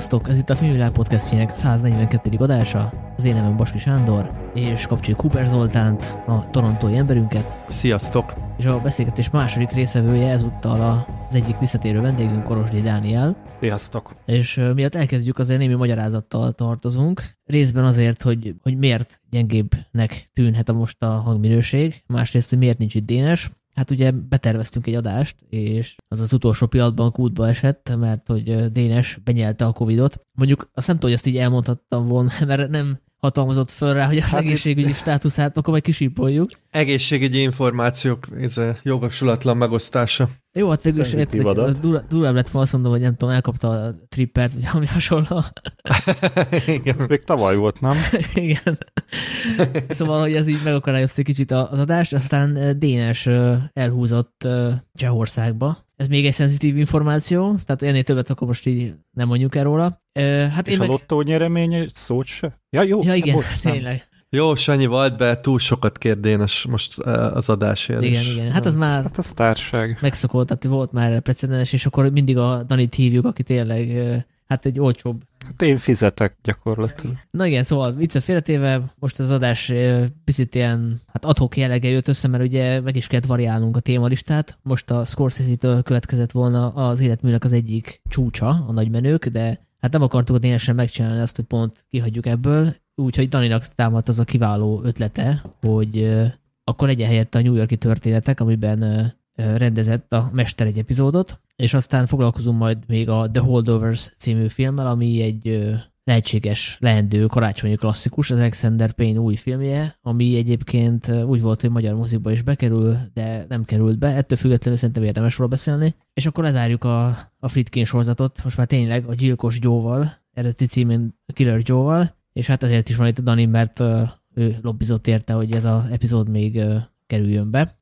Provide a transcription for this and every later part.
Sziasztok! Ez itt a Filmvilág podcastjének 142. adása. Az én nevem Baski Sándor, és kapcsoljuk Cooper Zoltánt, a torontói emberünket. Sziasztok! És a beszélgetés második részevője ezúttal az egyik visszatérő vendégünk, Korosdi Dániel. Sziasztok! És miatt elkezdjük, azért némi magyarázattal tartozunk. Részben azért, hogy, hogy miért gyengébbnek tűnhet a most a hangminőség, másrészt, hogy miért nincs itt Dénes, Hát ugye beterveztünk egy adást, és az az utolsó pillanatban kútba esett, mert hogy Dénes benyelte a Covidot. Mondjuk azt nem tudom, hogy ezt így elmondhattam volna, mert nem hatalmazott föl rá, hogy az hát egészségügyi státuszát, akkor majd kisípoljuk. Egészségügyi információk, ez jogosulatlan megosztása. Jó, hát végül is durább lett volna azt mondom, hogy nem tudom, elkapta a trippert, vagy ami hasonló. Igen. Ez még tavaly volt, nem? Igen. Szóval, hogy ez így megakarályozta kicsit az adást, aztán Dénes elhúzott Csehországba. Ez még egy szenzitív információ, tehát ennél többet akkor most így nem mondjuk el róla. Hát És én a meg... lottó nyeremény szót se? Ja, jó. Ja, igen, bocs, tényleg. Jó, Sanyi volt be, túl sokat kérdénes most az adásért Igen, is. igen. Hát az már hát az társág. megszokott, tehát volt már precedens, és akkor mindig a Danit hívjuk, aki tényleg hát egy olcsóbb. Hát én fizetek gyakorlatilag. Na igen, szóval viccet félretéve, most az adás picit ilyen hát adhok jellege jött össze, mert ugye meg is kellett variálnunk a témalistát. Most a Scorsese-től következett volna az életműnek az egyik csúcsa, a nagymenők, de hát nem akartuk ténylegesen megcsinálni azt, hogy pont kihagyjuk ebből, úgyhogy Daninak támadt az a kiváló ötlete, hogy akkor legyen helyette a New Yorki történetek, amiben rendezett a Mester egy epizódot, és aztán foglalkozunk majd még a The Holdovers című filmmel, ami egy lehetséges, leendő karácsonyi klasszikus, az Alexander Payne új filmje, ami egyébként úgy volt, hogy magyar mozikba is bekerül, de nem került be, ettől függetlenül szerintem érdemes róla beszélni. És akkor lezárjuk a, a Fritkin sorozatot, most már tényleg a Gyilkos Joe-val, eredeti címén Killer Joe-val, és hát azért is van itt a Dani, mert ő lobbizott érte, hogy ez az epizód még kerüljön be.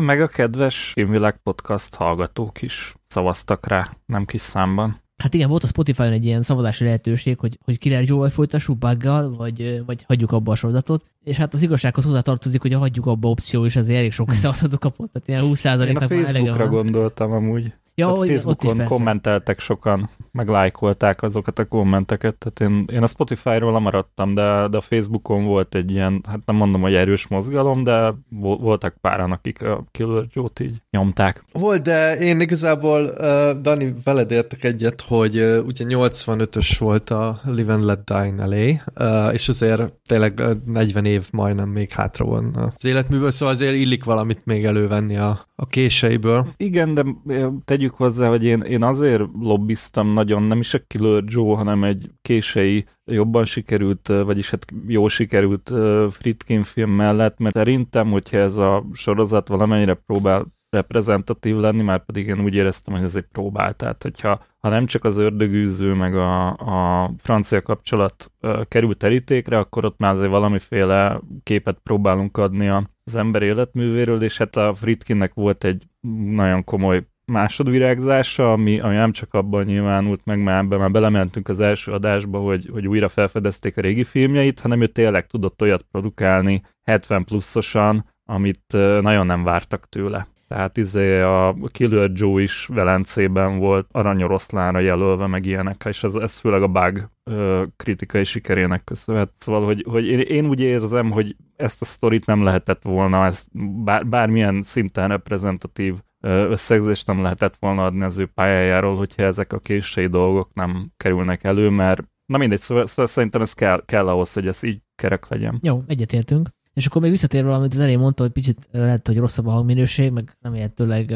Meg a kedves Filmvilág podcast hallgatók is szavaztak rá, nem kis számban. Hát igen, volt a Spotify-on egy ilyen szavazási lehetőség, hogy, hogy Killer Joe-val folytassuk buggal, vagy, vagy hagyjuk abba a sorozatot. És hát az igazsághoz hozzá tartozik, hogy a hagyjuk abba opció is azért elég sok szavazatot kapott. Tehát ilyen 20%-nak már elege van. gondoltam amúgy. Ja, hát Facebookon ott is kommenteltek sokan, meg lájkolták azokat a kommenteket, tehát én, én a Spotify-ról lemaradtam, de, de a Facebookon volt egy ilyen, hát nem mondom, hogy erős mozgalom, de voltak páran, akik a Killer Joe-t így nyomták. Volt, de én igazából, uh, Dani, veled értek egyet, hogy uh, ugye 85-ös volt a Live and Let Die elé, és azért tényleg 40 év majdnem még hátra van az életműből, szóval azért illik valamit még elővenni a, a késeiből. Igen, de tegyük hozzá, hogy én, én azért lobbiztam nagyon, nem is a Killer Joe, hanem egy kései jobban sikerült, vagyis hát jó sikerült Fritkin film mellett, mert szerintem, hogyha ez a sorozat valamennyire próbál reprezentatív lenni, már pedig én úgy éreztem, hogy ez egy próbál. Tehát, hogyha ha nem csak az ördögűző, meg a, a francia kapcsolat uh, került terítékre, akkor ott már azért valamiféle képet próbálunk adni az ember életművéről, és hát a Fritkinnek volt egy nagyon komoly másodvirágzása, ami, ami nem csak abban nyilvánult meg, mert ebben már belementünk az első adásba, hogy, hogy újra felfedezték a régi filmjeit, hanem ő tényleg tudott olyat produkálni 70 pluszosan, amit nagyon nem vártak tőle. Tehát izé a Killer Joe is Velencében volt aranyoroszlánra jelölve, meg ilyenek, és ez, ez főleg a bug ö, kritikai sikerének köszönhet. Szóval, hogy, hogy én, én úgy érzem, hogy ezt a sztorit nem lehetett volna, ezt bár, bármilyen szinten reprezentatív összegzést nem lehetett volna adni az ő pályájáról, hogyha ezek a késői dolgok nem kerülnek elő, mert na mindegy, szóval, szóval szerintem ez kell, kell ahhoz, hogy ez így kerek legyen. Jó, egyetértünk. És akkor még visszatérve, amit az elején mondta, hogy picit lehet, hogy rosszabb a hangminőség, meg remélhetőleg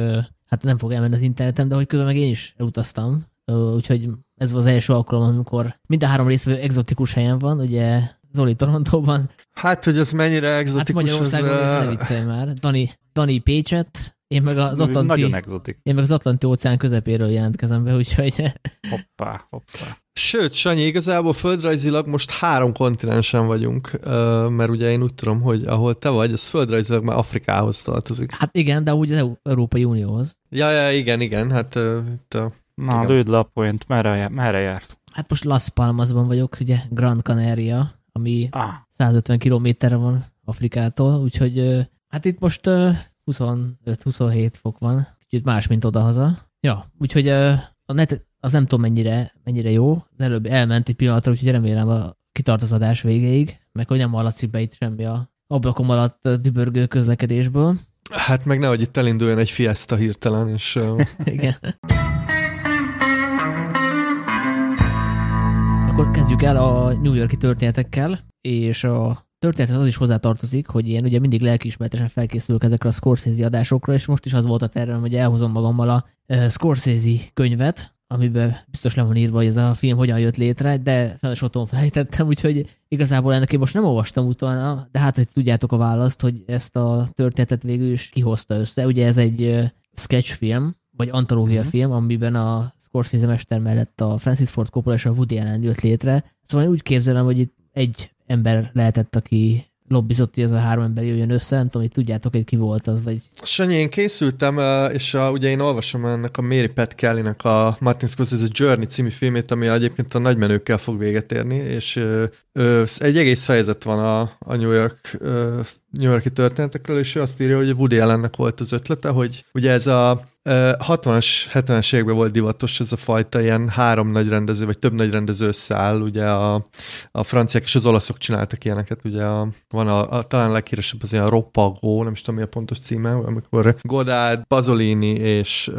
hát nem fog elmenni az interneten, de hogy közben meg én is elutaztam, úgyhogy ez az első alkalom, amikor mind a három részvő exotikus helyen van, ugye Zoli Torontóban. Hát, hogy ez mennyire exotikus. Hát Magyarországon az, ne viccelj már. Dani, Dani Pécset, én meg az Atlanti, Nagyon exotik. Én meg az Atlanti óceán közepéről jelentkezem be, úgyhogy... Hoppá, hoppá. Sőt, Sanyi, igazából földrajzilag most három kontinensen vagyunk, mert ugye én úgy tudom, hogy ahol te vagy, az földrajzilag már Afrikához tartozik. Hát igen, de úgy az Európai Unióhoz. Ja, ja, igen, igen, hát itt a... Na, lőd le a point, merre, merre járt? Hát most Las Palmasban vagyok, ugye Grand Canaria, ami ah. 150 kilométerre van Afrikától, úgyhogy hát itt most 25-27 fok van, kicsit más, mint odahaza. Ja, úgyhogy a net, az nem tudom mennyire, mennyire jó. Az előbb elment egy pillanatra, úgyhogy remélem a, kitart az adás végéig, meg hogy nem hallatszik be itt semmi a ablakom alatt dübörgő közlekedésből. Hát meg nehogy itt elinduljon egy fiesta hirtelen, és... Igen. Akkor kezdjük el a New Yorki történetekkel, és a történet az is hozzátartozik, hogy én ugye mindig lelkiismeretesen felkészülök ezekre a Scorsese adásokra, és most is az volt a tervem, hogy elhozom magammal a Scorsese könyvet, amiben biztos le van írva, hogy ez a film hogyan jött létre, de sajnos otthon felejtettem, úgyhogy igazából ennek én most nem olvastam utána, de hát, hogy tudjátok a választ, hogy ezt a történetet végül is kihozta össze. Ugye ez egy sketchfilm, vagy antológia uh-huh. film, amiben a Scorsese mester mellett a Francis Ford Coppola és a Woody Allen jött létre. Szóval én úgy képzelem, hogy itt egy ember lehetett, aki lobbizott, hogy ez a három ember jöjjön össze, nem tudom, hogy tudjátok, hogy ki volt az, vagy... Sanyi, én készültem, és a, ugye én olvasom ennek a Mary Pat Kelly-nek a Martin Scorsese Journey című filmét, ami egyébként a nagymenőkkel fog véget érni, és ö, ö, egy egész fejezet van a, a New York ö, New Yorki történetekről, és ő azt írja, hogy Woody Allennek volt az ötlete, hogy ugye ez a 60-as, 70-es években volt divatos ez a fajta ilyen három nagy rendező, vagy több nagy rendező összeáll, ugye a, a franciák és az olaszok csináltak ilyeneket, ugye a, van a, a talán leghíresebb az ilyen Roppagó, nem is tudom mi a pontos címe, amikor Godard, Pasolini és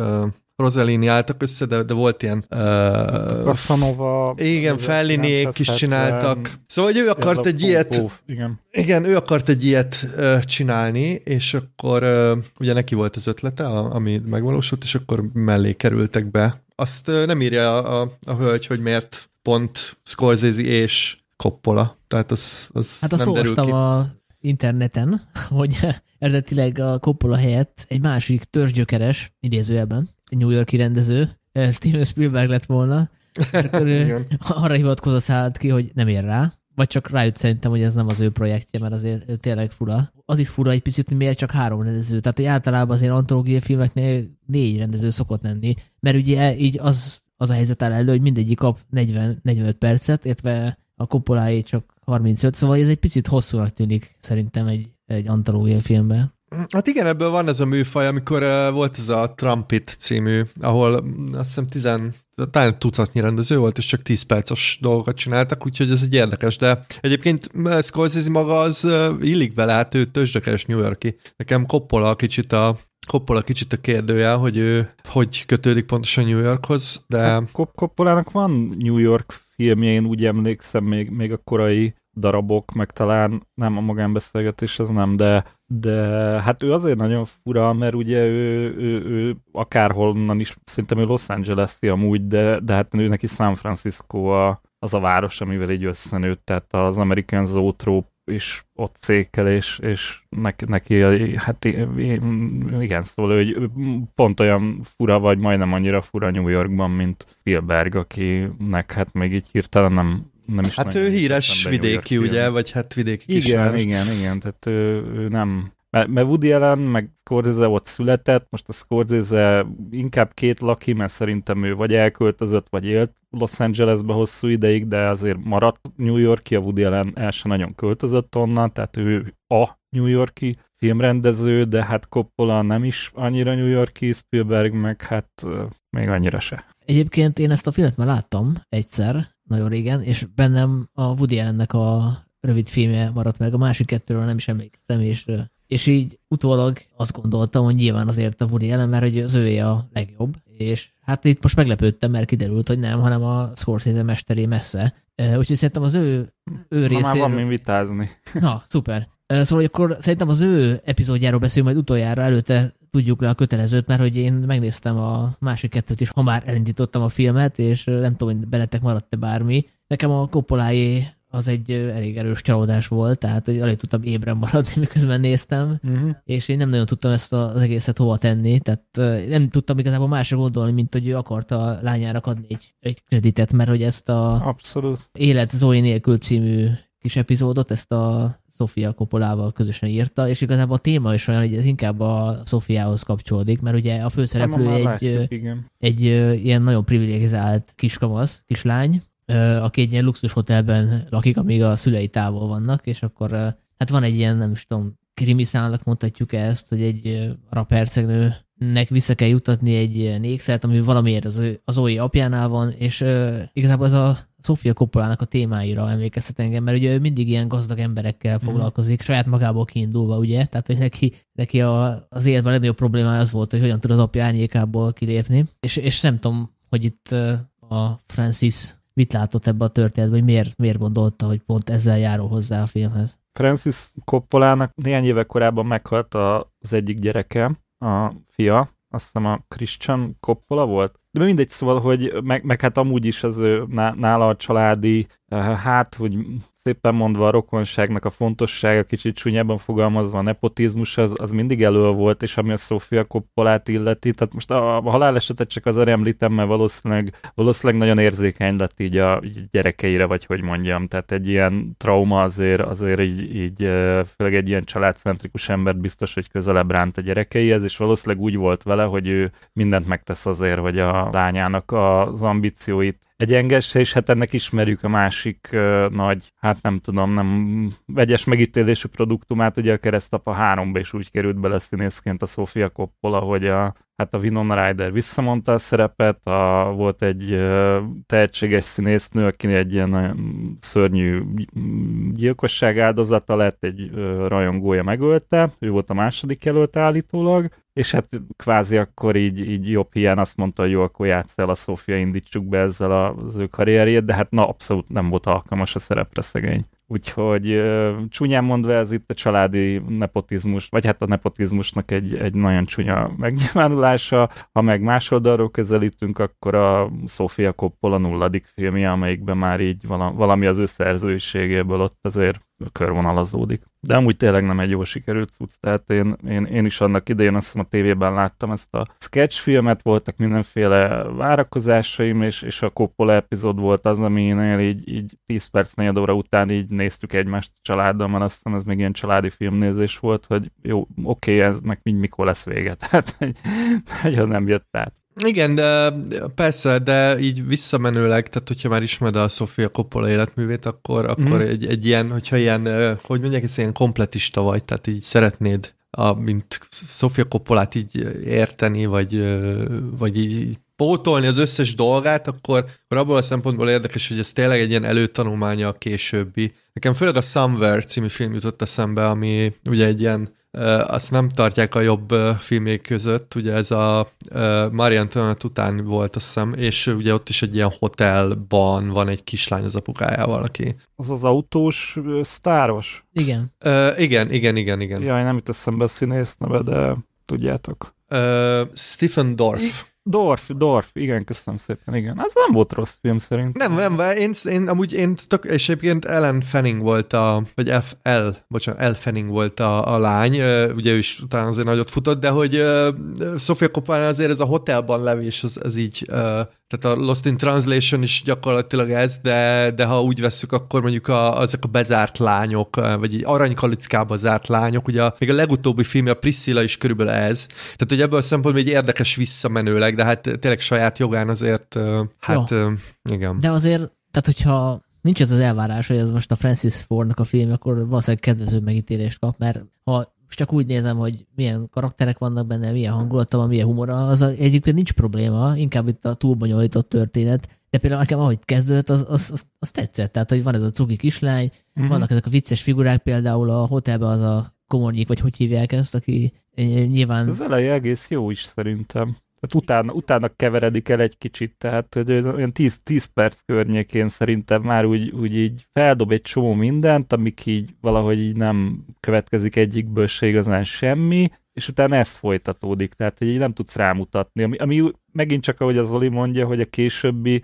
Rosellini álltak össze, de, de volt ilyen... Uh, Casanova... Igen, Felliniék is csináltak. Szóval, hogy ő akart egy ilyet... Igen. Igen, ő akart egy ilyet uh, csinálni, és akkor uh, ugye neki volt az ötlete, a, ami megvalósult, és akkor mellé kerültek be. Azt uh, nem írja a, a, a hölgy, hogy miért pont Scorsese és Coppola. Tehát az, az hát azt nem derül ki. a interneten, hogy eredetileg a Coppola helyett egy másik törzsgyökeres, idézőjelben, New Yorki rendező, eh, Steven Spielberg lett volna, és akkor ő arra hivatkozva szállt ki, hogy nem ér rá, vagy csak rájött szerintem, hogy ez nem az ő projektje, mert azért tényleg fura. Az is fura egy picit, hogy miért csak három rendező. Tehát, hogy általában azért antológiai filmeknél négy rendező szokott lenni, mert ugye így az, az a helyzet áll elő, hogy mindegyik kap 40-45 percet, illetve a Coppoláé csak 35, szóval ez egy picit hosszúnak tűnik szerintem egy, egy antológiai filmben. Hát igen, ebből van ez a műfaj, amikor uh, volt ez a Trumpet című, ahol mm, azt hiszem tizen, talán tucatnyi rendező volt, és csak 10 perces dolgokat csináltak, úgyhogy ez egy érdekes, de egyébként Scorsese maga az uh, illik bele, hát ő tőzsdökeres New Yorki. Nekem Coppola kicsit a Coppola kicsit a kérdője, hogy ő hogy kötődik pontosan New Yorkhoz, de... Hát, Coppolának van New York filmje, én úgy emlékszem még, még a korai darabok, meg talán nem a magánbeszélgetés, ez nem, de, de hát ő azért nagyon fura, mert ugye ő, ő, ő akárhonnan is, szerintem ő Los Angeles-i amúgy, de, de hát ő neki San Francisco a, az a város, amivel így összenőtt, tehát az American Zoetrope is ott székel, és, és neki, neki, hát igen, szóval hogy pont olyan fura, vagy majdnem annyira fura New Yorkban, mint Spielberg, akinek hát még így hirtelen nem nem is Hát ő híres vidéki, ugye, vagy hát vidéki igen, kisváros. Igen, igen, igen, tehát ő, ő nem, mert, mert Woody Allen, meg Scorsese ott született, most a Scorsese inkább két laki, mert szerintem ő vagy elköltözött, vagy élt Los Angelesbe hosszú ideig, de azért maradt New Yorki, a Woody Allen el sem nagyon költözött onnan, tehát ő a New Yorki filmrendező, de hát Coppola nem is annyira New Yorki, Spielberg meg hát még annyira se. Egyébként én ezt a filmet már láttam egyszer, nagyon régen, és bennem a Woody Allennek a rövid filmje maradt meg, a másik kettőről nem is emlékeztem, és, és így utólag azt gondoltam, hogy nyilván azért a Woody Allen, mert hogy az ője a legjobb, és hát itt most meglepődtem, mert kiderült, hogy nem, hanem a Scorsese mesteré messze. Úgyhogy szerintem az ő, ő részéről... már van vitázni. Na, szuper. Szóval akkor szerintem az ő epizódjáról beszélünk majd utoljára, előtte tudjuk le a kötelezőt, mert hogy én megnéztem a másik kettőt is, ha már elindítottam a filmet, és nem tudom, hogy bennetek maradt-e bármi. Nekem a Koppoláé az egy elég erős csalódás volt, tehát hogy alig tudtam ébren maradni, miközben néztem, uh-huh. és én nem nagyon tudtam ezt az egészet hova tenni, tehát nem tudtam igazából másra gondolni, mint hogy ő akarta a lányának adni egy, egy kreditet, mert hogy ezt a Abszolút. Élet Zoe nélkül című kis epizódot, ezt a Sofia Coppolával közösen írta, és igazából a téma is olyan, hogy ez inkább a Sofiához kapcsolódik, mert ugye a főszereplő egy, látjuk, egy, egy ilyen nagyon privilegizált kiskamasz, kislány, aki egy ilyen luxus hotelben lakik, amíg a szülei távol vannak, és akkor hát van egy ilyen, nem is tudom, krimiszának mondhatjuk ezt, hogy egy rapercegnő nek vissza kell jutatni egy ilyen ékszert, ami valamiért az, az Oé apjánál van, és uh, igazából ez a Sofia Coppolának a témáira emlékeztet engem, mert ugye ő mindig ilyen gazdag emberekkel mhm. foglalkozik, mm. saját magából kiindulva, ugye? Tehát, hogy neki, neki a, az életben a legnagyobb problémája az volt, hogy hogyan tud az apja árnyékából kilépni, és, és nem tudom, hogy itt a Francis mit látott ebbe a történetbe, hogy miért, miért gondolta, hogy pont ezzel járó hozzá a filmhez. Francis Coppolának néhány éve korábban meghalt az egyik gyereke, a fia, azt hiszem a Christian Coppola volt, de mindegy, szóval, hogy meg, meg hát amúgy is az nála a családi, eh, hát, hogy szépen mondva a rokonságnak a fontossága, kicsit csúnyában fogalmazva a nepotizmus, az, az mindig elő volt, és ami a Sofia Coppolát illeti, tehát most a, a halálesetet csak azért említem, mert valószínűleg, valószínűleg nagyon érzékeny lett így a gyerekeire, vagy hogy mondjam, tehát egy ilyen trauma azért, azért így, így főleg egy ilyen családcentrikus embert biztos, hogy közelebb ránt a gyerekeihez, és valószínűleg úgy volt vele, hogy ő mindent megtesz azért, hogy a lányának az ambícióit egyengesse, és hát ennek ismerjük a másik uh, nagy, hát nem tudom, nem vegyes megítélésű produktumát, ugye a Keresztapa 3 is úgy került bele színészként a Sofia Coppola, hogy a, hát a Winona Ryder visszamondta a szerepet, a, volt egy uh, tehetséges színésznő, aki egy ilyen nagyon szörnyű gyilkosság áldozata lett, egy uh, rajongója megölte, ő volt a második jelölt állítólag, és hát kvázi akkor így, így jobb hiány azt mondta, hogy jó, akkor játsz el a Szófia, indítsuk be ezzel az ő karrierjét, de hát na abszolút nem volt alkalmas a szerepre szegény. Úgyhogy csúnyán mondva ez itt a családi nepotizmus, vagy hát a nepotizmusnak egy, egy nagyon csúnya megnyilvánulása. Ha meg más oldalról közelítünk, akkor a Sofia Coppola nulladik filmje, amelyikben már így valami az ő szerzőségéből ott azért körvonalazódik. De amúgy tényleg nem egy jól sikerült cucc, tehát én, én, én is annak idején azt hiszem a tévében láttam ezt a sketch voltak mindenféle várakozásaim, és, és a Coppola epizód volt az, aminél így, így 10 perc, 4 óra után így néztük egymást családdal, mert azt hiszem ez még ilyen családi filmnézés volt, hogy jó, oké, okay, ez meg mikor lesz vége, tehát hogy, hogy nem jött át. Igen, de persze, de így visszamenőleg, tehát hogyha már ismered a Sofia Coppola életművét, akkor, akkor mm. egy, egy ilyen, hogyha ilyen, hogy mondják, ez ilyen kompletista vagy, tehát így szeretnéd, a, mint Sofia Coppolát így érteni, vagy, vagy így pótolni az összes dolgát, akkor, akkor abból a szempontból érdekes, hogy ez tényleg egy ilyen előtanulmánya a későbbi. Nekem főleg a Somewhere című film jutott eszembe, ami ugye egy ilyen azt nem tartják a jobb filmék között, ugye ez a Marie Antoinette után volt, azt hiszem, és ugye ott is egy ilyen hotelban van egy kislány az apukájával, aki... Az az autós sztáros? Igen. Uh, igen, igen, igen, igen. Jaj, nem jut eszembe a színész neve, de tudjátok. Uh, Stephen Dorff. Dorf, Dorf, igen, köszönöm szépen, igen. Ez nem volt rossz film szerint. Nem, nem, én, én amúgy én tök, és egyébként Ellen Fanning volt a, vagy F, L, bocsánat, L Fanning volt a, a lány, ugye ő is utána azért nagyot futott, de hogy uh, Sofia Coppola azért ez a hotelban levés, az, az így uh, tehát a Lost in Translation is gyakorlatilag ez, de, de ha úgy veszük, akkor mondjuk a, ezek a bezárt lányok, vagy így aranykalickába zárt lányok, ugye a, még a legutóbbi filmje, a Priscilla is körülbelül ez. Tehát, hogy ebből a szempontból egy érdekes visszamenőleg, de hát tényleg saját jogán azért, hát Jó. igen. De azért, tehát hogyha nincs ez az elvárás, hogy ez most a Francis Fordnak a film, akkor valószínűleg kedvező megítélést kap, mert ha most csak úgy nézem, hogy milyen karakterek vannak benne, milyen hangulata van, milyen humora, az egyébként nincs probléma, inkább itt a túlbonyolított történet, de például nekem ahogy kezdődött, az, az, az, az tetszett, tehát hogy van ez a cuki kislány, mm-hmm. vannak ezek a vicces figurák, például a hotelben az a komornyik, vagy hogy hívják ezt, aki nyilván... Az eleje egész jó is szerintem. Tehát utána, utána keveredik el egy kicsit, tehát hogy olyan 10, 10 perc környékén szerintem már úgy, úgy így feldob egy csomó mindent, amik így valahogy így nem következik egyikből se igazán semmi, és utána ez folytatódik, tehát hogy így nem tudsz rámutatni, ami, ami megint csak ahogy az Oli mondja, hogy a későbbi,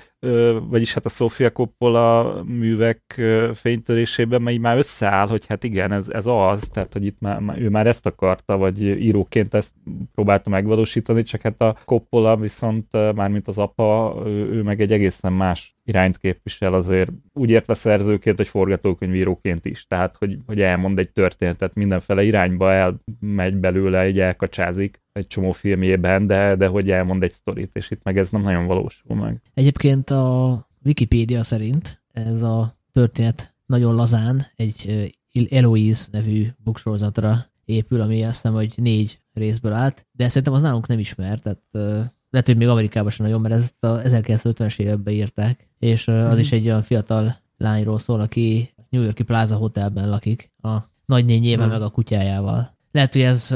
vagyis hát a Sofia Coppola művek fénytörésében már, már összeáll, hogy hát igen, ez, ez az, tehát hogy itt már, ő már ezt akarta, vagy íróként ezt próbálta megvalósítani, csak hát a Coppola viszont mármint az apa, ő, meg egy egészen más irányt képvisel azért úgy értve szerzőként, hogy forgatókönyvíróként is. Tehát, hogy, hogy elmond egy történetet, mindenfele irányba elmegy belőle, egy elkacsázik, egy csomó filmjében, de, de hogy elmond egy sztorit, és itt meg ez nem nagyon valósul meg. Egyébként a Wikipédia szerint ez a történet nagyon lazán egy Eloise nevű booksorozatra épül, ami azt hiszem, hogy négy részből állt, de szerintem az nálunk nem ismert, tehát lehet, hogy még Amerikában sem nagyon, mert ezt a 1950-es években írták, és az mm-hmm. is egy olyan fiatal lányról szól, aki New Yorki Plaza Hotelben lakik, a nagynényével, mm. meg a kutyájával. Lehet, hogy ez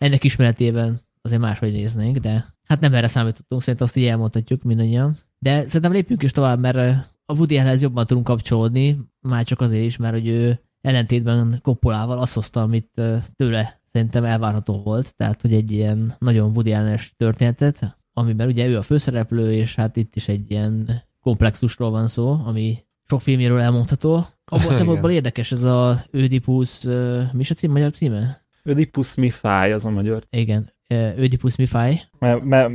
ennek ismeretében azért máshogy néznénk, de hát nem erre számítottunk, szerintem azt így elmondhatjuk mindannyian. De szerintem lépjünk is tovább, mert a Woody Allenhez jobban tudunk kapcsolódni, már csak azért is, mert hogy ő ellentétben Koppolával azt hozta, amit tőle szerintem elvárható volt, tehát hogy egy ilyen nagyon Woody allen történetet, amiben ugye ő a főszereplő, és hát itt is egy ilyen komplexusról van szó, ami sok filmjéről elmondható. Abban szempontból érdekes ez a Ödipus, mi is a cím, magyar címe? Ödipus Mifáj az a magyar. Igen, Ödipus Mifáj. Mert, mert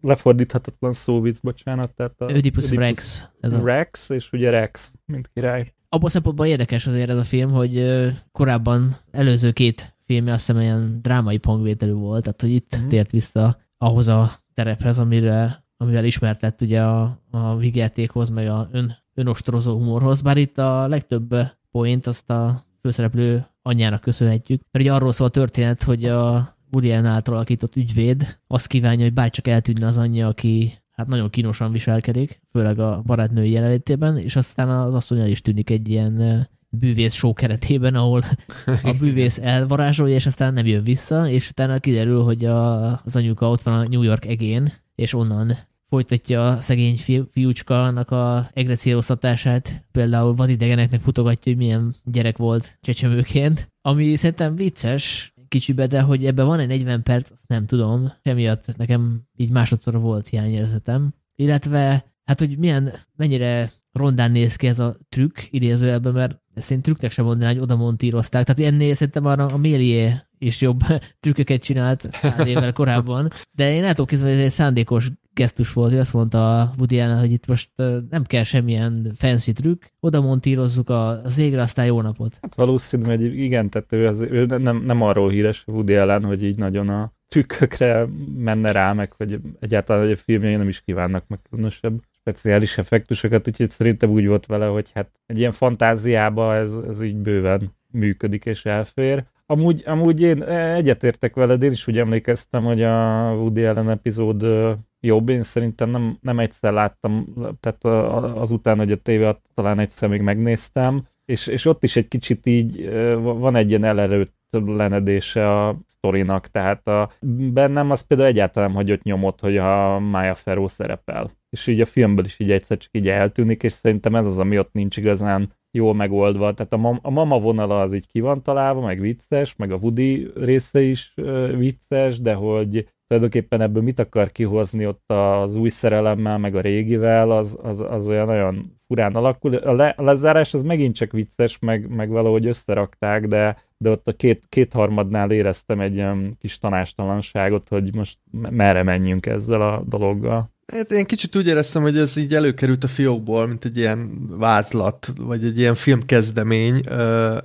lefordíthatatlan szóvic, bocsánat. Tehát a Ödipus, Ödipus Rex. Ez a... Rex, és ugye Rex, mint király. Abban szempontból érdekes azért ez a film, hogy korábban előző két filmje azt hiszem ilyen drámai pangvételű volt, tehát hogy itt mm-hmm. tért vissza ahhoz a terephez, amire, amivel ismert lett ugye a, a vigyátékhoz, meg a ön, önostorozó humorhoz, bár itt a legtöbb point azt a főszereplő anyjának köszönhetjük, mert ugye arról szól a történet, hogy a Woody által alakított ügyvéd azt kívánja, hogy bárcsak eltűnne az anyja, aki hát nagyon kínosan viselkedik, főleg a barátnői jelenlétében, és aztán az asszony el is tűnik egy ilyen bűvész show keretében, ahol a bűvész elvarázsolja, és aztán nem jön vissza, és utána kiderül, hogy a, az anyuka ott van a New York egén, és onnan folytatja a szegény fi, fiúcska annak a egrecéloztatását, például vadidegeneknek futogatja, hogy milyen gyerek volt csecsemőként, ami szerintem vicces, kicsibe, de hogy ebben van egy 40 perc, azt nem tudom. Emiatt nekem így másodszor volt hiányérzetem. Illetve, hát hogy milyen, mennyire rondán néz ki ez a trükk idézőjelben, mert ezt én trükknek sem mondanám, hogy oda montírozták. Tehát ennél szerintem már a Mélié is jobb trükköket csinált pár évvel korábban. De én el tudok hogy ez egy szándékos gesztus volt, hogy azt mondta a Woody Allen, hogy itt most nem kell semmilyen fancy trükk, oda montírozzuk az égre, aztán jó napot. Hát valószínű, hogy igen, tehát ő, az, ő nem, nem arról híres Woody Allen, hogy így nagyon a trükkökre menne rá, meg hogy egyáltalán hogy a filmjei nem is kívánnak meg különösebb speciális effektusokat, úgyhogy szerintem úgy volt vele, hogy hát egy ilyen fantáziába ez, ez így bőven működik és elfér. Amúgy, amúgy én egyetértek veled, én is úgy emlékeztem, hogy a Woody Allen epizód jobb, én szerintem nem, nem egyszer láttam, tehát azután, hogy a tévé talán egyszer még megnéztem, és, és ott is egy kicsit így van egy ilyen elerőtt lenedése a sztorinak, tehát a, bennem az például egyáltalán hagyott nyomot, hogy a Maya Ferro szerepel. És így a filmből is így egyszer csak így eltűnik, és szerintem ez az, ami ott nincs igazán jól megoldva. Tehát a, mam, a mama vonala az így ki van találva, meg vicces, meg a Woody része is uh, vicces, de hogy tulajdonképpen ebből mit akar kihozni ott az új szerelemmel, meg a régivel, az, az, az olyan nagyon furán alakul. A, le, a lezárás az megint csak vicces, meg, meg valahogy összerakták, de, de ott a két, kétharmadnál éreztem egy ilyen kis tanástalanságot, hogy most merre menjünk ezzel a dologgal. Hát én kicsit úgy éreztem, hogy ez így előkerült a fiókból, mint egy ilyen vázlat, vagy egy ilyen filmkezdemény,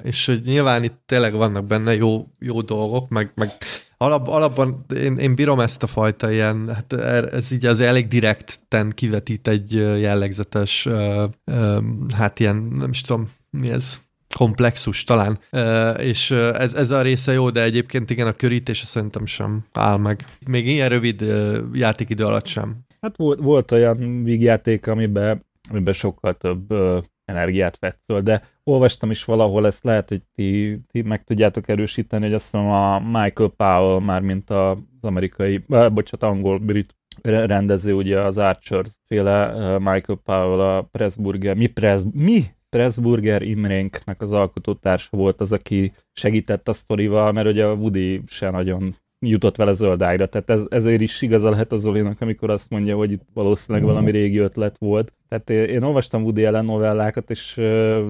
és hogy nyilván itt tényleg vannak benne jó, jó dolgok, meg, meg alap, alapban én, én bírom ezt a fajta ilyen, hát ez így az elég direkten kivetít egy jellegzetes, hát ilyen, nem is tudom, mi ez, komplexus talán, és ez, ez a része jó, de egyébként igen, a körítés szerintem sem áll meg. Még ilyen rövid játékidő alatt sem. Hát volt, volt olyan vígjáték, amiben, amiben sokkal több ö, energiát vett föl, de olvastam is valahol, ezt lehet, hogy ti, ti meg tudjátok erősíteni, hogy azt hiszem a Michael Powell, már mint az amerikai, eh, bocsánat, angol-brit rendező, ugye az Archer féle Michael Powell, a Pressburger, mi, Press, mi Pressburger Imrénknek az alkotótársa volt az, aki segített a sztorival, mert ugye a Woody se nagyon jutott vele zöldágra. Tehát ez, ezért is igaza lehet az Zolinak, amikor azt mondja, hogy itt valószínűleg valami régi ötlet volt. Tehát én, én olvastam Woody Allen novellákat, és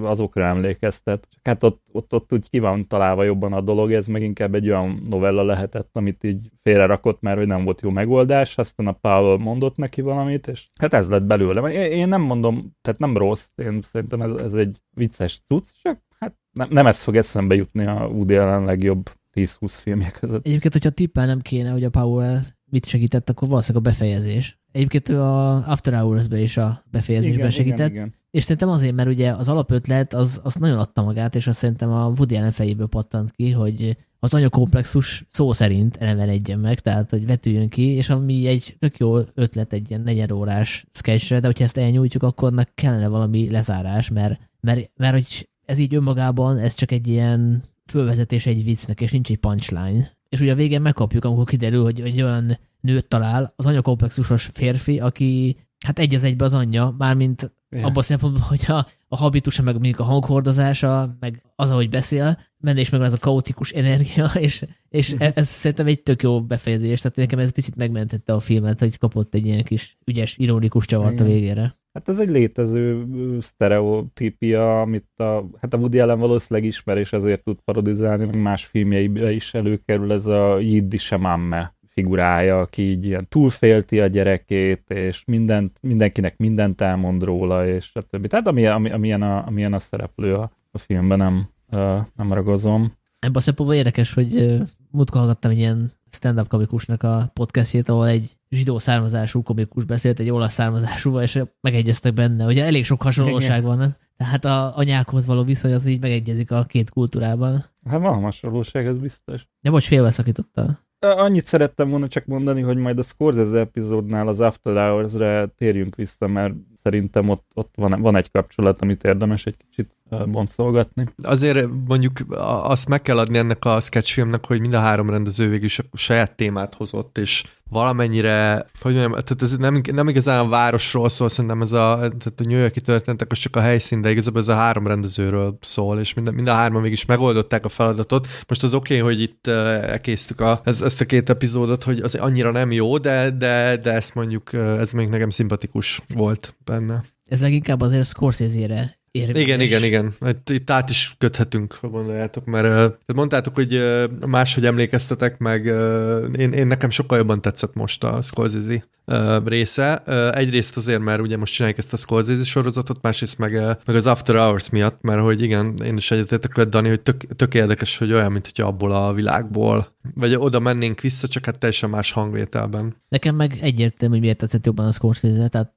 azokra emlékeztet. Csak hát ott, ott, ott úgy ki van találva jobban a dolog, ez meg inkább egy olyan novella lehetett, amit így félrerakott, mert hogy nem volt jó megoldás, aztán a Paul mondott neki valamit, és hát ez lett belőle. Én nem mondom, tehát nem rossz, én szerintem ez, ez egy vicces cucc, csak hát nem, nem ez fog eszembe jutni a Woody Allen legjobb 10-20 filmje között. Egyébként, hogyha tippel nem kéne, hogy a Powell mit segített, akkor valószínűleg a befejezés. Egyébként ő a After Hours-be is a befejezésben igen, segített. Igen, igen. És szerintem azért, mert ugye az alapötlet az, az nagyon adta magát, és azt szerintem a Woody Allen fejéből pattant ki, hogy az anyakomplexus szó szerint elevenedjen meg, tehát hogy vetüljön ki, és ami egy tök jó ötlet egy ilyen negyed órás sketchre, de hogyha ezt elnyújtjuk, akkor annak kellene valami lezárás, mert, mert, mert hogy ez így önmagában, ez csak egy ilyen fölvezetés egy viccnek, és nincs egy punchline. És ugye a végén megkapjuk, amikor kiderül, hogy egy olyan nőt talál, az anyakomplexusos férfi, aki hát egy az egybe az anyja, mármint ja. abban a szempontból, hogy a, a habitusa, meg mondjuk a hanghordozása, meg az, ahogy beszél, menne is meg az a kaotikus energia, és, és mhm. ez szerintem egy tök jó befejezés, tehát nekem ez picit megmentette a filmet, hogy kapott egy ilyen kis ügyes, ironikus csavart a végére. Hát ez egy létező sztereotípia, amit a, hát a Woody Allen valószínűleg ismer, és ezért tud parodizálni, meg más filmjeibe is előkerül ez a Yiddish Mamme figurája, aki így ilyen túlfélti a gyerekét, és mindent, mindenkinek mindent elmond róla, és stb. Tehát ami, ami, amilyen, a, amilyen a szereplő a, a filmben, nem, nem ragozom. Ebben a szempontból érdekes, hogy múltkor hallgattam egy ilyen stand-up komikusnak a podcastjét, ahol egy zsidó származású komikus beszélt egy olasz származásúval, és megegyeztek benne, hogy elég sok hasonlóság Igen. van. Tehát a anyákhoz való viszony az így megegyezik a két kultúrában. Hát van hasonlóság, ez biztos. De most félbeszakította. Annyit szerettem volna csak mondani, hogy majd a Scorsese epizódnál az After Hours-re térjünk vissza, mert szerintem ott, ott van, van egy kapcsolat, amit érdemes egy kicsit boncolgatni. Azért mondjuk azt meg kell adni ennek a sketchfilmnek, hogy mind a három rendező végül is saját témát hozott, és valamennyire, hogy mondjam, tehát ez nem, nem igazán a városról szól, szerintem ez a, tehát a New Yorki történetek az csak a helyszín, de igazából ez a három rendezőről szól, és mind, mind a hárman mégis megoldották a feladatot. Most az oké, okay, hogy itt elkésztük a, ez, ezt a két epizódot, hogy az annyira nem jó, de, de, de ezt mondjuk, ez még nekem szimpatikus volt benne. Ez leginkább azért Scorsese-re érvényes. Igen, igen, igen. Itt, itt át is köthetünk, ha gondoljátok, mert mondtátok, hogy máshogy emlékeztetek, meg én, én nekem sokkal jobban tetszett most a Scorsese része. Egyrészt azért, mert ugye most csináljuk ezt a Scorsese sorozatot, másrészt meg, meg az After Hours miatt, mert hogy igen, én is egyetértek veled, Dani, hogy tök, tök érdekes, hogy olyan, mint hogy abból a világból, vagy oda mennénk vissza, csak hát teljesen más hangvételben. Nekem meg egyértelmű, hogy miért tetszett jobban a Scorsese, tehát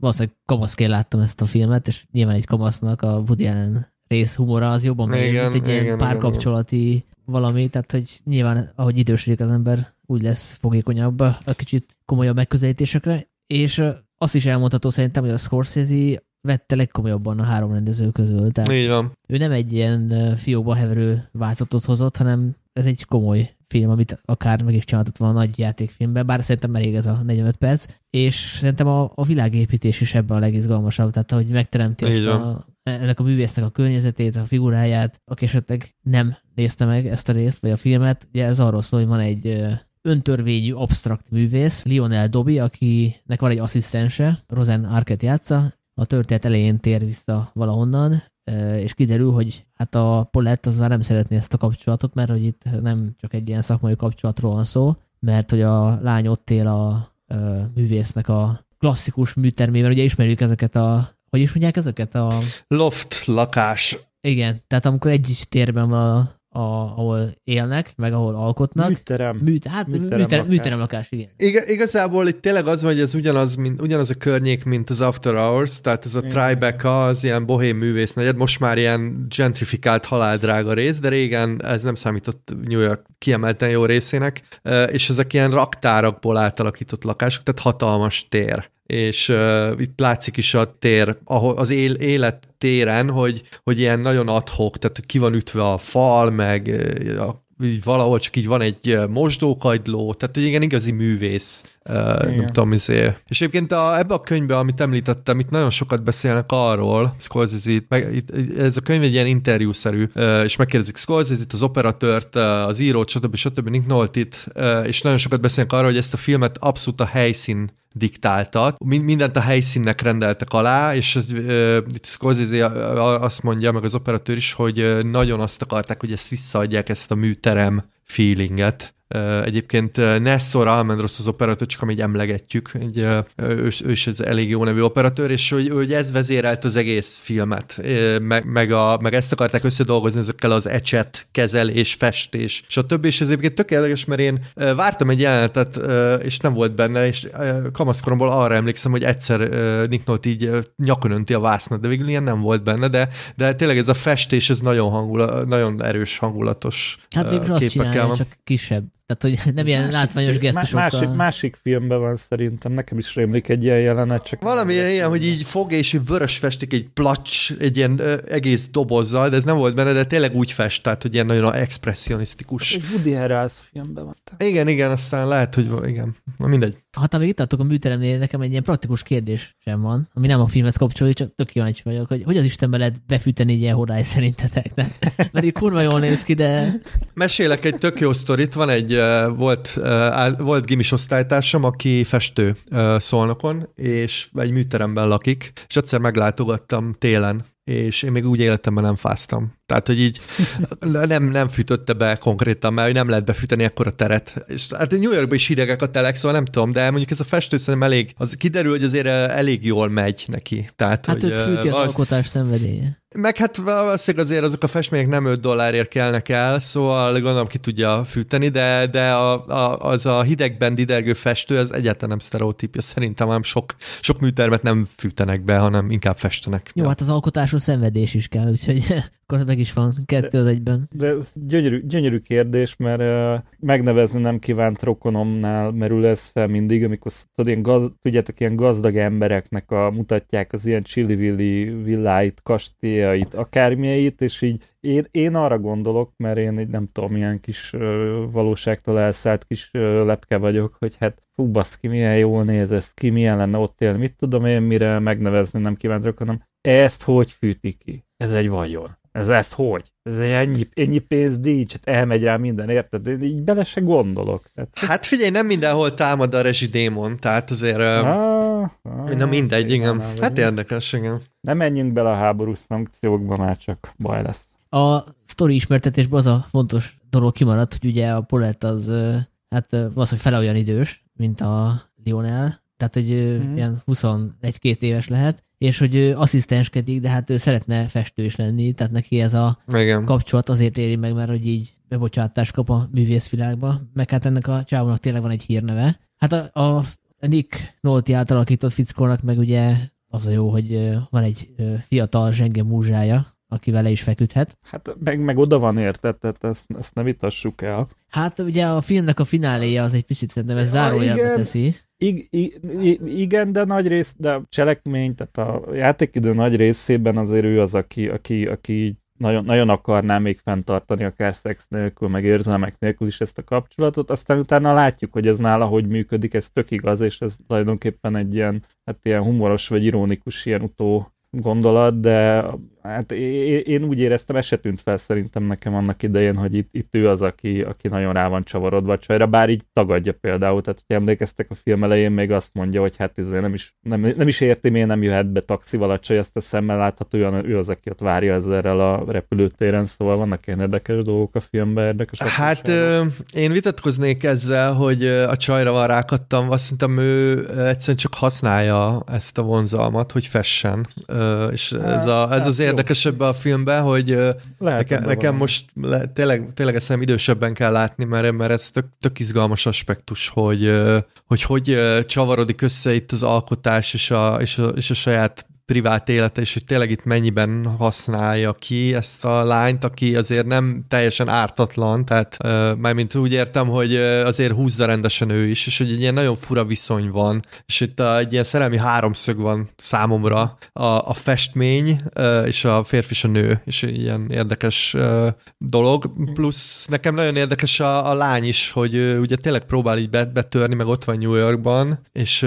valószínűleg kamaszként láttam ezt a filmet, és nyilván egy kamasznak a Woody Allen rész humora az jobban megy, mint egy ilyen párkapcsolati valami, tehát hogy nyilván ahogy idősödik az ember, úgy lesz fogékonyabb a kicsit komolyabb megközelítésekre, és azt is elmondható szerintem, hogy a Scorsese vette legkomolyabban a három rendező közül. Tehát Így van. Ő nem egy ilyen fiókba heverő változatot hozott, hanem ez egy komoly film, amit akár meg is csináltott volna a nagy játékfilmben, bár szerintem elég ez a 45 perc, és szerintem a, a világépítés is ebben a legizgalmasabb, tehát hogy megteremti ezt a, ennek a művésznek a környezetét, a figuráját, aki esetleg nem nézte meg ezt a részt, vagy a filmet, ugye ez arról szól, hogy van egy öntörvényű absztrakt művész, Lionel Dobby, akinek van egy asszisztense, Rosen Arquette játsza, a történet elején tér vissza valahonnan, és kiderül, hogy hát a Paulette az már nem szeretné ezt a kapcsolatot, mert hogy itt nem csak egy ilyen szakmai kapcsolatról van szó, mert hogy a lány ott él a művésznek a klasszikus műtermében, ugye ismerjük ezeket a, hogy is mondják ezeket a... Loft lakás. Igen, tehát amikor egy térben van a, a, ahol élnek, meg ahol alkotnak. Műterem. Műt, hát műterem, műterem, műterem lakás, igen. Iga, igazából itt tényleg az van, hogy ez ugyanaz, mint, ugyanaz a környék, mint az After Hours, tehát ez a igen. Tribeca, az ilyen bohém művésznegyed, most már ilyen gentrifikált haláldrága rész, de régen ez nem számított New York kiemelten jó részének, és ezek ilyen raktárakból átalakított lakások, tehát hatalmas tér és uh, itt látszik is a tér, ahol az él, élet téren, hogy, hogy ilyen nagyon adhok, tehát ki van ütve a fal, meg a így valahol csak így van egy mosdókagyló, tehát egy igen igazi művész, uh, nem tudom, izé. És egyébként a, ebbe a könyvbe, amit említettem, itt nagyon sokat beszélnek arról, Scorsese, meg, itt, ez a könyv egy ilyen interjúszerű, és megkérdezik Scorsese-t, az operatőrt, uh, az írót, stb. stb. Nick Nolte-it, uh, és nagyon sokat beszélnek arról, hogy ezt a filmet abszolút a helyszín diktáltat. Mindent a helyszínnek rendeltek alá, és ez, uh, itt Scorsese azt mondja, meg az operatőr is, hogy nagyon azt akarták, hogy ezt visszaadják, ezt a műterem feelinget Egyébként Nestor Almendros az operatőr, csak amit emlegetjük, egy, ő, ő is ez elég jó nevű operatőr, és hogy, hogy ez vezérelt az egész filmet, meg, meg, a, meg ezt akarták összedolgozni ezekkel az ecset, kezelés, festés, és a többi, és ez egyébként tökéletes, mert én vártam egy jelenetet, és nem volt benne, és kamaszkoromból arra emlékszem, hogy egyszer Nick Nolte így nyakon önti a vásznat, de végül ilyen nem volt benne, de, de tényleg ez a festés, ez nagyon, hangula, nagyon erős, hangulatos Hát végül azt csinálja, csak kisebb. Tehát, hogy nem ilyen másik, látványos gesztusokkal. Másik, másik filmben van szerintem, nekem is rémlik egy ilyen jelenet. Csak Valami ilyen, hogy így fogja, és vörös festik egy placs, egy ilyen ö, egész dobozzal, de ez nem volt benne, de tényleg úgy fest, tehát, hogy ilyen nagyon expresszionistikuus. Egy Woody Harrelson filmben van. Igen, igen, aztán lehet, hogy igen. Na mindegy. Ha még itt adtok a műteremnél, nekem egy ilyen praktikus kérdés sem van, ami nem a filmhez kapcsolódik, csak tök kíváncsi vagyok, hogy hogy az Istenbe lehet befűteni egy ilyen horály szerintetek, ne? Mert így kurva jól néz ki, de... Mesélek egy tök jó sztorit, van egy, volt, volt gimis osztálytársam, aki festő szolnokon, és egy műteremben lakik, és egyszer meglátogattam télen, és én még úgy életemben nem fáztam. Tehát, hogy így nem, nem fűtötte be konkrétan, mert nem lehet befűteni ekkora teret. És hát New Yorkban is hidegek a telek, szóval nem tudom, de mondjuk ez a festő szerintem elég, az kiderül, hogy azért elég jól megy neki. Tehát, hát hogy, őt fűti az, az alkotás szenvedélye. Meg hát valószínűleg azért azok a festmények nem 5 dollárért kelnek el, szóval gondolom ki tudja fűteni, de, de a, a, az a hidegben didergő festő, ez egyáltalán nem sztereotípja szerintem, hanem sok, sok műtermet nem fűtenek be, hanem inkább festenek. Jó, hát az alkotásról szenvedés is kell, úgyhogy akkor meg is van kettő az egyben. De gyönyörű, gyönyörű kérdés, mert uh, megnevezni nem kívánt rokonomnál merül ez fel mindig, amikor tudod, ilyen gaz, tudjátok, ilyen gazdag embereknek a, mutatják az ilyen csillivilli villáit, kastélyait, akármilyeit, és így én, én arra gondolok, mert én egy nem tudom, milyen kis uh, valóságtól elszállt kis uh, lepke vagyok, hogy hát fú, baszki, milyen jól néz ez ki, milyen lenne ott élni, mit tudom én, mire megnevezni nem kívánt rokonom. Ezt hogy fűti ki? Ez egy vagyon ez ezt hogy? Ez egy ennyi, ennyi pénz nincs, hát elmegy rá minden, érted? Én így bele se gondolok. Hát, hát figyelj, nem mindenhol támad a rezsidémon, tehát azért... Ah, ah, na mindegy, igen. igen. Hát érdekes, igen. Nem menjünk bele a háborús szankciókba, már csak baj lesz. A sztori ismertetésben az a fontos dolog kimaradt, hogy ugye a Paulette az hát valószínűleg fele olyan idős, mint a Lionel, tehát hogy mm. ilyen 21-2 éves lehet, és hogy ő asszisztenskedik, de hát ő szeretne festő is lenni, tehát neki ez a Igen. kapcsolat azért éri meg, mert hogy így bebocsátást kap a művészvilágba, meg hát ennek a csávónak tényleg van egy hírneve. Hát a, a Nick Nolte által alakított fickónak meg ugye az a jó, hogy van egy fiatal zsenge múzsája, aki vele is feküdhet. Hát meg, meg oda van érted, tehát ezt, ezt ne vitassuk el. Hát ugye a filmnek a fináléja az egy picit szerintem ez zárójelbe teszi. Igen, de nagy rész, de a cselekmény, tehát a játékidő nagy részében azért ő az, aki, aki, aki nagyon, nagyon akarná még fenntartani akár szex nélkül, meg érzelmek nélkül is ezt a kapcsolatot, aztán utána látjuk, hogy ez nála hogy működik, ez tök igaz, és ez tulajdonképpen egy ilyen, hát ilyen humoros vagy ironikus ilyen utó gondolat, de hát én úgy éreztem, ez se tűnt fel szerintem nekem annak idején, hogy itt, itt ő az, aki, aki nagyon rá van csavarodva a csajra, bár így tagadja például, tehát hogy emlékeztek a film elején, még azt mondja, hogy hát ezért nem is, nem, nem is érti, miért nem jöhet be taxival a csaj, ezt a szemmel látható, ő, ő az, aki ott várja ezzel a repülőtéren, szóval vannak ilyen érdekes dolgok a filmben, érdekes. Hát ö, én vitatkoznék ezzel, hogy a csajra van rákattam, azt szerintem ő egyszerűen csak használja ezt a vonzalmat, hogy fessen, ö, és ez, a, ez az érdekes a filmben, hogy Lehet, neke, nekem most le, tényleg, tényleg ezt nem idősebben kell látni, mert, mert ez tök, tök izgalmas aspektus, hogy, hogy hogy csavarodik össze itt az alkotás és a, és a, és a saját privát élete, és hogy tényleg itt mennyiben használja ki ezt a lányt, aki azért nem teljesen ártatlan, tehát uh, mármint úgy értem, hogy azért húzza rendesen ő is, és hogy egy ilyen nagyon fura viszony van, és itt egy ilyen szerelmi háromszög van számomra, a, a festmény és a férfi és a nő, és ilyen érdekes dolog, plusz nekem nagyon érdekes a, a lány is, hogy uh, ugye tényleg próbál így betörni, meg ott van New Yorkban, és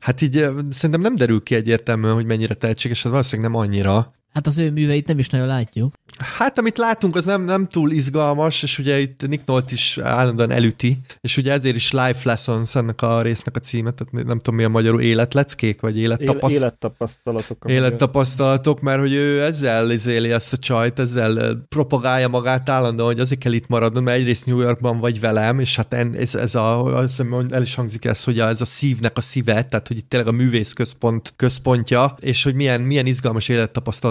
Hát így szerintem nem derül ki egyértelműen, hogy mennyire tehetséges, az valószínűleg nem annyira. Hát az ő műveit nem is nagyon látjuk. Hát, amit látunk, az nem, nem túl izgalmas, és ugye itt Nick Nolte is állandóan elüti, és ugye ezért is Life Lessons ennek a résznek a címe, tehát nem tudom mi a magyarul, életleckék, vagy élettapaszt... élettapasztalatok. Élettapasztalatok, mert hogy ő ezzel izéli ezt a csajt, ezzel propagálja magát állandóan, hogy azért kell itt maradnom, mert egyrészt New Yorkban vagy velem, és hát ez, ez a, azt hiszem, el is hangzik ez, hogy ez a szívnek a szíve, tehát hogy itt tényleg a művész központ, központja, és hogy milyen, milyen izgalmas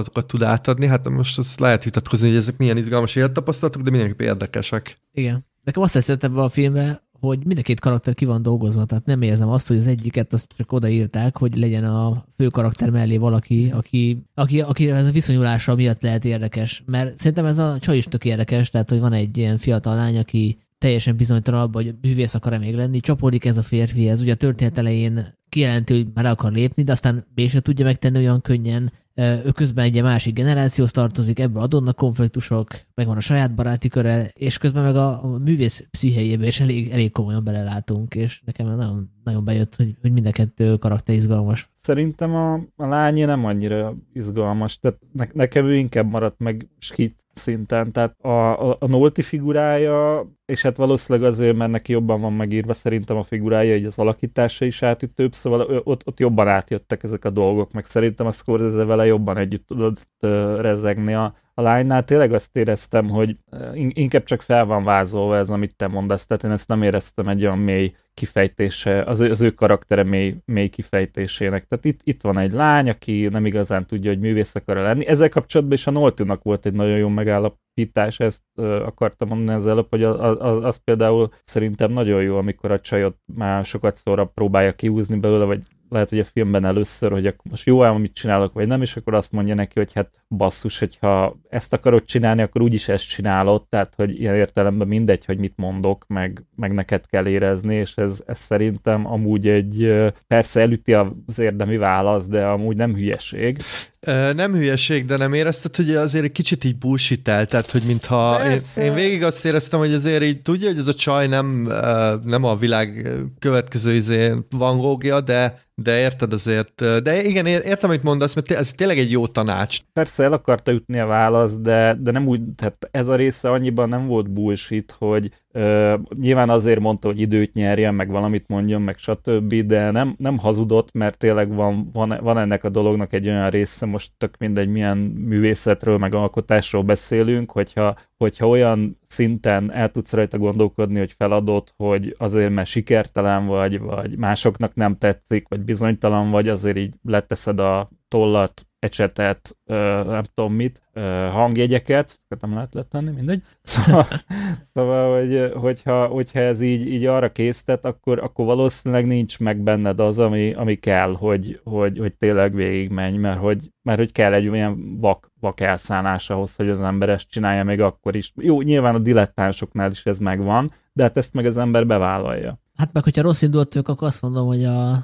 élettapasztalatokat tud átadni. Hát most azt lehet vitatkozni, hogy ezek milyen izgalmas élettapasztalatok, de mindenképp érdekesek. Igen. Nekem azt teszett ebbe a filmbe, hogy mind a két karakter ki van dolgozva, tehát nem érzem azt, hogy az egyiket azt csak odaírták, hogy legyen a fő karakter mellé valaki, aki, aki, aki ez a viszonyulása miatt lehet érdekes. Mert szerintem ez a csaj is tök érdekes, tehát hogy van egy ilyen fiatal lány, aki teljesen bizonytalan abban, hogy művész akar-e még lenni, csapódik ez a férfi, ez ugye a történet elején kijelenti, hogy már akar lépni, de aztán B se tudja megtenni olyan könnyen, ő közben egy másik generációhoz tartozik, ebből adódnak konfliktusok, megvan a saját baráti köre, és közben meg a, a művész pszichéjébe is elég, elég komolyan belelátunk, és nekem nagyon, nagyon bejött, hogy, hogy mind a kettő karakter izgalmas. Szerintem a, a lányi nem annyira izgalmas, tehát ne, nekem ő inkább maradt meg skit szinten, tehát a, a, a Nolti figurája, és hát valószínűleg azért, mert neki jobban van megírva szerintem a figurája, így az alakítása is átütőbb, szóval ott, ott jobban átjöttek ezek a dolgok, meg szerintem a Scorsese vele jobban együtt tudott rezegni a, a lánynál tényleg azt éreztem, hogy inkább csak fel van vázolva ez, amit te mondasz, tehát én ezt nem éreztem egy olyan mély kifejtése, az, az ő karaktere mély, mély kifejtésének. Tehát itt, itt van egy lány, aki nem igazán tudja, hogy művész akar lenni. Ezzel kapcsolatban is a Noltunak volt egy nagyon jó megállapítás, ezt akartam mondani az előbb, hogy az, az, az például szerintem nagyon jó, amikor a csajot már sokat szóra próbálja kiúzni belőle, vagy lehet, hogy a filmben először, hogy akkor most jó amit csinálok, vagy nem, és akkor azt mondja neki, hogy hát basszus, hogyha ezt akarod csinálni, akkor úgyis ezt csinálod, tehát hogy ilyen értelemben mindegy, hogy mit mondok, meg, meg neked kell érezni, és ez, ez szerintem amúgy egy, persze elüti az érdemi válasz, de amúgy nem hülyeség. Nem hülyeség, de nem érezted, hogy azért egy kicsit így bullshit tehát hogy mintha én, én végig azt éreztem, hogy azért így tudja, hogy ez a csaj nem, nem a világ következő izé Van Gogh-ja, de de érted azért, de igen, értem, amit mondasz, mert ez tényleg egy jó tanács. Persze el akarta ütni a választ, de, de nem úgy, tehát ez a része annyiban nem volt bullshit, hogy nyilván azért mondta, hogy időt nyerjen, meg valamit mondjon, meg stb., de nem, nem hazudott, mert tényleg van, van, van ennek a dolognak egy olyan része, most tök mindegy milyen művészetről, meg alkotásról beszélünk, hogyha, hogyha olyan szinten el tudsz rajta gondolkodni, hogy feladott, hogy azért, mert sikertelen vagy, vagy másoknak nem tetszik, vagy bizonytalan vagy, azért így leteszed a tollat, ecsetet, nem tudom mit, hangjegyeket, nem lehet letenni, mindegy. Szóval, szóval hogy, hogyha, hogyha ez így, így arra késztet, akkor, akkor valószínűleg nincs meg benned az, ami, ami kell, hogy, hogy, hogy tényleg végigmenj, mert hogy, mert hogy kell egy olyan vak, vak elszállás ahhoz, hogy az ember ezt csinálja még akkor is. Jó, nyilván a dilettánsoknál is ez megvan, de hát ezt meg az ember bevállalja. Hát meg, hogyha rossz indultok, akkor azt mondom, hogy a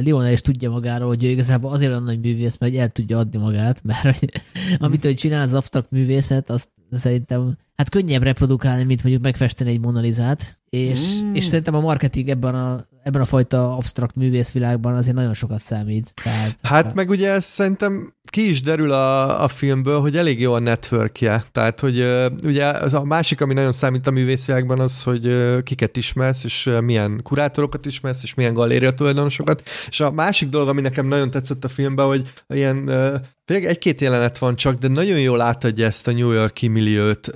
Lionel is tudja magáról, hogy ő igazából azért olyan nagy művész, mert el tudja adni magát, mert amit ő csinál az abstrakt művészet, azt szerintem hát könnyebb reprodukálni, mint mondjuk megfesteni egy monalizát, és, mm. és szerintem a marketing ebben a, ebben a fajta abstrakt művészvilágban azért nagyon sokat számít. Tehát, hát ha... meg ugye ez szerintem ki is derül a, a filmből, hogy elég jó a networkje. Tehát, hogy ugye az a másik, ami nagyon számít a művészvilágban az, hogy kiket ismersz, és milyen kurátorokat ismersz, és milyen galéria tulajdonosokat. És a másik dolog, ami nekem nagyon tetszett a filmben, hogy ilyen Tényleg egy-két jelenet van csak, de nagyon jól átadja ezt a New Yorki milliót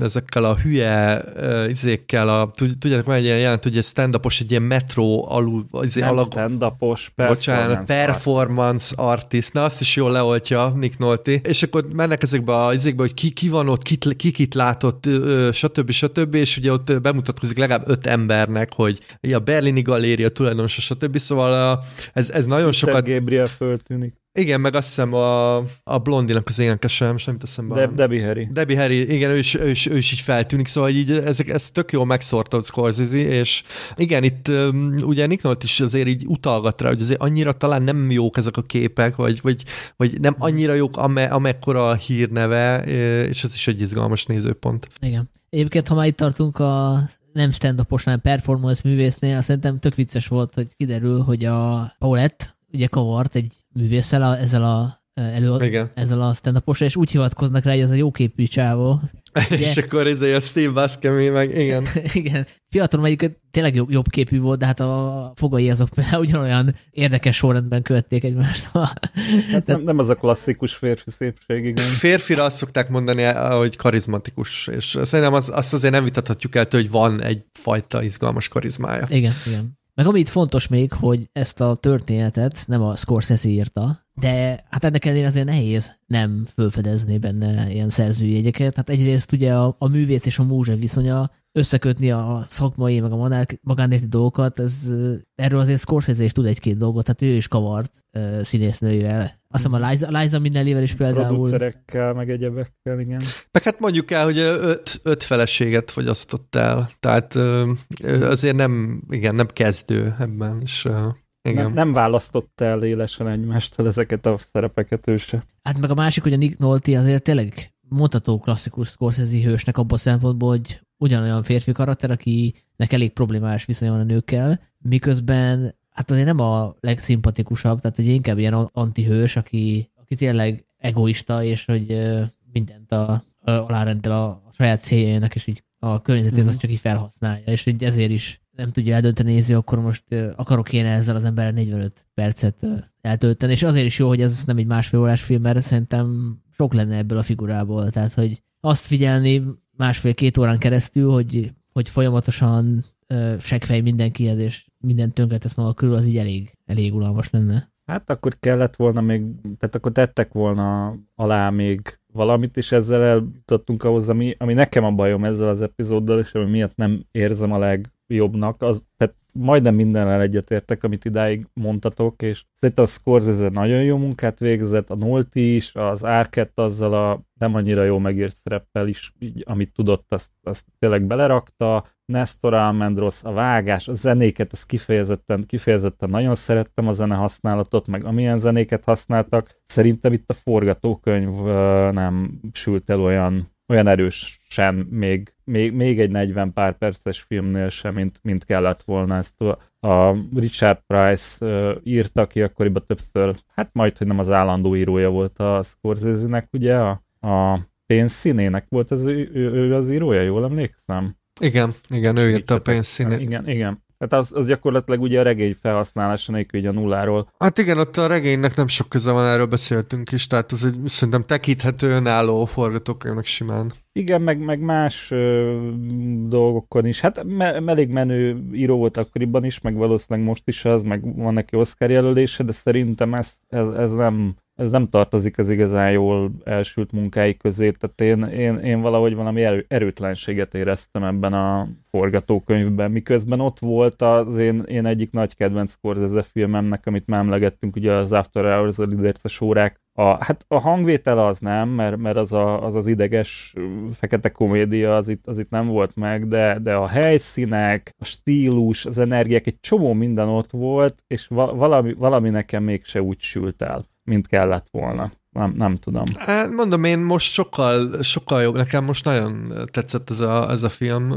ezekkel a hülye izékkel, a, tudjátok, van egy ilyen jelent, hogy egy stand egy ilyen metró alul, izé, Nem alag, stand-upos, performance, bocsánat, performance artist, na azt is jól leoltja Nick Nolte, és akkor mennek ezekbe a izékbe, hogy ki, ki van ott, kit, ki kit látott, stb. stb. és ugye ott bemutatkozik legalább öt embernek, hogy a berlini galéria tulajdonosa, stb. Szóval ez, ez nagyon Mr. sokat... Gabriel föltűnik. Igen, meg azt hiszem a, a blondinak az énekese, most nem teszem be. De, Debbie Harry. Debbie Harry, igen, ő is, ő is, ő is így feltűnik, szóval így ezek, ez tök jól megszórta Scorsese, és igen, itt um, ugye Nick Nolte is azért így utalgat rá, hogy azért annyira talán nem jók ezek a képek, vagy, vagy, vagy nem annyira jók, ame, amekkora a hírneve, és ez is egy izgalmas nézőpont. Igen. Egyébként, ha már itt tartunk a nem stand hanem performance művésznél, azt szerintem tök vicces volt, hogy kiderül, hogy a Paulette, ugye kavart egy művésszel, a, ezzel a elő Igen. ezzel a stand és úgy hivatkoznak rá, hogy ez a jóképű csávó. és akkor ez a Steve Buscemi meg, igen. igen. Fiatalon egyébként tényleg jobb, jobb képű volt, de hát a fogai azok például ugyanolyan érdekes sorrendben követték egymást. Hát nem, nem az a klasszikus férfi szépség, igen. Férfira azt szokták mondani, hogy karizmatikus, és szerintem az, azt azért nem vitathatjuk el, hogy van egyfajta izgalmas karizmája. Igen, igen. Meg ami itt fontos még, hogy ezt a történetet nem a Scorsese írta, de hát ennek ellenére azért nehéz nem fölfedezni benne ilyen szerzői jegyeket. Hát egyrészt ugye a, a művész és a múzsa viszonya összekötni a szakmai, meg a magánéleti dolgokat, ez, erről azért Scorsese is tud egy-két dolgot, tehát ő is kavart uh, színésznőivel. Azt hiszem a Liza, Liza Minnellivel is például. Producerekkel, meg egyebekkel, igen. Meg hát mondjuk el, hogy öt, öt feleséget fogyasztott el, tehát azért nem, igen, nem kezdő ebben, és igen. Nem, nem választott el élesen egymástól ezeket a szerepeket ő se. Hát meg a másik, hogy a Nick Nolte azért tényleg mondható klasszikus Scorsese hősnek abban a szempontból, hogy ugyanolyan férfi karakter, akinek elég problémás viszonya van a nőkkel, miközben hát azért nem a legszimpatikusabb, tehát hogy inkább ilyen antihős, aki, aki tényleg egoista, és hogy mindent a, a, alárendel a, a saját céljainak, és így a környezetét mm. azt csak így felhasználja, és hogy ezért is nem tudja eldönteni nézni, akkor most akarok én ezzel az emberrel 45 percet eltölteni, és azért is jó, hogy ez nem egy másfél órás film, mert szerintem sok lenne ebből a figurából, tehát hogy azt figyelni másfél-két órán keresztül, hogy, hogy folyamatosan uh, segfej mindenkihez, és minden tönkretesz maga körül, az így elég, elég unalmas lenne. Hát akkor kellett volna még, tehát akkor tettek volna alá még valamit, és ezzel eljutottunk ahhoz, ami, ami nekem a bajom ezzel az epizóddal, és ami miatt nem érzem a legjobbnak, az, tehát majdnem mindennel egyetértek, amit idáig mondtatok, és szerintem a Scorsese nagyon jó munkát végzett, a Nolti is, az Árkett azzal a nem annyira jó megírt szereppel is, így, amit tudott, azt, azt tényleg belerakta, Nestor Almendros, a vágás, a zenéket, ezt kifejezetten, kifejezetten nagyon szerettem a zene használatot, meg amilyen zenéket használtak. Szerintem itt a forgatókönyv nem sült el olyan olyan erősen még, még, még egy 40 pár perces filmnél sem, mint, mint kellett volna. Ezt a, Richard Price írta, aki akkoriban többször, hát majd, hogy nem az állandó írója volt a Scorsese-nek, ugye, a, a pénzszínének volt az ő, ő, ő az írója, jól emlékszem? Igen, igen, ő írta a pénzszínét. Igen, igen. Tehát az, az gyakorlatilag ugye a regény felhasználása nélkül így a nulláról. Hát igen, ott a regénynek nem sok köze van, erről beszéltünk is, tehát az egy szerintem tekinthető önálló forgatókönyvnek simán. Igen, meg, meg más ö, dolgokon is. Hát me, elég menő író volt akkoriban is, meg valószínűleg most is az, meg van neki Oscar jelölése, de szerintem ez, ez, ez nem ez nem tartozik az igazán jól elsült munkái közé, tehát én, én, én valahogy valami erő, erőtlenséget éreztem ebben a forgatókönyvben, miközben ott volt az én, én egyik nagy kedvenc Scorsese filmemnek, amit már emlegettünk, ugye az After Hours, a Liderces órák, a, hát a hangvétel az nem, mert, mert az, a, az az ideges fekete komédia az itt, az itt nem volt meg, de, de a helyszínek, a stílus, az energiák, egy csomó minden ott volt, és valami, valami nekem mégse úgy sült el mint kellett volna. Nem, nem tudom. Hát mondom, én most sokkal, sokkal jobb, nekem most nagyon tetszett ez a, ez a film.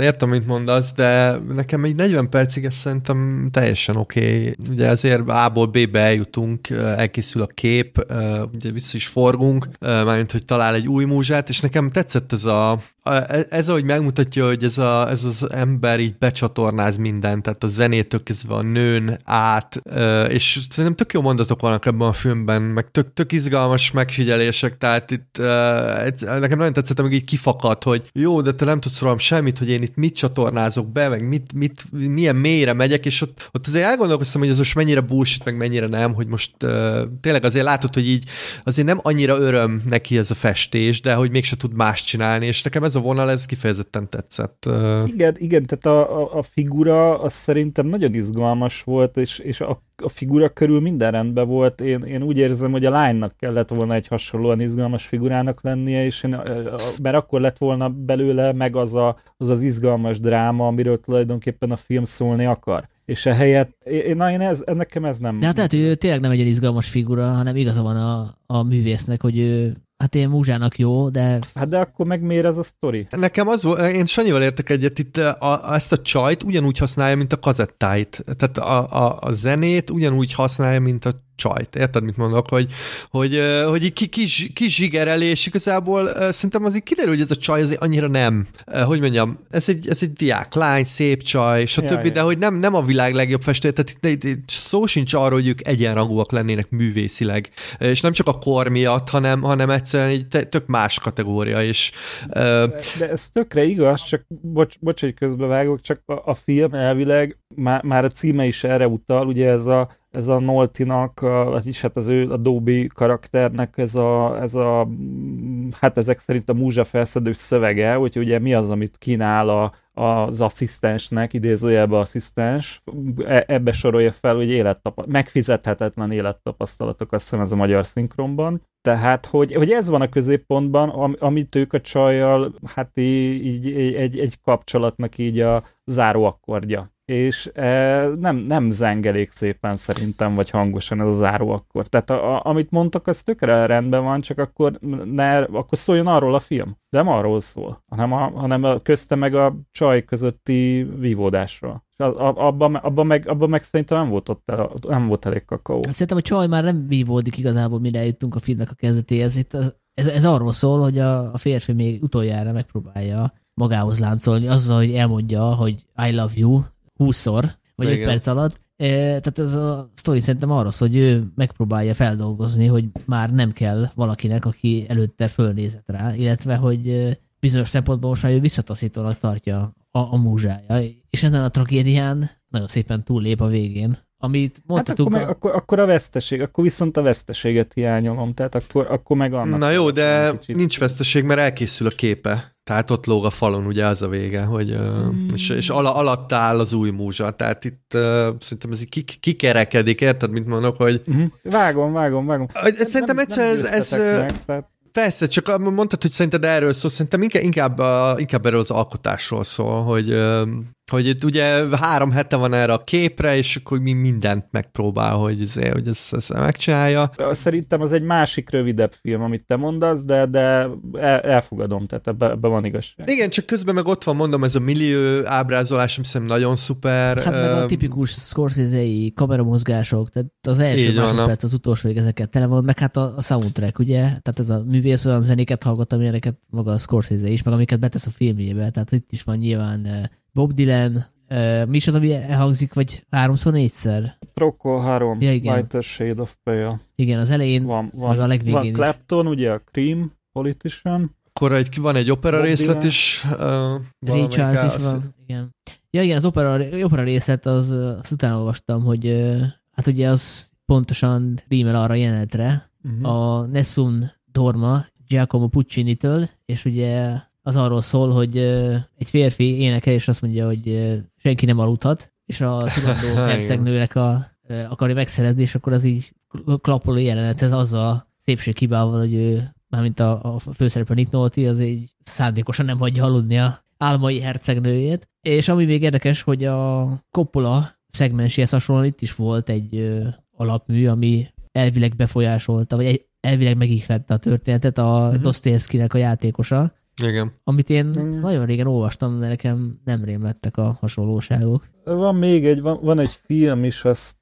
Értem, mint mondasz, de nekem egy 40 percig ez szerintem teljesen oké. Okay. Ugye ezért A-ból B-be eljutunk, elkészül a kép, ugye vissza is forgunk, mármint, hogy talál egy új múzsát, és nekem tetszett ez a, ez, ahogy megmutatja, hogy ez, a, ez az ember így becsatornáz mindent, tehát a zenétől kezdve a nőn át, és szerintem tök jó mondatok vannak ebben a filmben, meg tök, tök izgalmas megfigyelések, tehát itt nekem nagyon tetszett, amíg így kifakadt, hogy jó, de te nem tudsz rólam semmit, hogy én itt mit csatornázok be, meg mit, mit, milyen mélyre megyek, és ott, ott azért elgondolkoztam, hogy ez most mennyire bullshit, meg mennyire nem, hogy most tényleg azért látod, hogy így azért nem annyira öröm neki ez a festés, de hogy mégse tud más csinálni, és nekem ez a vonal, ez kifejezetten tetszett. Igen, igen, tehát a, a, a figura az szerintem nagyon izgalmas volt, és, és a, a figura körül minden rendben volt. Én, én úgy érzem, hogy a lánynak kellett volna egy hasonlóan izgalmas figurának lennie, és én, mert akkor lett volna belőle meg az, a, az az izgalmas dráma, amiről tulajdonképpen a film szólni akar. És ehelyett, én, na én ez, nekem ez nem... De hát lehet, hogy ő tényleg nem egy izgalmas figura, hanem igaza van a, a művésznek, hogy ő Hát én múzsának jó, de... Hát de akkor meg miért ez a sztori? Nekem az volt, én Sanyival értek egyet, itt a, a, ezt a csajt ugyanúgy használja, mint a kazettáit. Tehát a, a, a zenét ugyanúgy használja, mint a csajt. Érted, mit mondok? Hogy, hogy, hogy ki, kis, kis zsigerel, és igazából szerintem azért kiderül, hogy ez a csaj azért annyira nem, hogy mondjam, ez egy, ez egy diák lány, szép csaj, stb., ja, de hogy nem, nem a világ legjobb festő, tehát itt, itt szó sincs arról, hogy ők egyenrangúak lennének művészileg, és nem csak a kor miatt, hanem, hanem egyszerűen egy tök más kategória, és... De, de ez tökre igaz, csak bocs, bocs hogy közbevágok, csak a, a film elvileg, már, már a címe is erre utal, ugye ez a ez a Noltinak, vagyis hát az ő a Dobby karakternek ez a, ez a hát ezek szerint a múzsa felszedő szövege, hogy ugye mi az, amit kínál a, az asszisztensnek, idézőjelbe asszisztens, e, ebbe sorolja fel, hogy élettapa- megfizethetetlen élettapasztalatok, azt hiszem ez a magyar szinkronban. Tehát, hogy, hogy ez van a középpontban, am, amit ők a csajjal, hát így, így egy, egy kapcsolatnak így a záróakkordja és e, nem, nem zengelék szépen szerintem, vagy hangosan ez a záró akkor. Tehát a, a, amit mondtak, az tökre rendben van, csak akkor, ne, akkor szóljon arról a film. De nem arról szól, hanem a, hanem a közte meg a csaj közötti vívódásról. És abban abba meg, abba meg szerintem nem volt, ott el, nem volt elég kakaó. Szerintem a csaj már nem vívódik igazából, mire jutunk a filmnek a kezdetéhez. Itt az, ez, ez arról szól, hogy a, a férfi még utoljára megpróbálja magához láncolni azzal, hogy elmondja, hogy I love you, 20-szor, vagy 5 perc alatt. Tehát ez a sztori szerintem szól, hogy ő megpróbálja feldolgozni, hogy már nem kell valakinek, aki előtte fölnézett rá, illetve hogy bizonyos szempontból most már ő visszataszítónak tartja a, a múzsája. És ezen a tragédián nagyon szépen túllép a végén. Amit mondhatunk... Hát akkor, meg, akkor, akkor a veszteség, akkor viszont a veszteséget hiányolom, tehát akkor, akkor meg annak... Na jó, de nincs veszteség, mert elkészül a képe. Tehát ott lóg a falon, ugye az a vége, hogy, mm. és, és ala, alatt áll az új múzsa. Tehát itt uh, szerintem ez így kikerekedik, érted, mint mondok, hogy... Mm-hmm. Vágom, vágom, vágom. Szerintem egyszerűen ez... ez meg, tehát... Persze, csak mondtad, hogy szerinted erről szól, szerintem inkább, inkább, inkább erről az alkotásról szól, hogy hogy itt ugye három hete van erre a képre, és akkor mi mindent megpróbál, hogy, ez, hogy ezt, ezt megcsinálja. Szerintem az egy másik rövidebb film, amit te mondasz, de, de elfogadom, tehát ebbe, ebbe van igazság. Igen, csak közben meg ott van, mondom, ez a millió ábrázolás, ami szerintem nagyon szuper. Hát meg a tipikus Scorsese-i kameramozgások, tehát az első másodperc, az utolsó ezeket tele van, meg hát a, a soundtrack, ugye? Tehát ez a művész olyan zenéket hallgat, amilyeneket maga a Scorsese is, meg amiket betesz a filmjébe, tehát itt is van nyilván Bob Dylan, uh, mi is az, ami elhangzik, vagy háromszor, négyszer? Procol három, ja, igen. Lighter Shade of Pale. Igen, az elején, van, van, meg a legvégén Van Clapton, is. ugye a Cream, Politician. Akkor egy, van egy opera Bob részlet Dylan. is. Uh, Ray Charles is van, igen. Ja, igen, az opera, opera részlet, az, azt utána olvastam, hogy uh, hát ugye az pontosan rímel arra jelenetre, uh-huh. a Nessun Dorma Giacomo Puccini-től, és ugye az arról szól, hogy egy férfi énekel, és azt mondja, hogy senki nem aludhat, és a tudandó hercegnőnek a, akarja megszerezni, és akkor az így klappoló jelenet, ez azzal szépség kibával, hogy ő, mármint a, a főszereplő Nick Nolte, az így szándékosan nem hagyja aludni a álmai hercegnőjét. És ami még érdekes, hogy a Coppola szegmenséhez hasonlóan itt is volt egy ö, alapmű, ami elvileg befolyásolta, vagy egy, elvileg megihlette a történetet, a uh-huh. Dostoyevsky-nek a játékosa, igen. Amit én mm. nagyon régen olvastam, de nekem nem rémlettek a hasonlóságok. Van még egy, van, van egy film is, azt,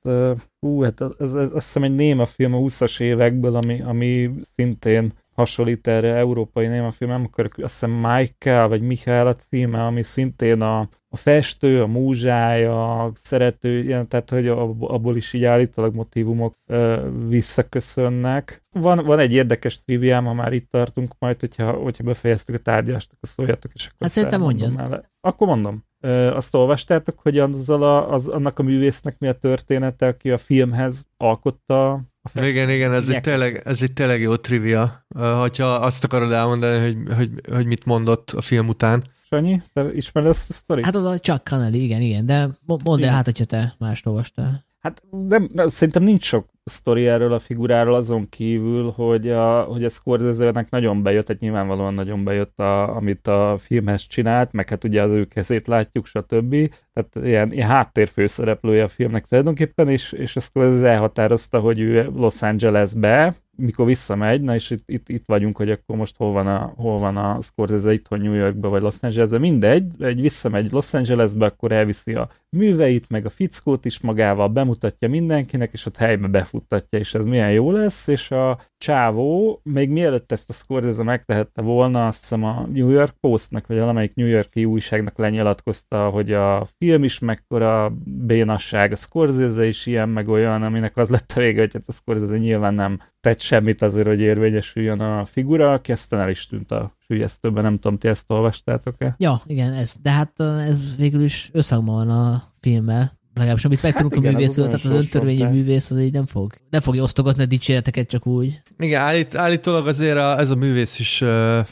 hú, hát ez, ez, azt hiszem egy néma film a 20-as évekből, ami, ami szintén hasonlít erre európai némafilm, nem akarok, azt hiszem Michael, vagy Michael a címe, ami szintén a, a festő, a múzsája, a szerető, ilyen, tehát hogy abból is így állítólag motivumok ö, visszaköszönnek. Van, van egy érdekes triviám, ha már itt tartunk, majd, hogyha, hogyha befejeztük a tárgyást, akkor szóljatok, és akkor Hát szerintem mondjon. Akkor mondom. Ö, azt olvastátok, hogy azzal a, az, annak a művésznek mi a története, aki a filmhez alkotta igen, igen, ez egy, tényleg, ez egy tényleg jó trivia, hogyha azt akarod elmondani, hogy, hogy, hogy mit mondott a film után. Sanyi, te ismered ezt a sztorit? Hát az a Chuck Connelly, igen, igen, de mondd el, hát, hogyha te mást olvastál. Hát nem, nem, szerintem nincs sok sztori erről a figuráról azon kívül, hogy a, hogy a Scorsese-nek nagyon bejött, tehát nyilvánvalóan nagyon bejött, a, amit a filmhez csinált, meg hát ugye az ő kezét látjuk, stb. Tehát ilyen, ilyen háttérfőszereplője a filmnek tulajdonképpen, és, és a Scorsese elhatározta, hogy ő Los Angelesbe mikor visszamegy, na és itt, itt, itt vagyunk, hogy akkor most hol van a, hol van a Scorsese itthon New Yorkba vagy Los Angelesbe, mindegy, egy visszamegy Los Angelesbe, akkor elviszi a műveit, meg a fickót is magával, bemutatja mindenkinek, és ott helybe befuttatja, és ez milyen jó lesz, és a csávó, még mielőtt ezt a Scorsese megtehette volna, azt hiszem a New York Postnak, vagy valamelyik New Yorki újságnak lenyilatkozta, hogy a film is mekkora bénasság, a Scorsese is ilyen, meg olyan, aminek az lett a vége, hogy hát a Scorsese nyilván nem tett semmit azért, hogy érvényesüljön a figura, aki aztán el is tűnt a sülyeztőben, nem tudom, ti ezt olvastátok-e? Ja, igen, ez, de hát ez végül is összhangban van a filmmel, legalábbis amit megtudunk hát a művészről, tehát az öntörvényi művész az így nem fog, nem fogja osztogatni a dicséreteket csak úgy. Igen, állít, állítólag azért a, ez a művész is,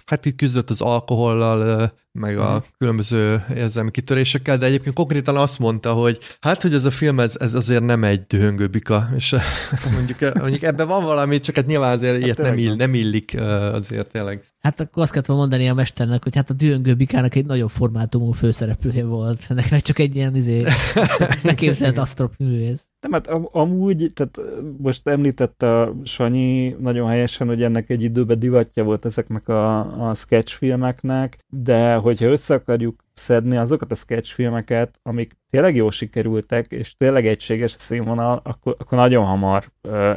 hát itt küzdött az alkohollal, meg a mhm. különböző érzelmi kitörésekkel, de egyébként konkrétan azt mondta, hogy hát, hogy ez a film, ez, ez azért nem egy dühöngő bika, és mondjuk, mondjuk ebben van valami, csak hát nyilván azért hát ilyet nem, ill, nem illik azért tényleg. Hát akkor azt kellett mondani a mesternek, hogy hát a dühöngő bikának egy nagyobb formátumú főszereplője volt. Ennek meg csak egy ilyen izé, megképzelt asztrop művész. Nem, hát am- amúgy, tehát most említette a Sanyi nagyon helyesen, hogy ennek egy időben divatja volt ezeknek a, a sketchfilmeknek, de hogyha össze akarjuk szedni azokat a sketchfilmeket, amik tényleg jól sikerültek, és tényleg egységes a színvonal, akkor, akkor nagyon hamar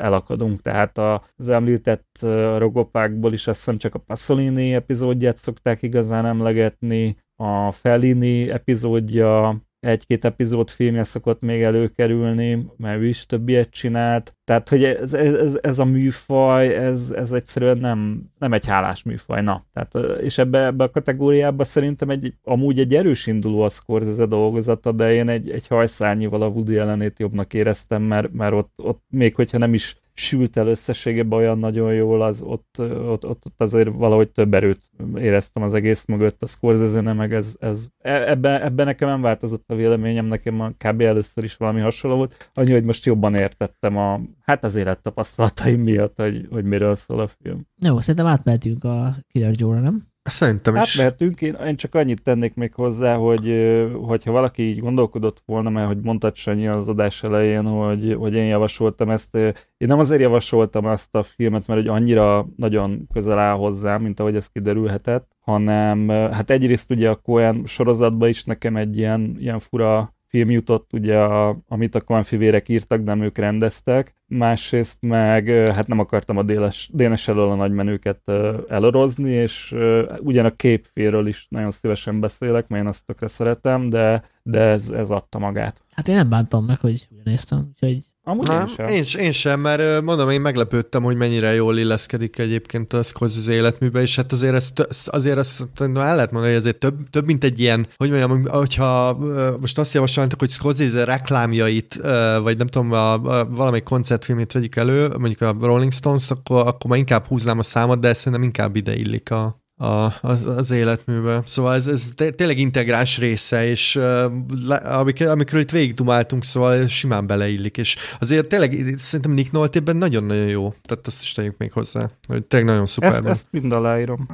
elakadunk. Tehát az említett rogopákból is azt hiszem csak a Pasolini epizódját szokták igazán emlegetni, a Fellini epizódja, egy-két epizód filmje szokott még előkerülni, mert ő is több ilyet csinált. Tehát, hogy ez, ez, ez a műfaj, ez, ez egyszerűen nem, nem egy hálás műfaj, na. Tehát, és ebbe, ebbe a kategóriába szerintem egy, amúgy egy erős induló a Scorsese dolgozata, de én egy, egy hajszárnyival a Woody ellenét jobbnak éreztem, mert, mert ott, ott még hogyha nem is sült el összességében olyan nagyon jól, az ott, ott, ott, ott azért valahogy több erőt éreztem az egész mögött, a Scorsese meg ez, ez ebben ebbe nekem nem változott a véleményem, nekem a kb. először is valami hasonló volt, annyi, hogy most jobban értettem a, hát az élettapasztalataim miatt, hogy, hogy miről szól a film. Jó, szerintem átmehetünk a Killer Joe-ra, nem? Szerintem is. Átmehetünk, én, én csak annyit tennék még hozzá, hogy hogyha valaki így gondolkodott volna, mert hogy mondtad Sanyi az adás elején, hogy, hogy én javasoltam ezt, én nem azért javasoltam ezt a filmet, mert hogy annyira nagyon közel áll hozzá, mint ahogy ez kiderülhetett, hanem hát egyrészt ugye a Cohen sorozatban is nekem egy ilyen, ilyen fura film jutott, ugye, a, amit a Coen fivérek írtak, nem ők rendeztek. Másrészt meg hát nem akartam a déles, dénes elől a nagymenőket elorozni, és ugyan a képféről is nagyon szívesen beszélek, mert én azt tökre szeretem, de, de ez, ez adta magát. Hát én nem bántam meg, hogy néztem, úgyhogy Amúgy nem, én sem. Én, én sem, mert mondom, én meglepődtem, hogy mennyire jól illeszkedik egyébként a Scorsese életműbe, és hát azért ezt, azért ezt el lehet mondani, hogy azért több, több mint egy ilyen, hogy mondjam, hogyha most azt javasolnátok, hogy Scorsese reklámjait, vagy nem tudom, a, a valamelyik koncertfilmét vegyük elő, mondjuk a Rolling Stones, akkor, akkor már inkább húznám a számot, de szerintem inkább ide illik a, a, az, az életműbe. Szóval ez, ez tényleg integráns része, és uh, amik, amikről itt végigdumáltunk, szóval simán beleillik, és azért tényleg szerintem Nick Nolte nagyon-nagyon jó, tehát azt is tegyük még hozzá, hogy tényleg nagyon szuper. Ezt, ezt mind aláírom.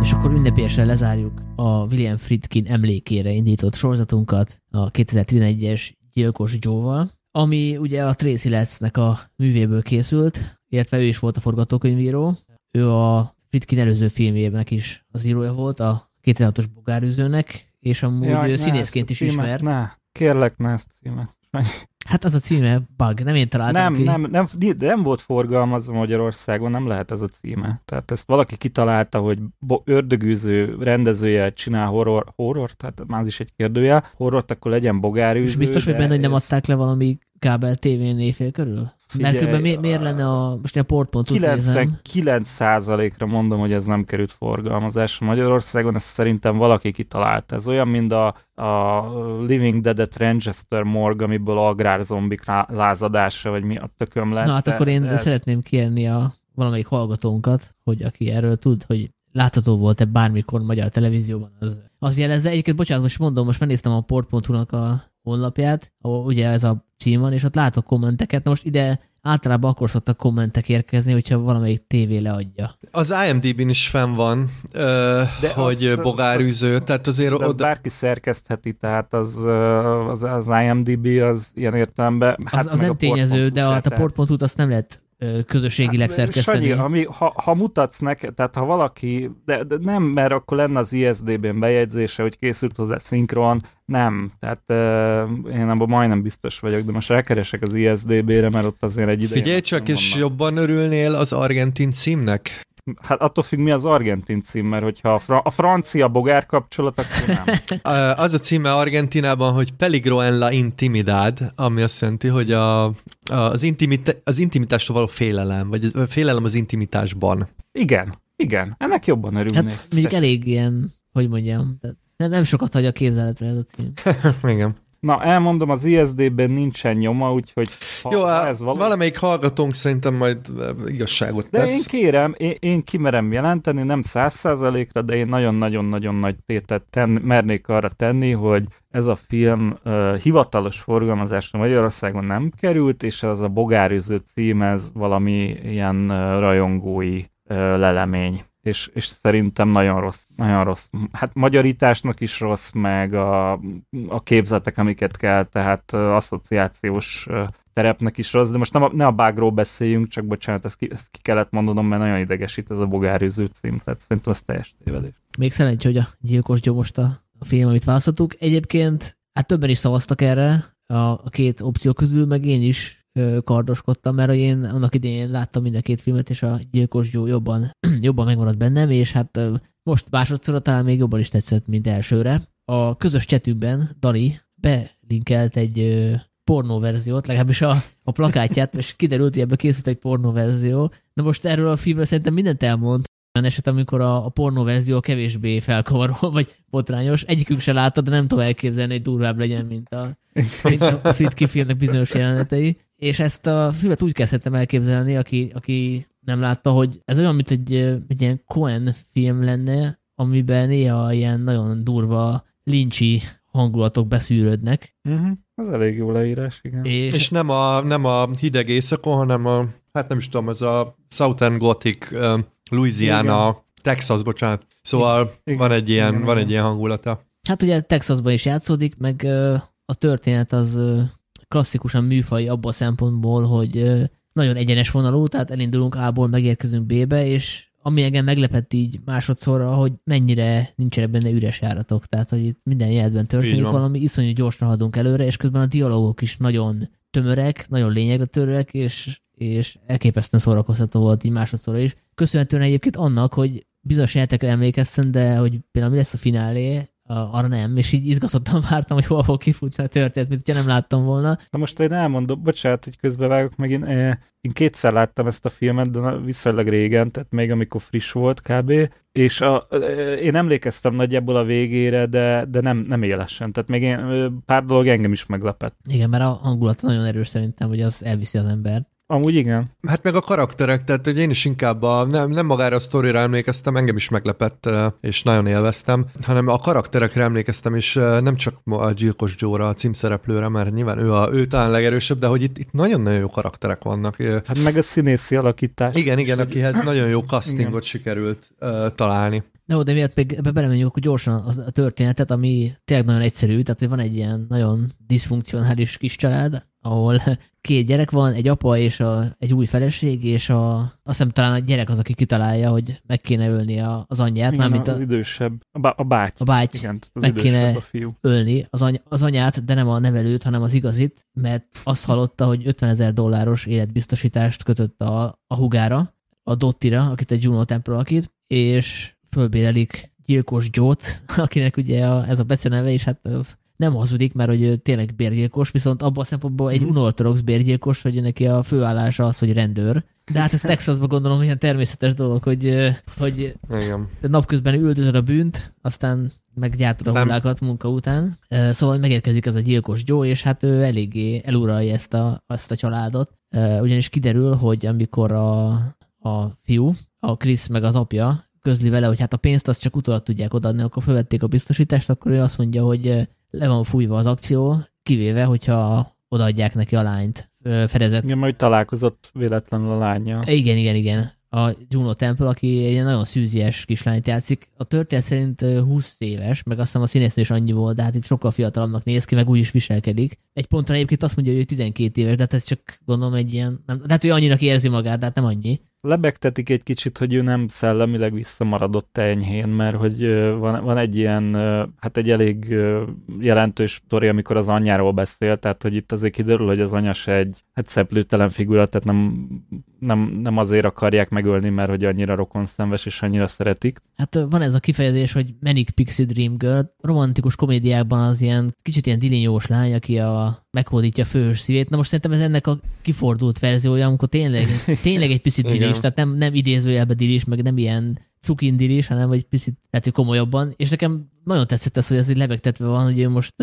És akkor ünnepélyesen lezárjuk a William Friedkin emlékére indított sorozatunkat a 2011-es Gyilkos Joe-val, ami ugye a Tracy Letts-nek a művéből készült, illetve ő is volt a forgatókönyvíró. Ő a Fritkin előző filmjének is az írója volt, a 2006-os Bogárűzőnek, és amúgy ja, ő színészként is címet, ismert. Ne, kérlek, ne ezt címet. Hát az a címe Bug, nem én találtam nem, ki. Nem, nem, nem volt forgalmazva Magyarországon, nem lehet ez a címe. Tehát ezt valaki kitalálta, hogy ördögűző rendezője csinál horror, horror, tehát már is egy kérdője, horrort, akkor legyen bogárűző. És biztos, hogy benne, hogy nem adták le valami kábel tévén éjfél körül? Figyelj, Mert mi, miért lenne a, most a port.hu 99 százalékra mondom, hogy ez nem került forgalmazásra Magyarországon, ezt szerintem valaki kitalált. Ez olyan, mint a, a Living Dead-et Ranchester Morg, amiből agrárzombik lázadása, vagy mi a tököm lett. Na hát akkor én ez... szeretném kérni a valamelyik hallgatónkat, hogy aki erről tud, hogy látható volt-e bármikor magyar televízióban, az, az jelezze. Egyébként, bocsánat, most mondom, most megnéztem a port.hu-nak a honlapját, ahol ugye ez a cím van, és ott látok kommenteket. Na most ide általában akkor szoktak kommentek érkezni, hogyha valamelyik tévé leadja. Az IMDb-n is fenn van, de hogy azt, bogárűző, azt, tehát azért oda... bárki szerkesztheti, tehát az, az, az IMDb az ilyen értelemben... Hát az, az nem tényező, de a, a port.hu-t azt nem lehet közösségileg hát, szerkeszteni. Sanyi, ami, ha, ha mutatsz neked, tehát ha valaki, de, de nem, mert akkor lenne az ISDB-n bejegyzése, hogy készült hozzá szinkron, nem, tehát uh, én abban majdnem biztos vagyok, de most elkeresek az ISDB-re, mert ott azért egy ideje. Figyelj csak, és jobban örülnél az argentin címnek? Hát attól függ, mi az argentin cím, mert hogyha a, fra- a francia bogár kapcsolat, akkor nem. az a címe Argentinában, hogy Peligro en la intimidad, ami azt jelenti, hogy a, a, az, intimita- az intimitástól való félelem, vagy félelem az intimitásban. Igen, igen. Ennek jobban örülnék. Hát mondjuk elég ilyen, hogy mondjam, tehát nem, nem sokat hagy a képzeletre ez a cím. igen. Na, elmondom, az ISD-ben nincsen nyoma, úgyhogy ha, Jó, ez valami... valamelyik hallgatónk szerintem majd igazságot De tesz. én kérem, én, én kimerem jelenteni, nem száz százalékra, de én nagyon-nagyon-nagyon nagy tétet ten, mernék arra tenni, hogy ez a film uh, hivatalos forgalmazásra Magyarországon nem került, és ez a Bogárüző cím, ez valami ilyen uh, rajongói uh, lelemény és, és szerintem nagyon rossz, nagyon rossz. Hát magyarításnak is rossz, meg a, a képzetek, amiket kell, tehát asszociációs terepnek is rossz, de most nem a, ne a bágról beszéljünk, csak bocsánat, ezt ki, ezt ki kellett mondanom, mert nagyon idegesít ez a bogárűző cím, tehát szerintem ez teljes tévedés. Még szerencsé, hogy a Gyilkos Gyomost a, a film, amit választottuk. Egyébként, hát többen is szavaztak erre a, a két opció közül, meg én is kardoskodtam, mert én annak idején láttam mind a két filmet, és a Gyilkos Joe jobban, jobban megmaradt bennem, és hát most másodszorra talán még jobban is tetszett, mint elsőre. A közös csetünkben Dani belinkelt egy pornó verziót, legalábbis a, a plakátját, és kiderült, hogy ebbe készült egy pornó verzió. Na most erről a filmről szerintem mindent elmond, olyan eset, amikor a, a pornó verzió kevésbé felkavaró, vagy botrányos. Egyikünk se látta, de nem tudom elképzelni, hogy durvább legyen, mint a, mint a Fritki filmnek bizonyos jelenetei. És ezt a filmet úgy kezdtem elképzelni, aki, aki nem látta, hogy ez olyan, mint egy, egy ilyen Cohen film lenne, amiben néha ilyen nagyon durva lincsi hangulatok beszűrődnek. Uh-huh. Ez elég jó leírás, igen. És, és nem, a, nem a hideg éjszakon, hanem a, hát nem is tudom, ez a Southern Gothic, uh, Louisiana, igen. Texas, bocsánat. Szóval igen. van egy ilyen, igen, van egy ilyen hangulata. Hát ugye Texasban is játszódik, meg uh, a történet az uh, klasszikusan műfaj abban a szempontból, hogy nagyon egyenes vonalú, tehát elindulunk A-ból, megérkezünk B-be, és ami engem meglepett így másodszorra, hogy mennyire nincsenek benne üres járatok, tehát hogy itt minden jelben történik valami, iszonyú gyorsan haladunk előre, és közben a dialógok is nagyon tömörek, nagyon lényegre törőek, és, és elképesztően szórakoztató volt így másodszorra is. Köszönhetően egyébként annak, hogy bizonyos játékra emlékeztem, de hogy például mi lesz a finálé, arra nem, és így izgatottan vártam, hogy hol fog kifutni a történet, mint hogyha nem láttam volna. Na most én elmondom, bocsánat, hogy közbevágok meg, én, én kétszer láttam ezt a filmet, de viszonylag régen, tehát még amikor friss volt kb. És a, én emlékeztem nagyjából a végére, de, de nem, nem élesen. Tehát még én, pár dolog engem is meglepett. Igen, mert a hangulat nagyon erős szerintem, hogy az elviszi az ember. Amúgy igen. Hát meg a karakterek, tehát hogy én is inkább a, nem, nem magára a sztorira emlékeztem, engem is meglepett, és nagyon élveztem, hanem a karakterekre emlékeztem, és nem csak a Gyilkos Joe-ra, a címszereplőre, mert nyilván ő, a, ő talán legerősebb, de hogy itt, itt nagyon-nagyon jó karakterek vannak. Hát meg a színészi alakítás. Igen, igen, akihez nagyon jó castingot igen. sikerült uh, találni. No, de miatt még ebbe belemegyünk akkor gyorsan a történetet, ami tényleg nagyon egyszerű, tehát hogy van egy ilyen nagyon diszfunkcionális kis család, ahol két gyerek van, egy apa és a, egy új feleség, és a, azt hiszem talán a gyerek az, aki kitalálja, hogy meg kéne ölni a, az anyját. Igen, mint az a, idősebb, a, bá, a báty. A báty Igen, az meg kéne a fiú. ölni az, any, az anyát, de nem a nevelőt, hanem az igazit, mert azt hallotta, hogy 50 ezer dolláros életbiztosítást kötött a, a hugára, a Dottira, akit egy Juno Temple alakít, és fölbérelik gyilkos Jót, akinek ugye a, ez a beceneve, és hát az nem hazudik, mert hogy ő tényleg bérgyilkos, viszont abban a szempontból egy mhm. unortodox bérgyilkos, hogy neki a főállása az, hogy rendőr. De hát ez Texasban gondolom ilyen természetes dolog, hogy, hogy Igen. napközben üldözöd a bűnt, aztán meggyártod a hullákat munka után. Szóval megérkezik ez a gyilkos Joe, és hát ő eléggé eluralja ezt a, ezt a családot. Ugyanis kiderül, hogy amikor a, a fiú, a Chris meg az apja közli vele, hogy hát a pénzt azt csak utólag tudják odaadni, akkor felvették a biztosítást, akkor ő azt mondja, hogy le van fújva az akció, kivéve, hogyha odaadják neki a lányt fedezett. Igen, majd találkozott véletlenül a lánya. Igen, igen, igen. A Juno Temple, aki egy nagyon szűzies kislányt játszik. A történet szerint 20 éves, meg azt hiszem a színésznő is annyi volt, de hát itt sokkal fiatalabbnak néz ki, meg úgy is viselkedik. Egy pontra egyébként azt mondja, hogy ő 12 éves, de hát ez csak gondolom egy ilyen, nem, tehát ő annyinak érzi magát, de hát nem annyi lebegtetik egy kicsit, hogy ő nem szellemileg visszamaradott enyhén, mert hogy van, van egy ilyen, hát egy elég jelentős sztori, amikor az anyjáról beszél, tehát hogy itt azért kiderül, hogy az anya se egy hát szeplőtelen figura, tehát nem, nem, nem azért akarják megölni, mert hogy annyira rokon szenves és annyira szeretik. Hát van ez a kifejezés, hogy Manic Pixie Dream Girl. Romantikus komédiákban az ilyen kicsit ilyen dilinyós lány, aki a, meghódítja a főhős szívét. Na most szerintem ez ennek a kifordult verziója, amikor tényleg, tényleg egy picit dilis, tehát nem, nem idézőjelbe dilis, meg nem ilyen cukindilis, hanem egy picit lehet, hogy komolyabban. És nekem nagyon tetszett ez, hogy ez így lebegtetve van, hogy ő most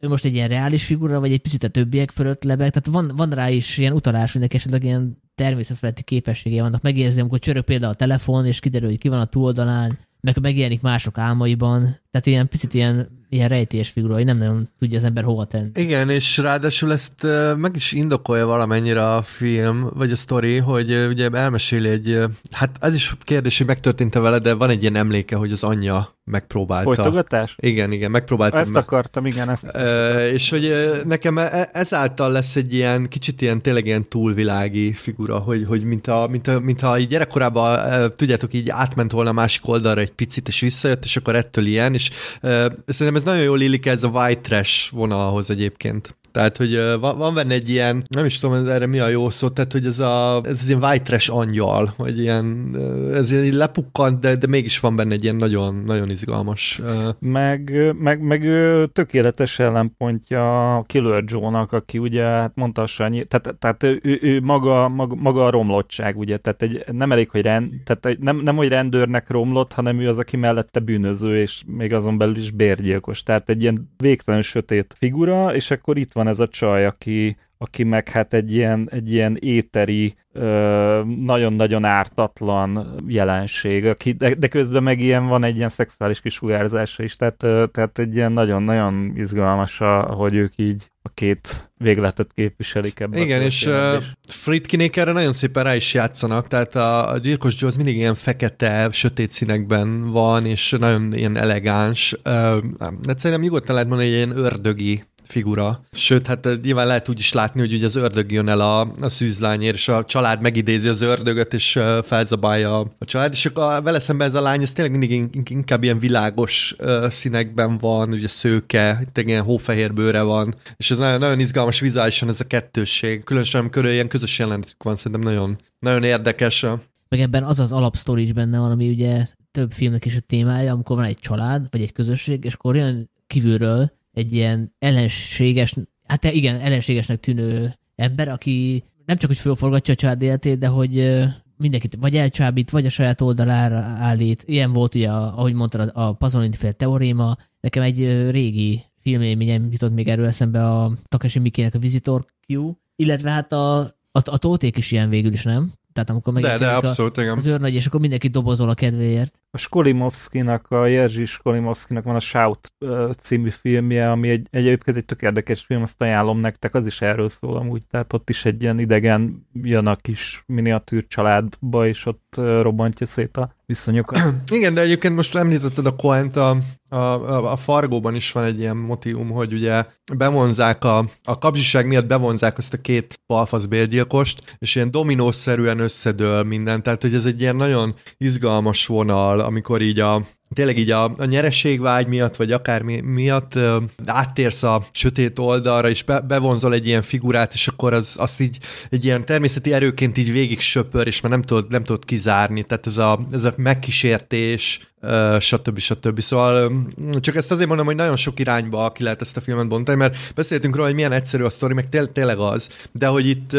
ő most egy ilyen reális figura, vagy egy picit a többiek fölött lebeg. Tehát van, van rá is ilyen utalás, hogy esetleg ilyen természetfeletti képességei vannak. Megérzi, amikor csörög például a telefon, és kiderül, hogy ki van a túloldalán, meg megjelenik mások álmaiban. Tehát ilyen picit ilyen ilyen rejtélyes figura, hogy nem nagyon tudja az ember hova tenni. Igen, és ráadásul ezt meg is indokolja valamennyire a film, vagy a sztori, hogy ugye elmeséli egy, hát ez is kérdés, hogy megtörtént-e vele, de van egy ilyen emléke, hogy az anyja megpróbálta. Folytogatás? Igen, igen, megpróbáltam. Ezt akartam, igen. Ezt, ezt és hogy nekem e, ezáltal lesz egy ilyen, kicsit ilyen tényleg ilyen túlvilági figura, hogy, hogy mint, a, mint, a, mint ha így gyerekkorában, tudjátok, így átment volna a másik oldalra egy picit, és visszajött, és akkor ettől ilyen, és szerintem ez nagyon jól illik ez a white trash vonalhoz egyébként. Tehát, hogy van, van benne egy ilyen, nem is tudom, erre mi a jó szó, tehát, hogy ez, a, ez az ilyen white trash angyal, vagy ilyen, ez ilyen lepukkant, de, de mégis van benne egy ilyen nagyon, nagyon izgalmas. Meg, meg, meg tökéletes ellenpontja Killer Joe-nak, aki ugye, hát mondta a Sanyi, tehát, tehát ő, ő maga, maga, maga, a romlottság, ugye, tehát egy, nem elég, hogy rend, tehát nem, nem, hogy rendőrnek romlott, hanem ő az, aki mellette bűnöző, és még azon belül is bérgyilkos. Tehát egy ilyen végtelen sötét figura, és akkor itt van ez a csaj, aki, aki meg hát egy ilyen, egy ilyen éteri, nagyon-nagyon ártatlan jelenség, aki, de, de közben meg ilyen van egy ilyen szexuális kisugárzása is, tehát, tehát egy ilyen nagyon-nagyon izgalmas, hogy ők így a két végletet képviselik ebben. Igen, és uh, Fritkinék erre nagyon szépen rá is játszanak, tehát a, a gyilkos Joe az mindig ilyen fekete, sötét színekben van, és nagyon ilyen elegáns. Uh, de szerintem nyugodtan lehet mondani, hogy ilyen ördögi figura. Sőt, hát eh, nyilván lehet úgy is látni, hogy ugye az ördög jön el a, a szűzlányért, és a család megidézi az ördögöt, és uh, felzabálja a család, és akkor vele szemben ez a lány, ez tényleg mindig inkább ilyen világos uh, színekben van, ugye szőke, tényleg ilyen hófehér bőre van, és ez nagyon, nagyon izgalmas vizuálisan ez a kettősség, különösen amikor ilyen közös jelenetük van, szerintem nagyon, nagyon érdekes. Meg ebben az az alapsztori is benne van, ami ugye több filmnek is a témája, amikor van egy család, vagy egy közösség, és akkor jön kívülről egy ilyen ellenséges, hát igen, ellenségesnek tűnő ember, aki nem csak, hogy fölforgatja a család életét, de hogy mindenkit vagy elcsábít, vagy a saját oldalára állít. Ilyen volt ugye, ahogy mondtad, a Pasolini fél teoréma. Nekem egy régi filmélményem jutott még erről eszembe a Takashi Mikének a Visitor Q, illetve hát a, a, a tóték is ilyen végül is, nem? Tehát amikor de, de abszolút, a, az őrnagy, és akkor mindenki dobozol a kedvéért. A Skolimovszkinak, a Jerzy Skolimovszkinak van a Shout című filmje, ami egy, egyébként egy tök érdekes film, azt ajánlom nektek, az is erről szól amúgy, tehát ott is egy ilyen idegen jön a kis miniatűr családba, és ott robbantja szét a viszonyokat. Igen, de egyébként most említetted a Coent, a, a, a Fargóban is van egy ilyen motivum, hogy ugye bevonzák a, a kapzsiság miatt bevonzák azt a két palfasz bérgyilkost, és ilyen dominószerűen összedől minden, tehát hogy ez egy ilyen nagyon izgalmas vonal, amikor így a, tényleg így a, a nyereségvágy miatt, vagy akármi miatt ö, áttérsz a sötét oldalra, és be, bevonzol egy ilyen figurát, és akkor az, azt így egy ilyen természeti erőként így végig söpör, és már nem tudod, nem tudod kizárni. Tehát ez a, ez a megkísértés, Uh, stb. stb. Szóval csak ezt azért mondom, hogy nagyon sok irányba ki lehet ezt a filmet bontani, mert beszéltünk róla, hogy milyen egyszerű a sztori, meg té- tényleg az, de hogy itt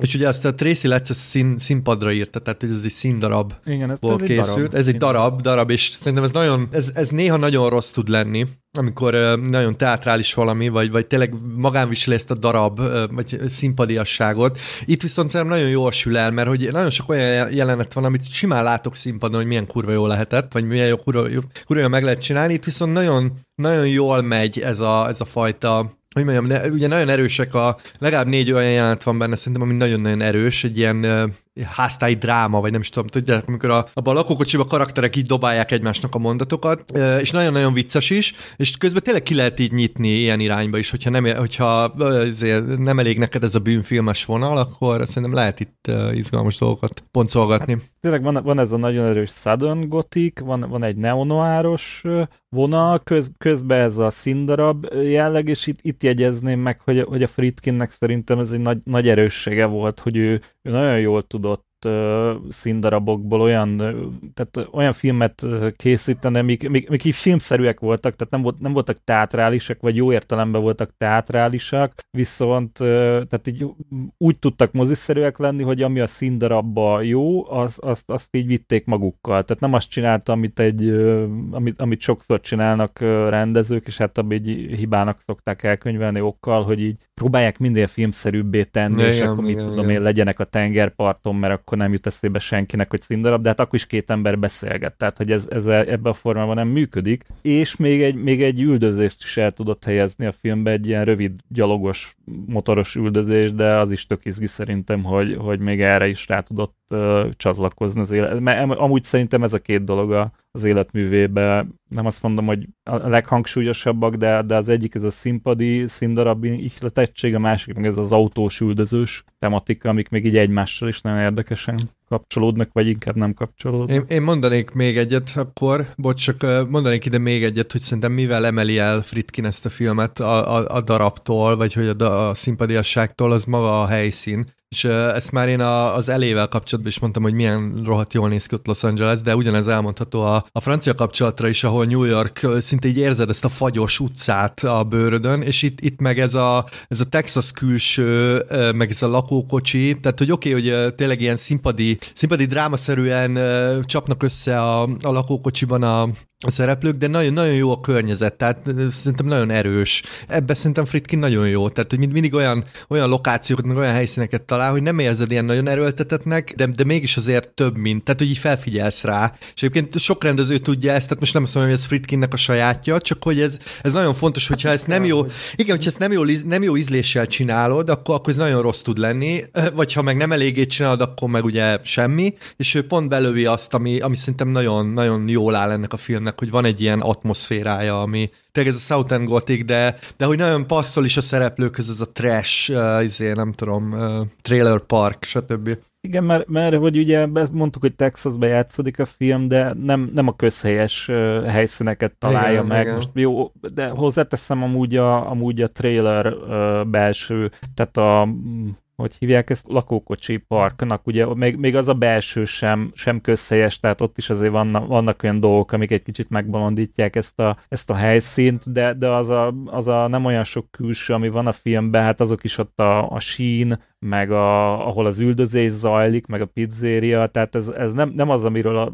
és ugye ezt a Tracy Letts szín, színpadra írta, tehát ez egy színdarab Igen, ez, ez készült. Darab. Ez egy darab, darab, és szerintem ez nagyon, ez, ez néha nagyon rossz tud lenni, amikor nagyon teátrális valami, vagy, vagy tényleg magánviseli ezt a darab, vagy színpadiasságot. Itt viszont szerintem nagyon jól sül el, mert hogy nagyon sok olyan jelenet van, amit simán látok színpadon, hogy milyen kurva jó lehetett, vagy milyen jó kurva, kurva meg lehet csinálni. Itt viszont nagyon, nagyon jól megy ez a, ez a fajta hogy mondjam, ne, ugye nagyon erősek a, legalább négy olyan jelenet van benne, szerintem, ami nagyon-nagyon erős, egy ilyen háztáji dráma, vagy nem is tudom, tudják, amikor a, abban a lakókocsiban a karakterek így dobálják egymásnak a mondatokat, és nagyon-nagyon vicces is, és közben tényleg ki lehet így nyitni ilyen irányba is, hogyha nem, hogyha nem elég neked ez a bűnfilmes vonal, akkor szerintem lehet itt izgalmas dolgokat pontszolgatni. Hát, tényleg van, van ez a nagyon erős Southern Gothic, van, van egy neonoáros vonal, köz, közben ez a színdarab jelleg, és itt, itt jegyezném meg, hogy, hogy a Fritkinnek szerintem ez egy nagy, nagy erőssége volt, hogy ő, ő nagyon jól tudott uh, színdarabokból olyan, tehát olyan filmet készíteni, amik, amik, amik így filmszerűek voltak, tehát nem, volt, nem voltak teátrálisak, vagy jó értelemben voltak teátrálisak, viszont uh, tehát így úgy tudtak moziszerűek lenni, hogy ami a színdarabba jó, az, azt, azt így vitték magukkal. Tehát nem azt csinálta, amit, egy, uh, amit, amit sokszor csinálnak rendezők, és hát abban így hibának szokták elkönyvelni okkal, hogy így próbálják minél filmszerűbbé tenni, igen, és akkor mit igen, tudom igen. én, legyenek a tengerparton, mert akkor nem jut eszébe senkinek, hogy színdarab, de hát akkor is két ember beszélget, tehát hogy ez, ez ebben a formában nem működik. És még egy, még egy üldözést is el tudott helyezni a filmbe, egy ilyen rövid gyalogos motoros üldözés, de az is tök izgi szerintem, hogy, hogy még erre is rá tudott uh, csatlakozni az élet. Mert amúgy szerintem ez a két dolog az életművébe, nem azt mondom, hogy a leghangsúlyosabbak, de, de az egyik ez a színpadi, színdarab ihletettség, a másik meg ez az autós üldözős tematika, amik még így egymással is nagyon érdekesen kapcsolódnak, vagy inkább nem kapcsolódnak. Én, én mondanék még egyet akkor, bocs, csak mondanék ide még egyet, hogy szerintem mivel emeli el Fritkin ezt a filmet a, a, a darabtól, vagy hogy a, a szimpadiasságtól, az maga a helyszín és ezt már én a, az elével kapcsolatban is mondtam, hogy milyen rohadt jól néz ki ott Los Angeles, de ugyanez elmondható a, a francia kapcsolatra is, ahol New York szinte így érzed ezt a fagyos utcát a bőrödön, és itt, itt meg ez a, ez a Texas külső, meg ez a lakókocsi, tehát hogy oké, okay, hogy tényleg ilyen színpadi, színpadi drámaszerűen csapnak össze a, a lakókocsiban a, a szereplők, de nagyon-nagyon jó a környezet, tehát szerintem nagyon erős. Ebben szerintem Fritkin nagyon jó, tehát hogy mindig olyan, olyan lokációkat, meg olyan helyszíneket talál, hogy nem érzed ilyen nagyon erőltetetnek, de, de mégis azért több, mint, tehát hogy így felfigyelsz rá. És egyébként sok rendező tudja ezt, tehát most nem azt mondom, hogy ez Fritkinnek a sajátja, csak hogy ez, ez nagyon fontos, hogyha ezt nem jó, igen, hogyha ezt nem jó, nem jó ízléssel csinálod, akkor, akkor ez nagyon rossz tud lenni, vagy ha meg nem eléggé csinálod, akkor meg ugye semmi, és ő pont belövi azt, ami, ami szerintem nagyon, nagyon jól áll ennek a filmnek filmnek, hogy van egy ilyen atmoszférája, ami tényleg ez a Southern Gothic, de, de hogy nagyon passzol is a szereplőkhöz ez a trash, uh, izé, nem tudom, uh, trailer park, stb. Igen, mert, mert hogy ugye mondtuk, hogy Texasba játszódik a film, de nem, nem a közhelyes uh, helyszíneket találja igen, meg. Igen. Most jó, de hozzáteszem amúgy a, amúgy a trailer uh, belső, tehát a hogy hívják ezt, lakókocsi parknak, ugye még, még az a belső sem, sem közhelyes, tehát ott is azért vannak, vannak olyan dolgok, amik egy kicsit megbolondítják ezt a, ezt a helyszínt, de, de az, a, az a nem olyan sok külső, ami van a filmben, hát azok is ott a, a sín, meg a, ahol az üldözés zajlik, meg a pizzéria, tehát ez, ez nem, nem az, amiről a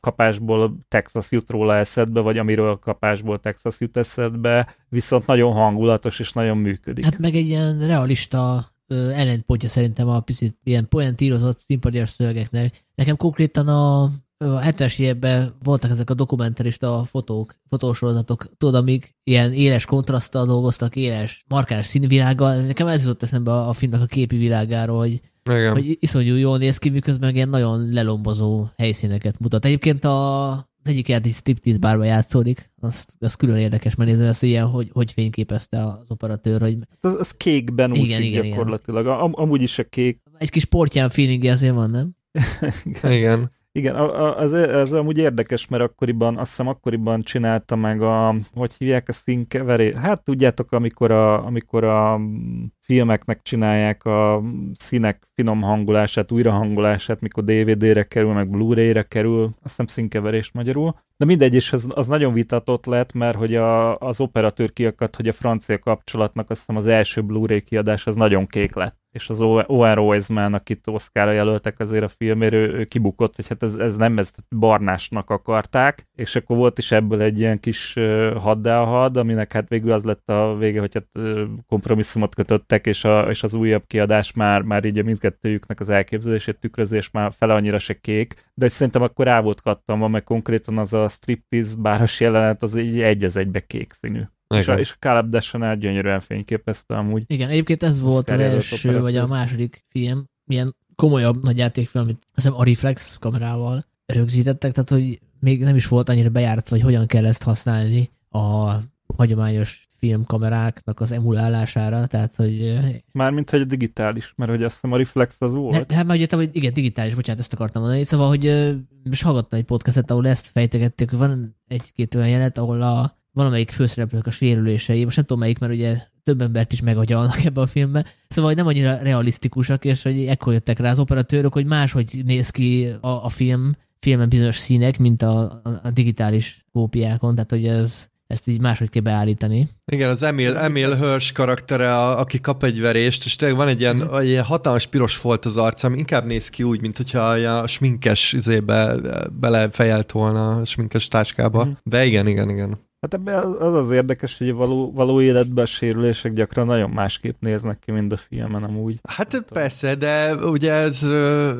kapásból Texas jut róla eszedbe, vagy amiről a kapásból Texas jut eszedbe, viszont nagyon hangulatos és nagyon működik. Hát meg egy ilyen realista ellentpontja szerintem a picit ilyen poentírozott szimpadias szövegeknek. Nekem konkrétan a, a 70-es években voltak ezek a dokumentarista fotók, fotósorozatok, tudod, amik ilyen éles kontraszttal dolgoztak, éles, markáns színvilággal. Nekem ez jutott eszembe a, a filmnek a képi világáról, hogy, Igen. hogy iszonyú jól néz ki, miközben ilyen nagyon lelombozó helyszíneket mutat. Egyébként a az egyik játék striptease bárba játszódik, azt, az külön érdekes, mert nézve azt ilyen, hogy, hogy fényképezte az operatőr, hogy... Az, az kékben úszik igen, igen, gyakorlatilag, igen. Am, amúgy is a kék. Egy kis portyán feelingje azért van, nem? igen. Igen, az, az amúgy érdekes, mert akkoriban, azt hiszem akkoriban csinálta meg a, hogy hívják a színkeveré? Hát tudjátok, amikor a, amikor a filmeknek csinálják a színek finom hangulását, újrahangulását, mikor DVD-re kerül, meg Blu-ray-re kerül, azt hiszem színkeverés magyarul. De mindegy, és az, az nagyon vitatott lett, mert hogy a, az operatőr kiakadt, hogy a francia kapcsolatnak azt hiszem az első Blu-ray kiadás az nagyon kék lett és az Owen Roisman, akit Oszkára jelöltek azért a filmért, ő, kibukott, hogy hát ez, ez nem, ez barnásnak akarták, és akkor volt is ebből egy ilyen kis had, aminek hát végül az lett a vége, hogy hát kompromisszumot kötöttek, és, a, és az újabb kiadás már, már így a mindkettőjüknek az elképzelését tükrözés már fele annyira se kék, de szerintem akkor rá volt kattam, meg konkrétan az a striptease báros jelenet, az így egy az egybe kék színű. És a, és a Caleb Deschanel gyönyörűen fényképezte amúgy. Igen, egyébként ez volt az első, vagy a második film, milyen komolyabb nagy játékfilm, amit azt hiszem a Reflex kamerával rögzítettek, tehát hogy még nem is volt annyira bejárt, hogy hogyan kell ezt használni a hagyományos filmkameráknak az emulálására, tehát hogy... Mármint, hogy a digitális, mert hogy azt hiszem a Reflex az volt. Ne, hát már ugye, hogy igen, digitális, bocsánat, ezt akartam mondani. Szóval, hogy most hallgattam egy podcastet, ahol ezt fejtegették, hogy van egy-két olyan jelet, ahol a valamelyik főszereplőnek a sérülései, most nem tudom melyik, mert ugye több embert is megagyalnak ebbe a filmbe, szóval hogy nem annyira realisztikusak, és hogy ekkor jöttek rá az operatőrök, hogy máshogy néz ki a, a film, filmen bizonyos színek, mint a, a, digitális kópiákon, tehát hogy ez, ezt így máshogy kell beállítani. Igen, az Emil, Emil Hirsch karaktere, a, aki kap egy verést, és tényleg van egy ilyen, mm. ilyen hatalmas piros folt az arcam, inkább néz ki úgy, mint hogyha a sminkes izébe belefejelt volna a sminkes táskába. Mm. De igen, igen, igen. Hát ebben az az érdekes, hogy a való, való életben a sérülések gyakran nagyon másképp néznek ki, mint a filmen amúgy. Hát hát persze, de ugye ez,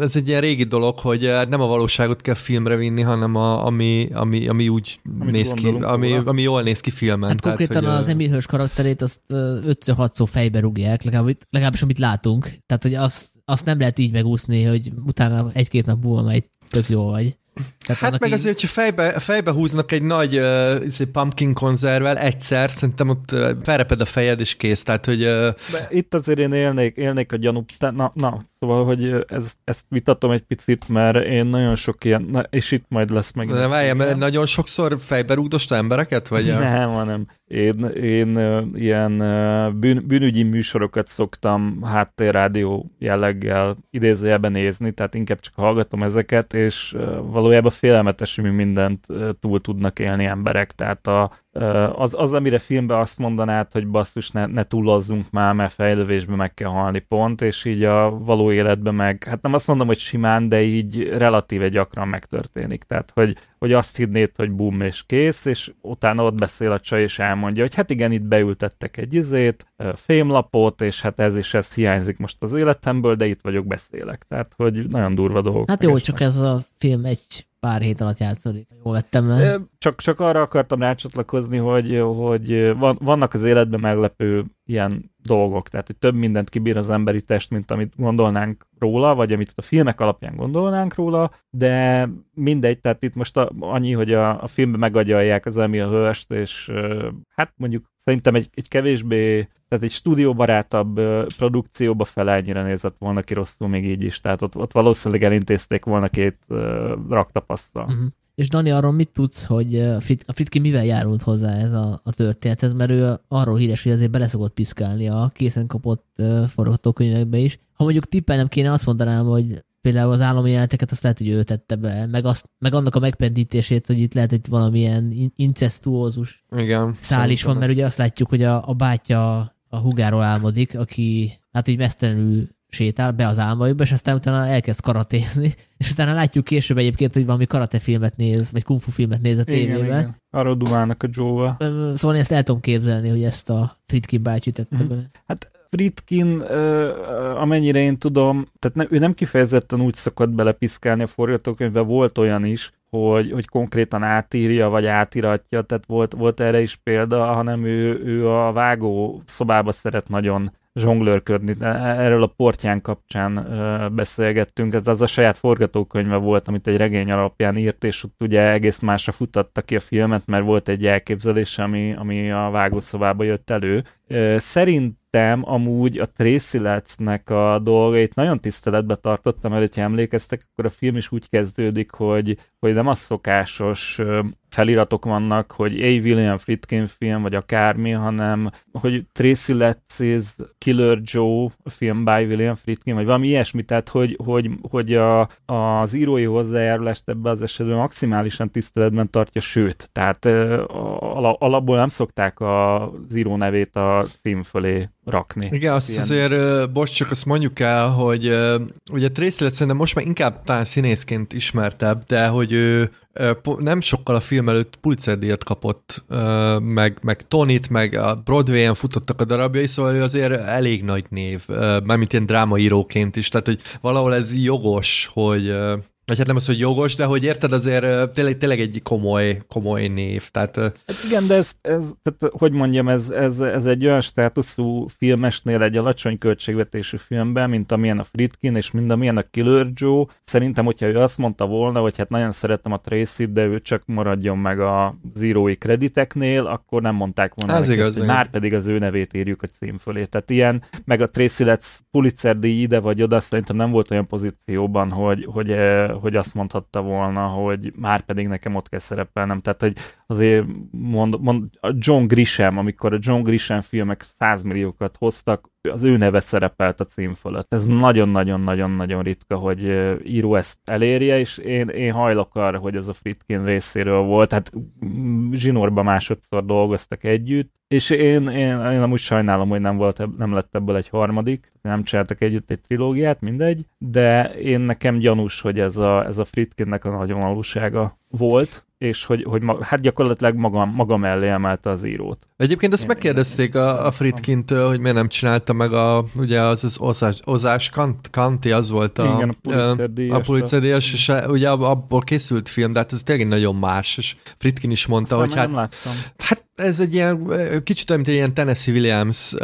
ez egy ilyen régi dolog, hogy nem a valóságot kell filmre vinni, hanem a, ami, ami, ami úgy Amit néz ki, ami, ami jól néz ki filmen. Hát Tehát, konkrétan hogy, az Emil Hirsch karakterét azt 5-6 fejbe rúgják, legalábbis, legalábbis amit látunk. Tehát, hogy azt, azt nem lehet így megúszni, hogy utána egy-két nap múlva egy tök jó vagy. Tehát hát meg így... azért, hogyha fejbe, fejbe húznak egy nagy uh, pumpkin konzervvel egyszer, szerintem ott uh, felreped a fejed és kész. Tehát, hogy, uh... Itt azért én élnék, élnék a gyanú, na, na, szóval, hogy ez, ezt vitatom egy picit, mert én nagyon sok ilyen, na, és itt majd lesz meg. De várjál, nagyon sokszor fejbe rúgdosta embereket? Vagy nem, hanem én, én uh, ilyen uh, bűn, bűnügyi műsorokat szoktam háttérrádió jelleggel idézőjelben nézni, tehát inkább csak hallgatom ezeket, és uh, valójában félelmetes, hogy mindent túl tudnak élni emberek. Tehát a, az, az, amire filmben azt mondanád, hogy basszus, ne, ne túlozzunk már, mert fejlővésben meg kell halni pont, és így a való életben meg, hát nem azt mondom, hogy simán, de így relatíve gyakran megtörténik. Tehát, hogy, hogy azt hinnéd, hogy bum és kész, és utána ott beszél a csaj, és elmondja, hogy hát igen, itt beültettek egy izét, fémlapot, és hát ez is ez hiányzik most az életemből, de itt vagyok, beszélek. Tehát, hogy nagyon durva dolgok. Hát jó, csak ez a film egy pár hét alatt játszódik. Jól vettem le. Csak, csak arra akartam rácsatlakozni, hogy, hogy van, vannak az életben meglepő ilyen dolgok, tehát hogy több mindent kibír az emberi test, mint amit gondolnánk róla, vagy amit a filmek alapján gondolnánk róla, de mindegy, tehát itt most a, annyi, hogy a, a filmben megagyalják az Emil Hörst, és hát mondjuk szerintem egy, egy kevésbé, tehát egy stúdióbarátabb produkcióba fele ennyire nézett volna ki rosszul még így is, tehát ott, ott valószínűleg elintézték volna két uh. Uh-huh. És Dani, arról mit tudsz, hogy a, Frit, a Fritki mivel járult hozzá ez a, a történethez, mert ő arról híres, hogy azért beleszokott piszkálni a készen kapott uh, forgatókönyvekbe is. Ha mondjuk tippelnem kéne, azt mondanám, hogy például az állami jeleneteket azt lehet, hogy ő tette be, meg, azt, meg annak a megpendítését, hogy itt lehet, hogy valamilyen incestuózus Igen, szál is van, mert ugye azt látjuk, hogy a, a bátyja a hugáról álmodik, aki hát így mesztelenül sétál be az álmaiba, és aztán utána elkezd karatézni, és aztán látjuk később egyébként, hogy valami karate filmet néz, vagy kung fu filmet néz a tévében. Arra dumálnak a Joe-val. Szóval én ezt el tudom képzelni, hogy ezt a Fritkin bácsi tette mm-hmm. bele. Hát Fritkin, amennyire én tudom, tehát ne, ő nem kifejezetten úgy szokott belepiszkálni a forgatókönyvbe, volt olyan is, hogy, hogy konkrétan átírja, vagy átiratja, tehát volt, volt erre is példa, hanem ő, ő a vágó szobába szeret nagyon zsonglőrködni. Erről a portyán kapcsán beszélgettünk, ez az a saját forgatókönyve volt, amit egy regény alapján írt, és ott ugye egész másra futatta ki a filmet, mert volt egy elképzelés, ami, ami a vágószobába jött elő. Szerint szerettem amúgy a Tracy Letts-nek a dolgait, nagyon tiszteletbe tartottam, mert ha emlékeztek, akkor a film is úgy kezdődik, hogy, hogy nem az szokásos feliratok vannak, hogy A. William Friedkin film, vagy akármi, hanem hogy Tracy Letts' Killer Joe film by William Friedkin, vagy valami ilyesmi, tehát hogy, hogy, hogy a, az írói hozzájárulást ebbe az esetben maximálisan tiszteletben tartja, sőt, tehát alapból nem szokták az író nevét a cím fölé rakni. Igen, azt Ilyen. azért, bocs, csak azt mondjuk el, hogy ugye Tracy Letts szerintem most már inkább talán színészként ismertebb, de hogy ő nem sokkal a film előtt Pulitzer díjat kapott, meg, meg Tonit, meg a Broadway-en futottak a darabjai, szóval ő azért elég nagy név, mármint ilyen drámaíróként is, tehát hogy valahol ez jogos, hogy vagy hát nem az, hogy jogos, de hogy érted, azért tényleg, tényleg egy komoly, komoly név. Tehát, hát igen, de ez, ez tehát, hogy mondjam, ez, ez, ez egy olyan státuszú filmesnél egy alacsony költségvetésű filmben, mint amilyen a Fritkin, és mind amilyen a Killer Joe. Szerintem, hogyha ő azt mondta volna, hogy hát nagyon szeretem a Tracy, de ő csak maradjon meg a írói krediteknél, akkor nem mondták volna. Ez igaz, ezt, már pedig az ő nevét írjuk a cím fölé. Tehát ilyen, meg a Tracy Let's Pulitzer díj ide vagy oda, szerintem nem volt olyan pozícióban, hogy, hogy hogy azt mondhatta volna, hogy már pedig nekem ott kell szerepelnem. Tehát, hogy azért mond, mond, a John Grisham, amikor a John Grisham filmek százmilliókat hoztak, az ő neve szerepelt a cím fölött. Ez nagyon-nagyon-nagyon-nagyon ritka, hogy író ezt elérje, és én, én hajlok arra, hogy ez a Fritkin részéről volt. Hát zsinórba másodszor dolgoztak együtt, és én, én, én amúgy sajnálom, hogy nem, volt, nem lett ebből egy harmadik, nem csináltak együtt egy trilógiát, mindegy, de én nekem gyanús, hogy ez a, ez a Fritkinnek a nagyon valósága volt, és hogy, hogy hát gyakorlatilag maga, maga mellé emelte az írót. Egyébként ezt megkérdezték a, a Fritkintől, hogy miért nem csinálta meg a, ugye az, az Ozás, Ozás Kant, Kanti, az volt a, Igen, a Pulitzer díjas, és ugye abból készült film, de hát ez tényleg nagyon más, és Fritkin is mondta, Aztán hogy hát, hát ez egy ilyen, kicsit olyan, mint egy ilyen Tennessee Williams, uh,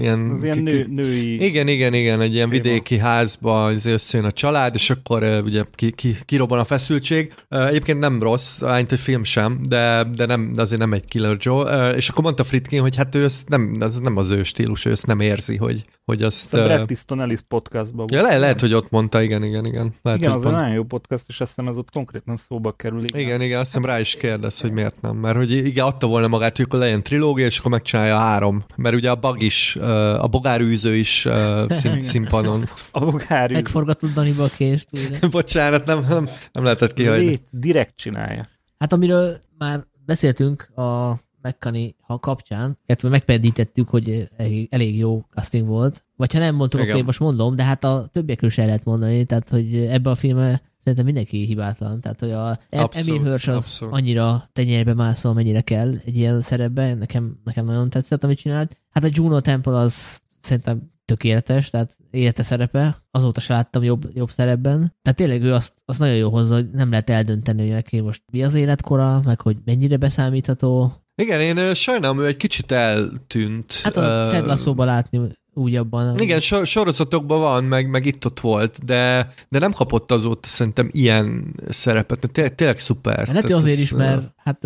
ilyen, az ilyen nő, női... Igen, igen, igen, egy ilyen téma. vidéki házba összejön a család, és akkor uh, ugye ki, ki, kirobban a feszültség. Uh, egyébként nem rossz, lányt, hogy film sem, de, de nem, azért nem egy Killer Joe. És akkor mondta Fritkin, hogy hát ő ezt nem, ez nem az ő stílus, ő ezt nem érzi, hogy, hogy azt... A Brad Easton Ellis podcastban ja, le, lehet, hogy ott mondta, igen, igen, igen. Lehet, igen, az pont... nagyon jó podcast, és azt hiszem ez ott konkrétan szóba kerül. Igen, igen, igen azt hiszem rá is kérdez, hogy miért nem. Mert hogy igen, adta volna magát, hogy akkor legyen trilógia, és akkor megcsinálja három. Mert ugye a bag is, a bogárűző is szín, színpadon. a bogárűző. Megforgatott Dani Bakést. Bocsánat, nem, nem, nem lehetett kihagyni. Direkt csinálja. Hát amiről már beszéltünk a McCanny ha kapcsán, illetve megpendítettük, hogy elég, elég jó casting volt. Vagy ha nem mondtuk, akkor én most mondom, de hát a többiekről is el lehet mondani, tehát hogy ebbe a filmbe szerintem mindenki hibátlan. Tehát, hogy a abszolút, Emil Hirsch az abszolút. annyira tenyérbe mászol, mennyire kell egy ilyen szerepben, nekem, nekem nagyon tetszett, amit csinált. Hát a Juno Temple az szerintem tökéletes, tehát élete szerepe, azóta se láttam jobb, jobb szerepben. Tehát tényleg ő azt, azt nagyon jó hozza, hogy nem lehet eldönteni, hogy neki most mi az életkora, meg hogy mennyire beszámítható. Igen, én sajnálom, ő egy kicsit eltűnt. Hát a Ted lasso látni újabban. Igen, sor- sorozatokban van, meg, meg itt-ott volt, de, de nem kapott azóta szerintem ilyen szerepet, mert tényleg, tényleg szuper. Hát lehet, azért is, mert hát,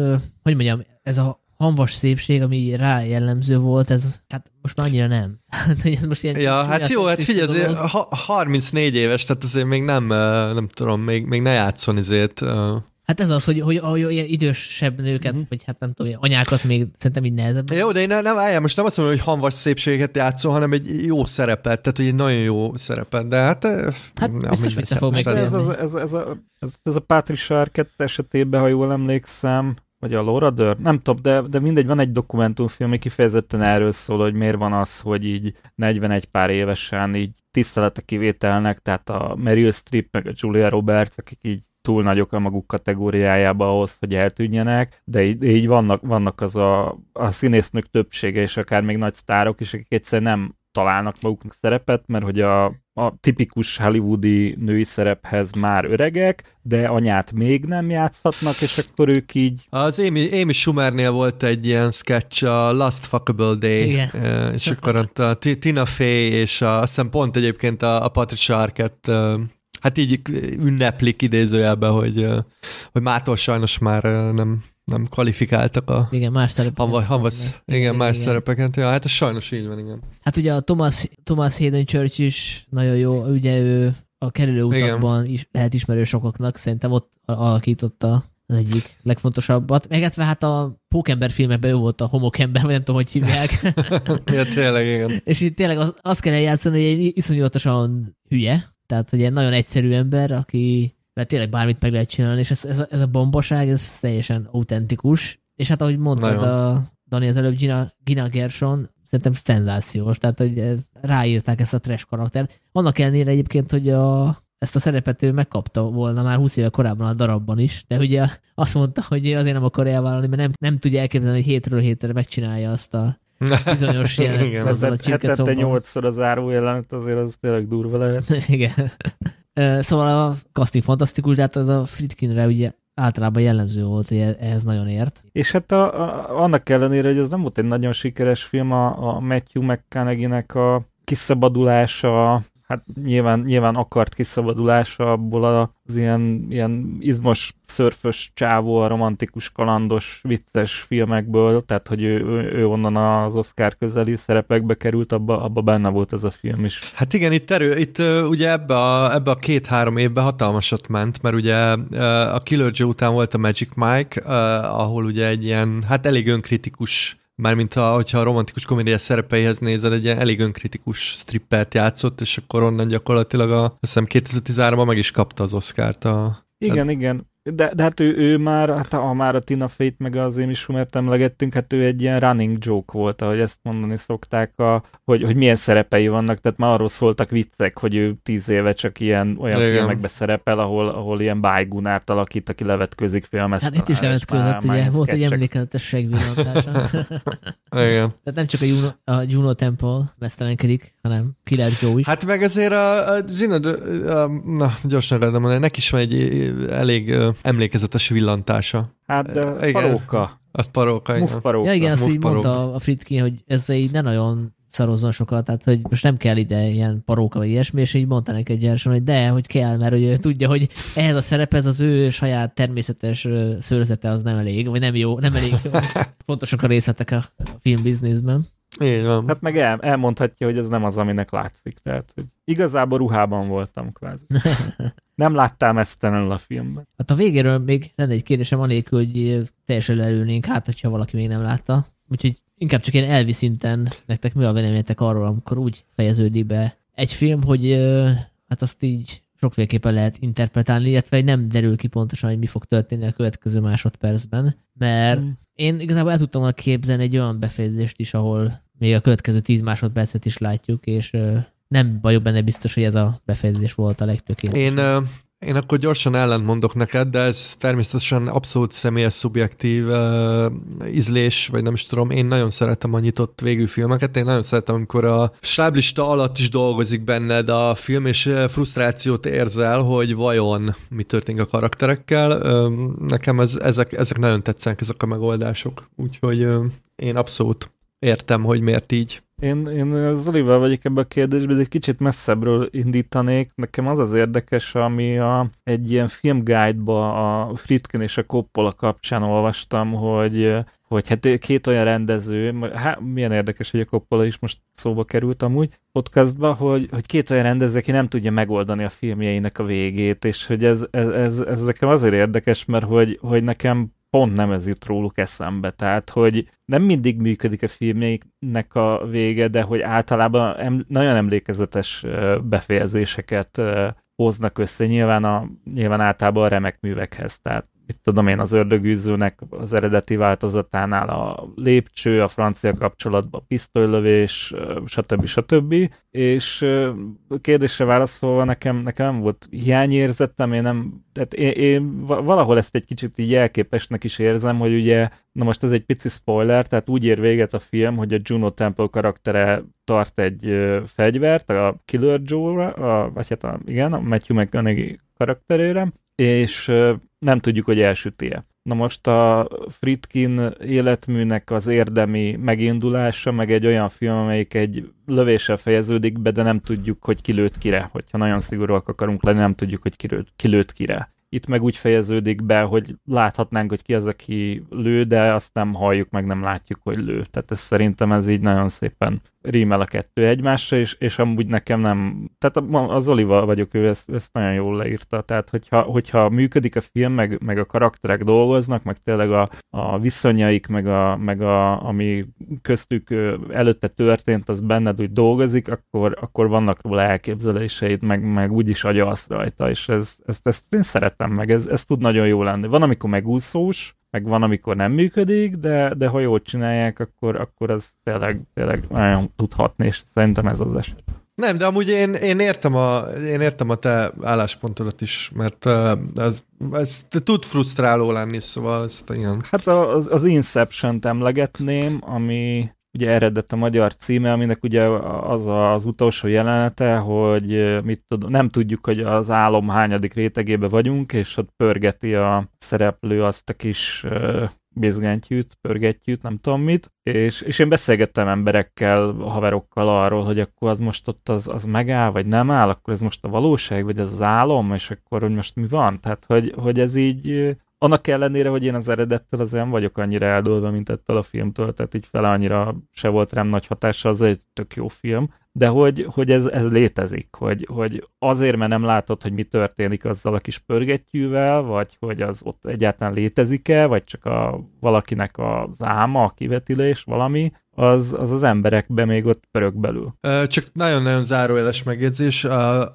hogy mondjam, ez a hanvas szépség, ami rá jellemző volt, ez hát most már annyira nem. ez most ilyen ja, hát jó, hát figyelj, azért 34 éves, tehát azért még nem, nem tudom, még, még ne játszon azért Hát ez az, hogy, hogy, hogy olyan idősebb nőket, mm-hmm. vagy hát nem tudom, anyákat még szerintem így nehezebb. Jó, de én nem, nem most nem azt mondom, hogy hanvas szépséget játszol, hanem egy jó szerepet, tehát hogy egy nagyon jó szerepet, de hát... Hát nem, biztos vissza fog még ez, ez, ez, ez, ez, a, ez, ez a Patrick Arquette esetében, ha jól emlékszem, vagy a Laura Dern, nem tudom, de, de mindegy, van egy dokumentumfilm, ami kifejezetten erről szól, hogy miért van az, hogy így 41 pár évesen így tisztelet a kivételnek, tehát a Meryl Streep meg a Julia Roberts, akik így túl nagyok a maguk kategóriájába ahhoz, hogy eltűnjenek, de így, így vannak, vannak az a, a színésznők többsége, és akár még nagy sztárok is, akik egyszer nem találnak maguknak szerepet, mert hogy a, a tipikus hollywoodi női szerephez már öregek, de anyát még nem játszhatnak, és akkor ők így... Az Amy, Amy Schumernél volt egy ilyen sketch, a Last Fuckable Day, Igen. és akkor ott a Tina Fey, és a, azt hiszem pont egyébként a, a Patricia Arquette hát így ünneplik idézőjelben, hogy, hogy mától sajnos már nem, nem kvalifikáltak a igen, más szerepeket. Hanva, hanvasz, igen, igen, más igen. szerepeket. Ja, hát ez sajnos így van, igen. Hát ugye a Thomas, Thomas Hayden Church is nagyon jó, ugye ő a kerülő utakban is lehet ismerő sokaknak, szerintem ott alakította az egyik legfontosabbat. Megetve hát a Pókember filmekben ő volt a homokember, vagy nem tudom, hogy hívják. ja, tényleg, igen. És itt tényleg azt az kell eljátszani, hogy egy iszonyatosan hülye, tehát, hogy egy nagyon egyszerű ember, aki mert tényleg bármit meg lehet csinálni, és ez, ez, a, ez a bombaság, ez teljesen autentikus. És hát ahogy mondtad, a Dani az előbb, Gina, Gina Gerson, szerintem szenzációs, tehát hogy ráírták ezt a trash karaktert. Annak ellenére egyébként, hogy a, ezt a szerepet ő megkapta volna már 20 éve korábban a darabban is, de ugye azt mondta, hogy azért nem akar elvállalni, mert nem, nem tudja elképzelni, hogy hétről hétre megcsinálja azt a bizonyos jelenet Igen, azzal a csirkecomban. Hetente nyolcszor az áró jelenet, azért az tényleg durva lehet. Igen. Szóval a casting fantasztikus, de hát az a Fritkinre ugye általában jellemző volt, hogy e- ehhez nagyon ért. És hát a, a, annak ellenére, hogy ez nem volt egy nagyon sikeres film, a, a Matthew McConaughey-nek a kiszabadulása, hát nyilván, nyilván akart kiszabadulása abból az ilyen, ilyen izmos, szörfös csávó, a romantikus, kalandos, vicces filmekből, tehát hogy ő, ő, onnan az Oscar közeli szerepekbe került, abba, abba benne volt ez a film is. Hát igen, itt, erő, itt ugye ebbe a, ebbe a két-három évben hatalmasat ment, mert ugye a Killer Joe után volt a Magic Mike, ahol ugye egy ilyen, hát elég önkritikus Mármint, a, hogyha a romantikus komédia szerepeihez nézed, egy ilyen elég önkritikus strippert játszott, és akkor onnan gyakorlatilag a, azt hiszem 2013-ban meg is kapta az Oscar-t. A, igen, a, igen. De, de hát ő, ő már, hát ha már a Tina Fey-t meg az Amy Schumert emlegettünk, hát ő egy ilyen running joke volt, ahogy ezt mondani szokták, a, hogy, hogy milyen szerepei vannak, tehát már arról szóltak viccek, hogy ő tíz éve csak ilyen olyan Igen. filmekbe szerepel, ahol, ahol ilyen bájgunárt alakít, aki levetkőzik filmet. Hát itt is levetkőzött, ugye, már volt egy emlékezetes segvillantása. Igen. Tehát nem csak a Juno, a Juno Temple mesztelenkedik, hanem Killer Joe is. Hát meg azért a, a Gina, a, na, gyorsan rendben mondani, neki is van egy elég emlékezetes villantása. Hát de igen. paróka. Az paróka, igen. paróka. Ja igen, azt így mondta a Fritkin, hogy ez így ne nagyon szarozzon sokat, tehát hogy most nem kell ide ilyen paróka vagy ilyesmi, és így mondta neki egy gyersen, hogy de, hogy kell, mert hogy ő tudja, hogy ehhez a szerephez az ő saját természetes szőrzete az nem elég, vagy nem jó, nem elég jó. Fontosak a részletek a filmbizniszben. Így van. Hát meg el, elmondhatja, hogy ez nem az, aminek látszik. Tehát, hogy igazából ruhában voltam kvázi. nem láttam ezt a filmben. Hát a végéről még lenne egy kérdésem anélkül, hogy teljesen lelőnénk, hát hogyha valaki még nem látta. Úgyhogy inkább csak ilyen elvi szinten nektek mi a véleményetek arról, amikor úgy fejeződik be egy film, hogy hát azt így sokféleképpen lehet interpretálni, illetve nem derül ki pontosan, hogy mi fog történni a következő másodpercben, mert mm. én igazából el tudtam volna képzelni egy olyan befejezést is, ahol még a következő tíz másodpercet is látjuk, és nem vagyok benne biztos, hogy ez a befejezés volt a legtökéletesebb. Én én akkor gyorsan ellent mondok neked, de ez természetesen abszolút személyes, szubjektív uh, ízlés, vagy nem is tudom, én nagyon szeretem a nyitott végű filmeket, én nagyon szeretem, amikor a stáblista alatt is dolgozik benned a film, és frusztrációt érzel, hogy vajon mi történik a karakterekkel. Uh, nekem ez, ezek, ezek nagyon tetszenek, ezek a megoldások, úgyhogy uh, én abszolút értem, hogy miért így. Én, én az Oliver vagyok ebben a kérdésben, de egy kicsit messzebbről indítanék. Nekem az az érdekes, ami a, egy ilyen filmguide-ba a Fritkin és a Coppola kapcsán olvastam, hogy hogy hát két olyan rendező, hát milyen érdekes, hogy a Coppola is most szóba került amúgy podcastba, hogy, hogy két olyan rendező, aki nem tudja megoldani a filmjeinek a végét, és hogy ez, ez, ez, ez nekem azért érdekes, mert hogy, hogy nekem pont nem ez jut róluk eszembe. Tehát, hogy nem mindig működik a filmjéknek a vége, de hogy általában em, nagyon emlékezetes befejezéseket hoznak össze, nyilván, a, nyilván általában a remek művekhez. Tehát mit tudom én, az ördögűzőnek az eredeti változatánál a lépcső, a francia kapcsolatban a pisztolylövés, stb. stb. És kérdésre válaszolva nekem, nekem nem volt hiányérzetem, én nem, tehát én, én valahol ezt egy kicsit így jelképesnek is érzem, hogy ugye, na most ez egy pici spoiler, tehát úgy ér véget a film, hogy a Juno Temple karaktere tart egy fegyvert, a Killer Joe-ra, vagy hát a, igen, a Matthew McConaughey karakterére, és nem tudjuk, hogy elsüti-e. Na most a Fritkin életműnek az érdemi megindulása, meg egy olyan film, amelyik egy lövéssel fejeződik be, de nem tudjuk, hogy kilőtt kire. Hogyha nagyon szigorúak akarunk lenni, nem tudjuk, hogy kilőtt, kilőtt kire. Itt meg úgy fejeződik be, hogy láthatnánk, hogy ki az, aki lő, de azt nem halljuk, meg nem látjuk, hogy lő. Tehát ez szerintem ez így nagyon szépen rímel a kettő egymásra, és, és amúgy nekem nem, tehát az Oliva vagyok, ő ezt, ezt nagyon jól leírta, tehát hogyha, hogyha működik a film, meg, meg a karakterek dolgoznak, meg tényleg a, a viszonyaik, meg, a, meg a, ami köztük előtte történt, az benned úgy dolgozik, akkor, akkor vannak róla elképzeléseid, meg, meg úgyis agyalsz rajta, és ez, ezt, ezt én szeretem meg, ez, ez tud nagyon jó lenni. Van, amikor megúszós, meg van, amikor nem működik, de, de ha jól csinálják, akkor, akkor az tényleg, tényleg nagyon tudhatni, és szerintem ez az eset. Nem, de amúgy én, én, értem a, én értem a te álláspontodat is, mert ez, ez tud frusztráló lenni, szóval ezt ilyen... Hát az, az Inception-t emlegetném, ami ugye eredet a magyar címe, aminek ugye az az utolsó jelenete, hogy mit tud, nem tudjuk, hogy az álom hányadik rétegébe vagyunk, és ott pörgeti a szereplő azt a kis bizgentyűt, pörgettyűt, nem tudom mit, és, és én beszélgettem emberekkel, haverokkal arról, hogy akkor az most ott az, az megáll, vagy nem áll, akkor ez most a valóság, vagy ez az álom, és akkor hogy most mi van? Tehát, hogy, hogy ez így annak ellenére, hogy én az eredettel az nem vagyok annyira eldolva, mint ettől a filmtől, tehát így fele annyira se volt rám nagy hatása, az egy tök jó film, de hogy, hogy ez, ez létezik, hogy, hogy azért, mert nem látod, hogy mi történik azzal a kis pörgettyűvel, vagy hogy az ott egyáltalán létezik-e, vagy csak a, valakinek az álma, a kivetilés, valami, az, az az emberekbe még ott pörög belül. Csak nagyon-nagyon zárójeles megjegyzés.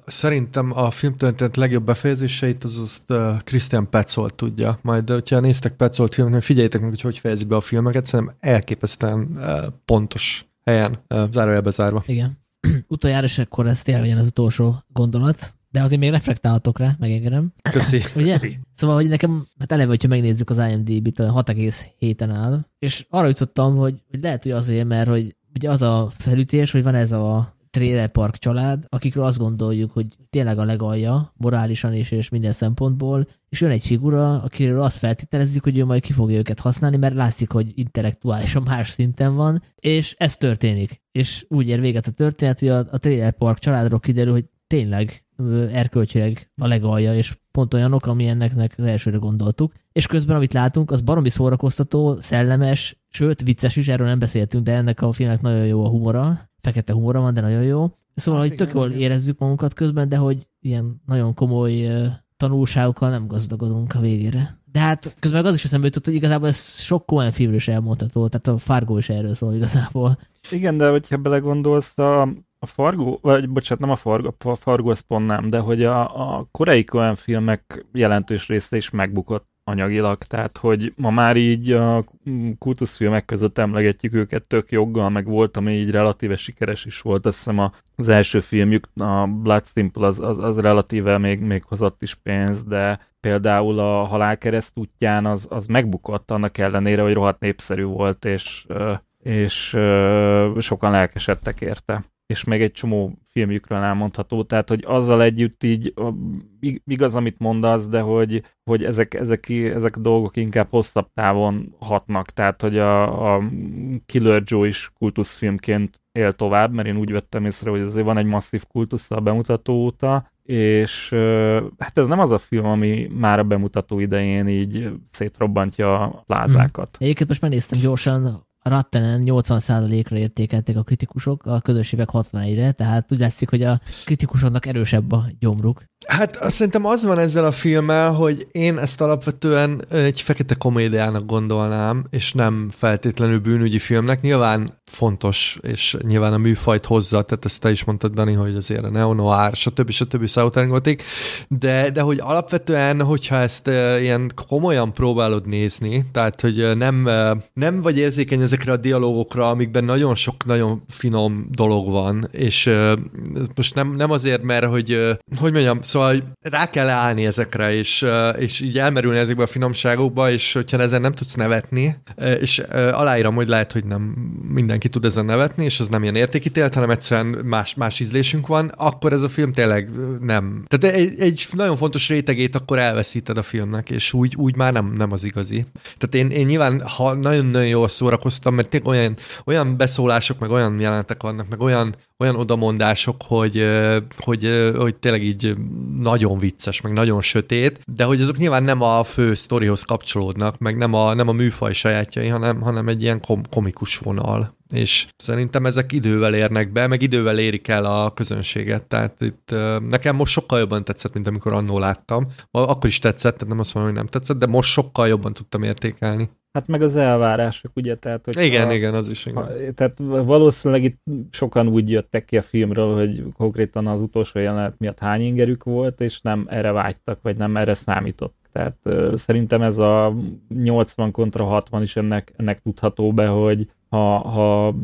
Szerintem a filmtörténet legjobb befejezéseit az azt Christian Petzold tudja. Majd, hogyha néztek Petzold filmet, figyeljétek meg, hogy hogy fejezi be a filmeket, szerintem elképesztően pontos helyen, zárójelbe zárva. Igen. Utoljára, és akkor ez tényleg legyen az utolsó gondolat, de azért még reflektálhatok rá, megengedem. Köszi. Ugye? Köszi. Szóval, hogy nekem, hát eleve, hogyha megnézzük az IMDb-t, 6,7-en áll, és arra jutottam, hogy, hogy lehet, hogy azért, mert hogy ugye az a felütés, hogy van ez a trailer park család, akikről azt gondoljuk, hogy tényleg a legalja, morálisan és, és minden szempontból, és jön egy figura, akiről azt feltételezzük, hogy ő majd ki fogja őket használni, mert látszik, hogy intellektuálisan más szinten van, és ez történik. És úgy ér véget a történet, hogy a, a trailer park családról kiderül, hogy tényleg erkölcsileg a legalja, és pont olyanok, ami ennek az elsőre gondoltuk. És közben, amit látunk, az baromi szórakoztató, szellemes, sőt, vicces is, erről nem beszéltünk, de ennek a filmnek nagyon jó a humora, fekete humora van, de nagyon jó. Szóval, hát hogy tök jól érezzük magunkat közben, de hogy ilyen nagyon komoly tanulságokkal nem gazdagodunk a végére. De hát közben az is eszembe jutott, hogy igazából ez sok Coen filmről is elmondható, tehát a Fargo is erről szól igazából. Igen, de hogyha belegondolsz, a, a Fargo, vagy bocsánat, nem a Fargo, a Fargo az pont nem, de hogy a, a korai Coen filmek jelentős része is megbukott anyagilag, tehát hogy ma már így a kultuszfilmek között emlegetjük őket tök joggal, meg volt, ami így relatíve sikeres is volt, azt hiszem az első filmjük, a Blood Simple, az, az, az relatíve még, még hozott is pénz, de például a Halálkereszt útján az, az megbukott annak ellenére, hogy rohadt népszerű volt, és, és sokan lelkesedtek érte és még egy csomó filmjükről elmondható, tehát hogy azzal együtt így igaz, amit mondasz, de hogy, hogy ezek, ezek, ezek a dolgok inkább hosszabb távon hatnak, tehát hogy a, a Killer Joe is kultuszfilmként él tovább, mert én úgy vettem észre, hogy azért van egy masszív kultusz a bemutató óta, és hát ez nem az a film, ami már a bemutató idején így szétrobbantja a plázákat. Mm. Egyébként most megnéztem gyorsan, Rattenen 80%-ra értékelték a kritikusok, a közönségek 61-re, tehát úgy látszik, hogy a kritikusoknak erősebb a gyomruk. Hát azt szerintem az van ezzel a filmmel, hogy én ezt alapvetően egy fekete komédiának gondolnám, és nem feltétlenül bűnügyi filmnek. Nyilván fontos, és nyilván a műfajt hozza, tehát ezt te is mondtad, Dani, hogy azért a neo-noir, stb. stb. Southern de, de hogy alapvetően, hogyha ezt ilyen komolyan próbálod nézni, tehát, hogy nem, nem vagy érzékeny ezekre a dialógokra, amikben nagyon sok nagyon finom dolog van, és most nem, nem azért, mert hogy, hogy mondjam, szóval rá kell állni ezekre, és, és így elmerülni ezekbe a finomságokba, és hogyha ezen nem tudsz nevetni, és aláírom, hogy lehet, hogy nem mindenki tud ezen nevetni, és az nem ilyen értékítélet, hanem egyszerűen más, más ízlésünk van, akkor ez a film tényleg nem. Tehát egy, egy nagyon fontos rétegét akkor elveszíted a filmnek, és úgy, úgy már nem, nem az igazi. Tehát én, én nyilván, ha nagyon-nagyon jól szórakoztam, mert olyan, olyan beszólások, meg olyan jelenetek vannak, meg olyan, olyan odamondások, hogy, hogy, hogy tényleg így nagyon vicces, meg nagyon sötét, de hogy azok nyilván nem a fő sztorihoz kapcsolódnak, meg nem a, nem a műfaj sajátjai, hanem, hanem egy ilyen kom- komikus vonal. És szerintem ezek idővel érnek be, meg idővel érik el a közönséget. Tehát itt nekem most sokkal jobban tetszett, mint amikor annó láttam. Akkor is tetszett, tehát nem azt mondom, hogy nem tetszett, de most sokkal jobban tudtam értékelni. Hát meg az elvárások, ugye? Tehát, hogy igen, a, igen, az is igen. Ha, tehát valószínűleg itt sokan úgy jöttek ki a filmről, hogy konkrétan az utolsó jelenet miatt hány ingerük volt, és nem erre vágytak, vagy nem erre számított. Tehát uh, szerintem ez a 80 kontra 60 is ennek, ennek tudható be, hogy ha, ha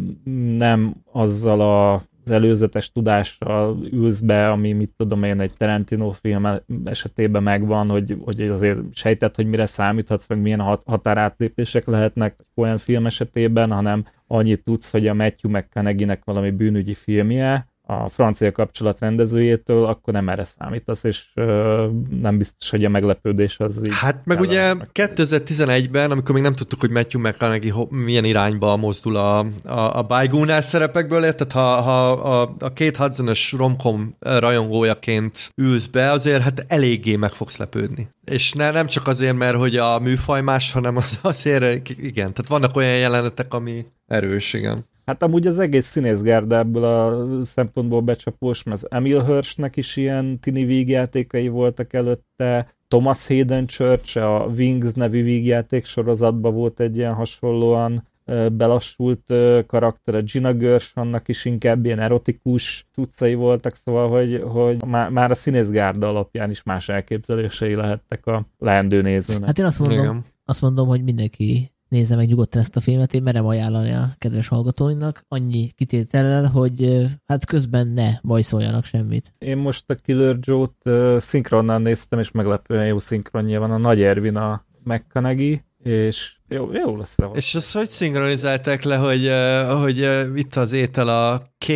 nem azzal a az előzetes tudással ülsz be, ami mit tudom én egy Tarantino film esetében megvan, hogy, hogy azért sejtett, hogy mire számíthatsz, meg milyen hat, határátlépések lehetnek olyan film esetében, hanem annyit tudsz, hogy a Matthew McConaughey-nek valami bűnügyi filmje, a francia kapcsolat rendezőjétől, akkor nem erre számítasz, és ö, nem biztos, hogy a meglepődés az így... Hát meg ugye 2011-ben, amikor még nem tudtuk, hogy Matthew McConaughey milyen irányba mozdul a, a, a Bygónál szerepekből, tehát ha, ha a, a két Hudson-ös romkom rajongójaként ülsz be, azért hát eléggé meg fogsz lepődni. És ne, nem csak azért, mert hogy a műfaj más, hanem az, azért, igen, tehát vannak olyan jelenetek, ami erős, igen. Hát amúgy az egész színészgárda ebből a szempontból becsapós, mert az Emil Hirschnek is ilyen tini vígjátékai voltak előtte, Thomas Hayden Church, a Wings nevű vígjáték sorozatban volt egy ilyen hasonlóan belassult karakter, a Gina Gersonnak is inkább ilyen erotikus tudcai voltak, szóval, hogy, hogy már a színészgárda alapján is más elképzelései lehettek a leendő nézőnek. Hát én azt mondom, Igen. azt mondom hogy mindenki nézze meg nyugodtan ezt a filmet, én merem ajánlani a kedves hallgatóinak, annyi kitétellel, hogy hát közben ne bajszoljanak semmit. Én most a Killer Joe-t uh, szinkronnal néztem, és meglepően jó szinkronja van a Nagy Ervin a McConaughey, és jó, jó lesz. A és azt hogy szinkronizálták le, hogy, uh, hogy uh, itt az étel a K.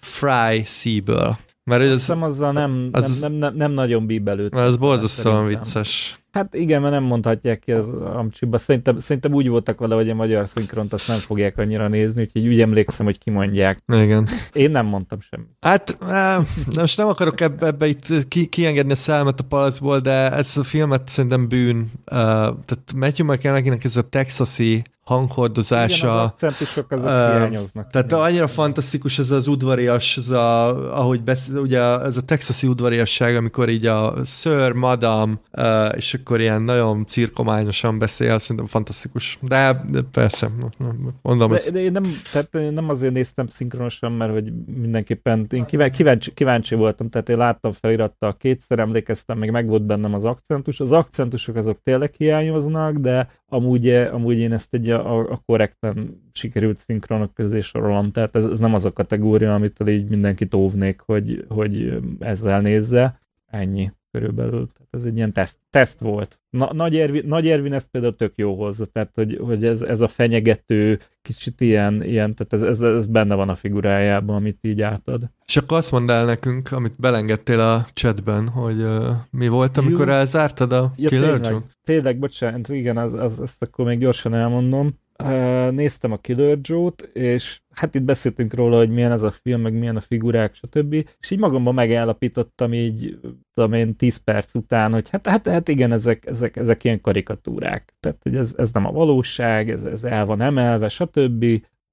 Fry Seaből? Mert ez, hiszem azzal nem, az, nem, nem, nem, nem nagyon bíbelőtt. Mert az borzasztóan vicces. Hát igen, mert nem mondhatják ki az amcsiba. Szerintem, szerintem úgy voltak vele, hogy a magyar szinkront azt nem fogják annyira nézni, úgyhogy úgy emlékszem, hogy kimondják. Igen. Én nem mondtam semmit. Hát nem, most nem akarok ebbe, ebbe itt ki, kiengedni a szelmet a palacból, de ez a filmet szerintem bűn. Uh, tehát Matthew mcconaughey ez a texasi hanghordozása. Igen, az akcentusok azok uh, hiányoznak. Tehát igen. annyira fantasztikus ez az udvarias, ez a, ahogy beszél, ugye ez a texasi udvariasság, amikor így a Sir, Madam, uh, és akkor ilyen nagyon cirkományosan beszél, szerintem fantasztikus. De, de persze, mondom. De, de én nem, tehát nem azért néztem szinkronosan, mert hogy mindenképpen én kíváncsi, kíváncsi voltam, tehát én láttam felirattal kétszer, emlékeztem, meg meg volt bennem az akcentus. Az akcentusok azok tényleg hiányoznak, de amúgy, amúgy én ezt egy a, a korrekten sikerült szinkronok közé sorolom, tehát ez, ez nem az a kategória, amit így mindenkit óvnék, hogy, hogy ezzel nézze. Ennyi körülbelül. Tehát ez egy ilyen teszt, teszt volt. Na, Nagy, Ervin, Nagy Ervin ezt például tök jó hozza, tehát hogy, hogy ez, ez a fenyegető, kicsit ilyen, ilyen tehát ez, ez, ez benne van a figurájában, amit így átad. És akkor azt mondd el nekünk, amit belengedtél a chatben, hogy uh, mi volt, amikor Jú. elzártad a ja, Killer tényleg? Tényleg, bocsánat, igen, az, az, azt akkor még gyorsan elmondom néztem a Killer Joe-t, és hát itt beszéltünk róla, hogy milyen ez a film, meg milyen a figurák, stb. És így magamban megállapítottam így, tudom én, 10 perc után, hogy hát, hát, hát igen, ezek, ezek, ezek ilyen karikatúrák. Tehát, hogy ez, ez nem a valóság, ez, ez el van emelve, stb.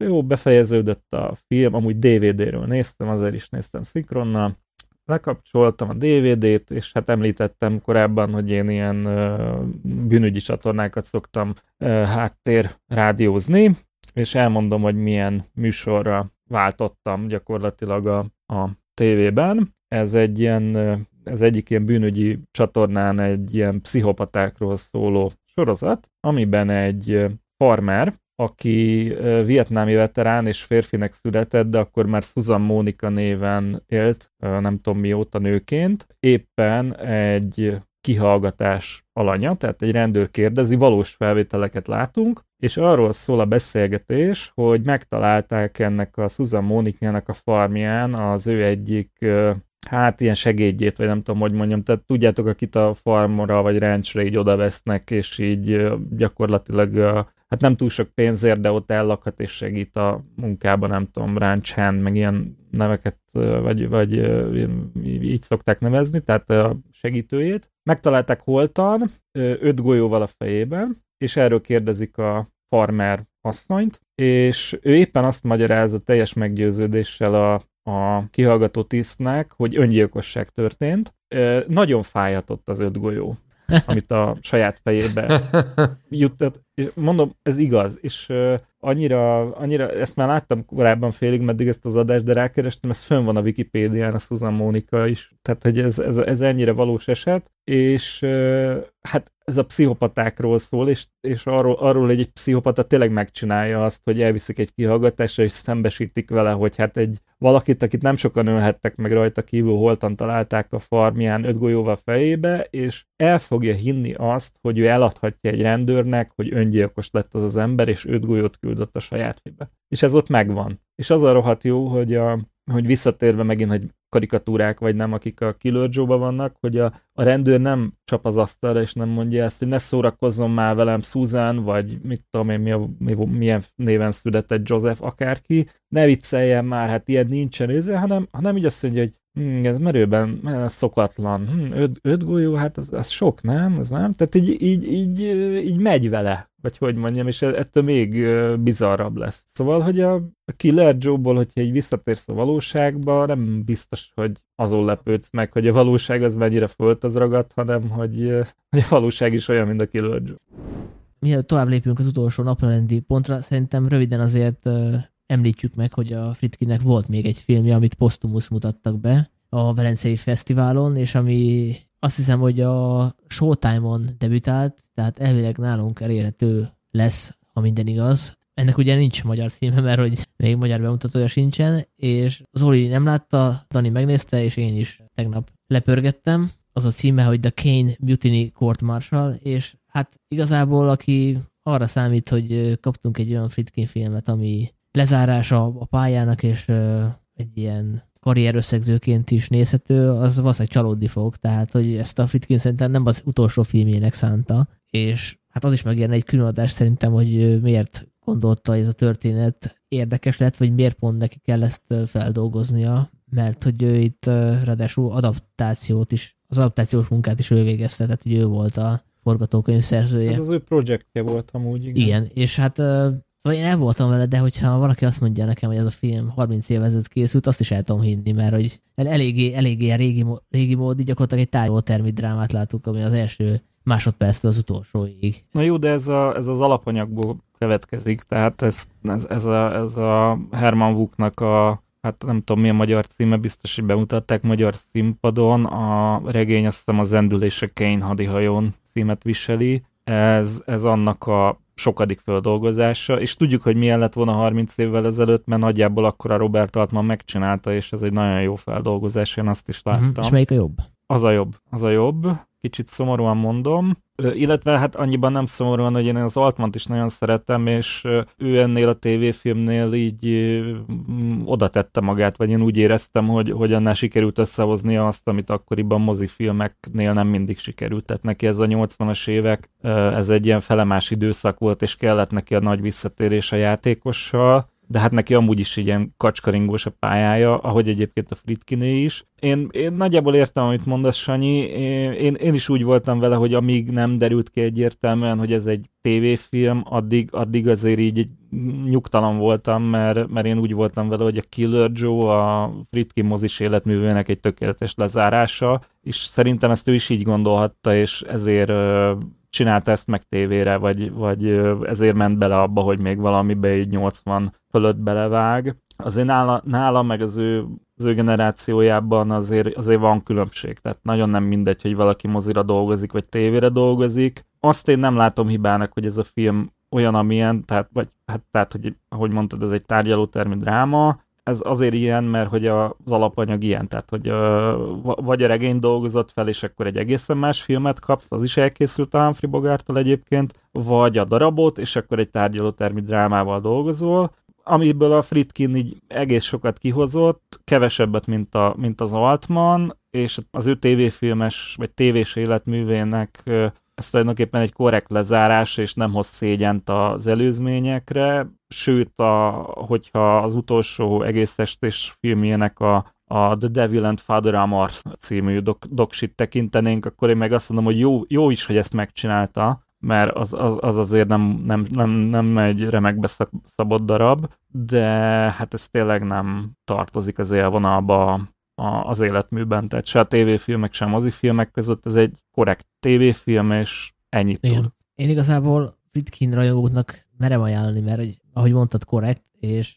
Jó, befejeződött a film, amúgy DVD-ről néztem, azért is néztem szinkronnal, lekapcsoltam a DVD-t, és hát említettem korábban, hogy én ilyen uh, bűnügyi csatornákat szoktam uh, háttér rádiózni, és elmondom, hogy milyen műsorra váltottam gyakorlatilag a, a tévében. Ez egy ilyen, ez egyik ilyen bűnügyi csatornán egy ilyen pszichopatákról szóló sorozat, amiben egy farmer, aki vietnámi veterán és férfinek született, de akkor már Susan Mónika néven élt, nem tudom mióta nőként. Éppen egy kihallgatás alanya, tehát egy rendőr kérdezi, valós felvételeket látunk, és arról szól a beszélgetés, hogy megtalálták ennek a Susan Mónikának a farmján az ő egyik hát ilyen segédjét, vagy nem tudom, hogy mondjam, tehát tudjátok, akit a farmora vagy ranchra így oda vesznek, és így gyakorlatilag hát nem túl sok pénzért, de ott ellakhat és segít a munkában, nem tudom, ranch hand, meg ilyen neveket, vagy, vagy így szokták nevezni, tehát a segítőjét. Megtalálták holtan, öt golyóval a fejében, és erről kérdezik a farmer asszonyt, és ő éppen azt magyarázza teljes meggyőződéssel a, a kihallgató tisztnek, hogy öngyilkosság történt. Nagyon fájhatott az öt golyó amit a saját fejébe juttat. És mondom, ez igaz, és annyira, annyira, ezt már láttam korábban félig meddig ezt az adást, de rákerestem, ez fönn van a Wikipédián, a Susan Monika is, tehát hogy ez, ez, ez ennyire valós eset, és hát ez a pszichopatákról szól, és, és arról, arról egy, egy pszichopata tényleg megcsinálja azt, hogy elviszik egy kihallgatásra, és szembesítik vele, hogy hát egy valakit, akit nem sokan ölhettek meg rajta kívül, holtan találták a farmján öt golyóval fejébe, és el fogja hinni azt, hogy ő eladhatja egy rendőrnek, hogy öngyilkos lett az az ember, és öt golyót küldött a saját fébe. És ez ott megvan. És az a rohadt jó, hogy a, hogy visszatérve megint, hogy karikatúrák vagy nem, akik a Killer vannak, hogy a, a rendőr nem csap az asztalra, és nem mondja ezt, hogy ne szórakozzon már velem Susan, vagy mit tudom én, mi a, mi, milyen néven született Joseph akárki, ne vicceljen már, hát ilyen nincsen őze, hanem, hanem így azt mondja, hogy hm, ez merőben szokatlan, hm, öt, öt golyó, hát ez, ez sok, nem? Ez nem? Tehát így, így, így, így megy vele, vagy hogy mondjam, és ettől még bizarrabb lesz. Szóval, hogy a Killer Joe-ból, hogyha egy visszatérsz a valóságba, nem biztos, hogy azon lepődsz meg, hogy a valóság az mennyire fölt az ragadt, hanem hogy, hogy a valóság is olyan, mint a Joe. Mielőtt tovább lépünk az utolsó napralendi pontra, szerintem röviden azért említsük meg, hogy a Fritkinnek volt még egy filmje, amit Postumus mutattak be a Velencei Fesztiválon, és ami azt hiszem, hogy a Showtime-on debütált, tehát elvileg nálunk elérhető lesz, ha minden igaz. Ennek ugye nincs magyar címe, mert hogy még magyar bemutatója sincsen, és Zoli nem látta, Dani megnézte, és én is tegnap lepörgettem. Az a címe, hogy The Kane Mutiny Court Martial, és hát igazából aki arra számít, hogy kaptunk egy olyan Fritkin filmet, ami lezárása a pályának, és egy ilyen karrier összegzőként is nézhető, az valószínűleg csalódni fog, tehát hogy ezt a Fritkin szerintem nem az utolsó filmjének szánta, és hát az is megérne egy különadás szerintem, hogy miért gondolta ez a történet érdekes lett, vagy miért pont neki kell ezt feldolgoznia, mert hogy ő itt ráadásul adaptációt is, az adaptációs munkát is ő végezte, tehát hogy ő volt a forgatókönyv szerzője. Ez az ő projektje volt amúgy, igen. Igen, és hát Szóval én el voltam vele, de hogyha valaki azt mondja nekem, hogy ez a film 30 év ezelőtt készült, azt is el tudom hinni, mert hogy eléggé, eléggé régi, régi mód, így gyakorlatilag egy tárgyaló drámát látunk, ami az első másodperctől az utolsóig. Na jó, de ez, a, ez az alapanyagból következik, tehát ez, ez, ez, a, ez a Herman Wooknak a hát nem tudom milyen magyar címe, biztos, hogy bemutatták magyar színpadon, a regény azt hiszem a Zendülése Kane hadihajón címet viseli, ez, ez annak a sokadik földolgozása, és tudjuk, hogy milyen lett volna 30 évvel ezelőtt, mert nagyjából akkor a Robert Altman megcsinálta, és ez egy nagyon jó feldolgozás, én azt is láttam. Uh-huh. És melyik a jobb? Az a jobb, az a jobb kicsit szomorúan mondom, illetve hát annyiban nem szomorúan, hogy én az Altmant is nagyon szeretem, és ő ennél a tévéfilmnél így oda tette magát, vagy én úgy éreztem, hogy, hogy annál sikerült összehoznia azt, amit akkoriban mozifilmeknél nem mindig sikerült. Tehát neki ez a 80-as évek, ez egy ilyen felemás időszak volt, és kellett neki a nagy visszatérés a játékossal, de hát neki amúgy is ilyen kacskaringós a pályája, ahogy egyébként a Fritkiné is. Én, én nagyjából értem, amit mondasz, Sanyi. Én, én is úgy voltam vele, hogy amíg nem derült ki egyértelműen, hogy ez egy tévéfilm, addig, addig azért így nyugtalan voltam, mert, mert én úgy voltam vele, hogy a Killer Joe a Fritkin mozis életművének egy tökéletes lezárása, és szerintem ezt ő is így gondolhatta, és ezért csinálta ezt meg tévére, vagy, vagy ezért ment bele abba, hogy még valamibe egy 80 fölött belevág. Azért nála, nála meg az ő, az ő generációjában azért, azért van különbség, tehát nagyon nem mindegy, hogy valaki mozira dolgozik, vagy tévére dolgozik. Azt én nem látom hibának, hogy ez a film olyan, amilyen, tehát, vagy, hát, tehát hogy ahogy mondtad, ez egy tárgyalótermi dráma, ez azért ilyen, mert hogy az alapanyag ilyen, tehát hogy vagy a regény dolgozott fel, és akkor egy egészen más filmet kapsz, az is elkészült a Humphrey Bogártól egyébként, vagy a darabot, és akkor egy tárgyalótermi drámával dolgozol, amiből a Fritkin így egész sokat kihozott, kevesebbet, mint, a, mint az Altman, és az ő tévéfilmes, vagy tévés életművének ez tulajdonképpen egy korrekt lezárás, és nem hoz szégyent az előzményekre, sőt, a, hogyha az utolsó egész estés filmjének a, a The Devil and Father Amor című dok, doksit tekintenénk, akkor én meg azt mondom, hogy jó, jó is, hogy ezt megcsinálta, mert az, az, az azért nem, nem, nem, nem egy remekbe szabott darab, de hát ez tényleg nem tartozik az élvonalba az életműben, tehát se a tévéfilmek, sem mozifilmek között ez egy korrekt tévéfilm, és ennyit Igen. tud. Én igazából Fritkin rajongóknak merem ajánlani, mert ahogy mondtad, korrekt, és,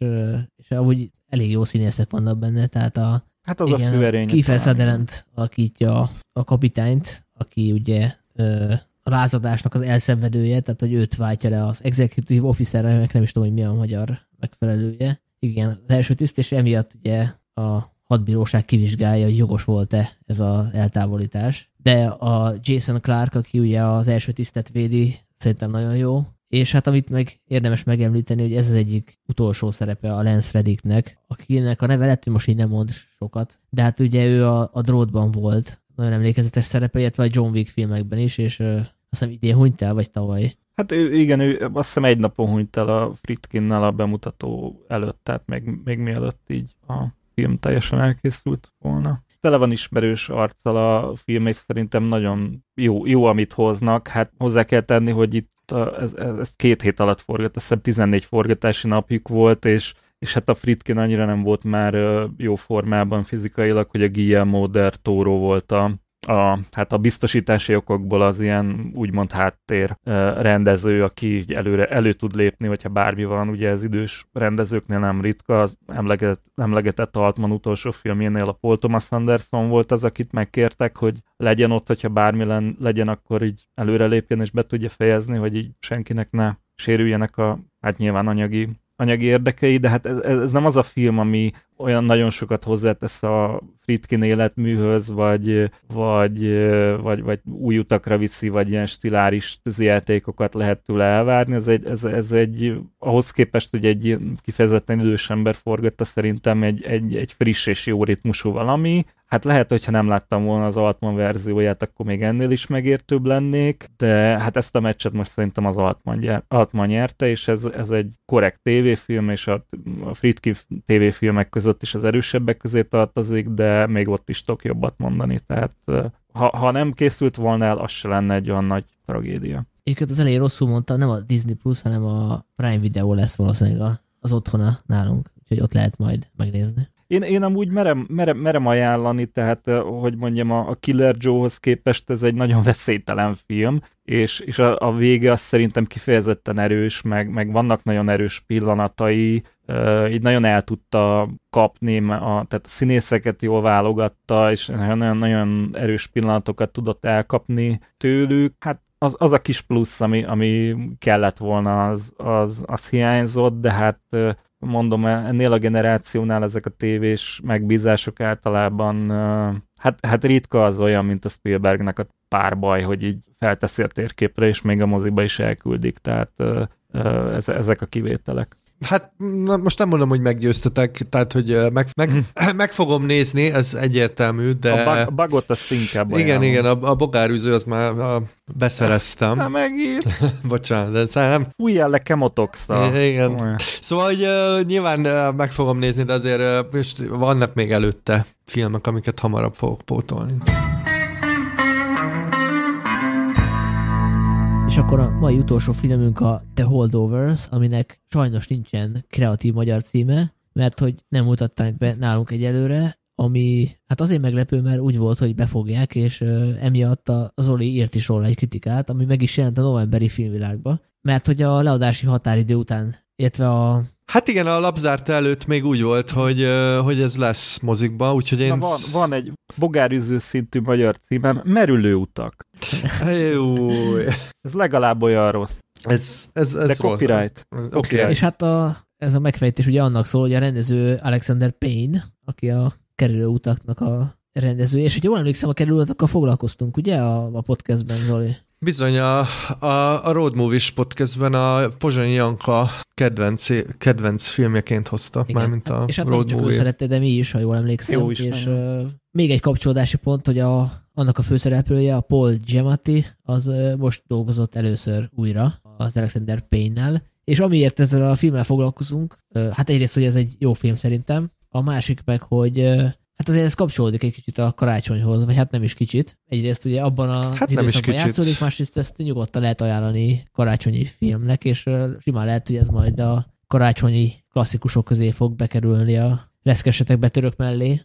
és ahogy elég jó színészek vannak benne, tehát a Hát az Igen, a főerény. Kiefer Sutherland alakítja a kapitányt, aki ugye ö, a lázadásnak az elszenvedője, tehát hogy őt váltja le az executive officer, nem is tudom, hogy mi a magyar megfelelője. Igen, az első tiszt, és emiatt ugye a hadbíróság kivizsgálja, hogy jogos volt-e ez az eltávolítás. De a Jason Clark, aki ugye az első tisztet védi, szerintem nagyon jó. És hát amit meg érdemes megemlíteni, hogy ez az egyik utolsó szerepe a Lance Reddicknek, akinek a neve lett, hogy most így nem mond sokat, de hát ugye ő a, a drótban volt, nagyon emlékezetes szerepe, illetve a John Wick filmekben is, és uh, azt hiszem idén hunyt el, vagy tavaly. Hát ő, igen, ő azt hiszem egy napon hunyt el a Fritkinnel a bemutató előtt, tehát még, még mielőtt így a film teljesen elkészült volna. Tele van ismerős arccal a film, és szerintem nagyon jó, jó amit hoznak. Hát hozzá kell tenni, hogy itt ez, ez, ez két hét alatt forgat, azt hiszem 14 forgatási napjuk volt, és és hát a Fritkin annyira nem volt már jó formában fizikailag, hogy a Guillermo del Toro volt a, a, hát a biztosítási okokból az ilyen úgymond háttér rendező, aki előre elő tud lépni, hogyha bármi van, ugye ez idős rendezőknél nem ritka, az emleget, emlegetett Altman utolsó filmjénél a Paul Thomas Anderson volt az, akit megkértek, hogy legyen ott, hogyha bármi len, legyen, akkor így előre lépjen és be tudja fejezni, hogy így senkinek ne sérüljenek a, hát nyilván anyagi anyagi érdekei, de hát ez, ez nem az a film, ami olyan nagyon sokat hozzátesz a Fritkin életműhöz, vagy, vagy, vagy, vagy új utakra viszi, vagy ilyen stiláris játékokat lehet tőle elvárni. Ez egy, ez, ez egy ahhoz képest, hogy egy kifejezetten idős ember forgatta szerintem egy, egy, egy friss és jó ritmusú valami. Hát lehet, hogyha nem láttam volna az Altman verzióját, akkor még ennél is megértőbb lennék, de hát ezt a meccset most szerintem az Altman, Altman nyerte, és ez, ez egy korrekt tévéfilm, és a, a Fritkin tévéfilmek között is az erősebbek közé tartozik, de még ott is tudok jobbat mondani, tehát ha, ha nem készült volna el, az se lenne egy olyan nagy tragédia. Egyébként az elején rosszul mondta, nem a Disney Plus, hanem a Prime Video lesz valószínűleg az otthona nálunk, úgyhogy ott lehet majd megnézni. Én, én amúgy merem, merem, merem ajánlani, tehát, hogy mondjam, a Killer Joe-hoz képest ez egy nagyon veszélytelen film, és, és a, a vége az szerintem kifejezetten erős, meg, meg vannak nagyon erős pillanatai, így nagyon el tudta kapni, a, tehát a színészeket jól válogatta, és nagyon, nagyon erős pillanatokat tudott elkapni tőlük. Hát az, az a kis plusz, ami, ami kellett volna, az, az, az hiányzott, de hát mondom, ennél a generációnál ezek a tévés megbízások általában hát, hát ritka az olyan, mint a Spielbergnek a pár baj, hogy így felteszi a térképre, és még a moziba is elküldik, tehát ezek a kivételek. Hát na, most nem mondom, hogy meggyőztetek, tehát hogy meg, meg, meg fogom nézni, ez egyértelmű, de... A, bug, a azt inkább Igen, ajánlom. igen, a, a bogárűző az már a, beszereztem. Na megint. Bocsánat, de szerintem... Fújjál le kemotox Igen. Olyan. Szóval, hogy uh, nyilván uh, meg fogom nézni, de azért uh, most vannak még előtte filmek, amiket hamarabb fogok pótolni. És akkor a mai utolsó filmünk a The Holdovers, aminek sajnos nincsen kreatív magyar címe, mert hogy nem mutatták be nálunk egyelőre, ami hát azért meglepő, mert úgy volt, hogy befogják, és uh, emiatt a, az Oli írt is róla egy kritikát, ami meg is jelent a novemberi filmvilágba, mert hogy a leadási határidő után, illetve a Hát igen, a lapzárt előtt még úgy volt, hogy, hogy ez lesz mozikba, úgyhogy én... Na van, van egy bogárüző szintű magyar címem, Merülő utak. Ez legalább olyan rossz. Ez, ez, ez De copyright. Oké. Okay. És hát a, ez a megfejtés ugye annak szól, hogy a rendező Alexander Payne, aki a kerülő utaknak a rendező, és hogy jól emlékszem, a kerülő utakkal foglalkoztunk, ugye, a, a podcastben, Zoli? Bizony, a, a, a Road Movies podcastben a Pozsonyi Janka kedvenc, kedvenc filmjeként hozta, Igen. mármint a És hát Road nem csak ő szerette, de mi is, ha jól emlékszem. Jó is, és uh, még egy kapcsolódási pont, hogy a, annak a főszereplője, a Paul Giamatti, az uh, most dolgozott először újra az Alexander Payne-nel, és amiért ezzel a filmmel foglalkozunk, uh, hát egyrészt, hogy ez egy jó film szerintem, a másik meg, hogy Hát azért ez kapcsolódik egy kicsit a karácsonyhoz, vagy hát nem is kicsit. Egyrészt ugye abban a hát nem is kicsit. játszódik, másrészt ezt nyugodtan lehet ajánlani karácsonyi filmnek, és simán lehet, hogy ez majd a karácsonyi klasszikusok közé fog bekerülni a reszkesetek betörök mellé.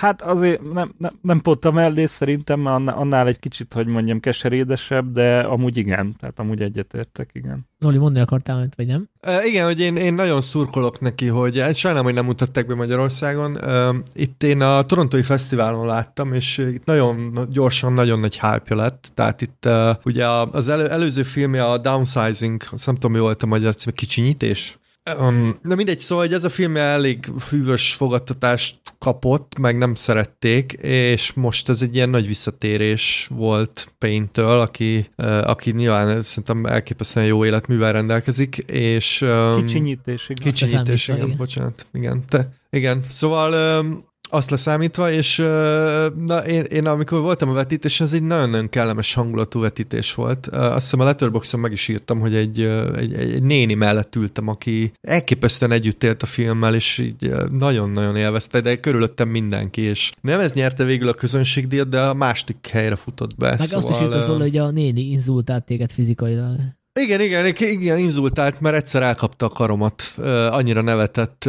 Hát azért nem, nem, nem pont a mellé szerintem, mert annál egy kicsit, hogy mondjam, keserédesebb, de amúgy igen, tehát amúgy egyetértek, igen. Zoli, mondani akartál, vagy nem? Uh, igen, hogy én, én nagyon szurkolok neki, hogy hát sajnálom, hogy nem mutatták be Magyarországon. Uh, itt én a Torontói Fesztiválon láttam, és itt nagyon gyorsan, nagyon nagy hype lett. Tehát itt uh, ugye az elő, előző filmje a Downsizing, azt nem tudom, mi volt a magyar cím, kicsinyítés Um, na mindegy, szóval hogy ez a film elég hűvös fogadtatást kapott, meg nem szerették, és most ez egy ilyen nagy visszatérés volt Payne-től, aki, uh, aki nyilván szerintem elképesztően jó életművel rendelkezik, és... Um, kicsinyítés, igen. Kicsinyítés, igen, igen, bocsánat, igen. Te, igen, szóval um, azt leszámítva, és na, én, én amikor voltam a vetítés, az egy nagyon-nagyon kellemes hangulatú vetítés volt. Azt hiszem a Letterboxon meg is írtam, hogy egy, egy, egy néni mellett ültem, aki elképesztően együtt élt a filmmel, és így nagyon-nagyon élvezte, de körülöttem mindenki, és nem ez nyerte végül a közönségdíjat, de a másik helyre futott be. Meg szóval, azt is írt az hogy a néni inzultált téged fizikailag. Igen, igen, igen, inzultált, mert egyszer elkapta a karomat, annyira nevetett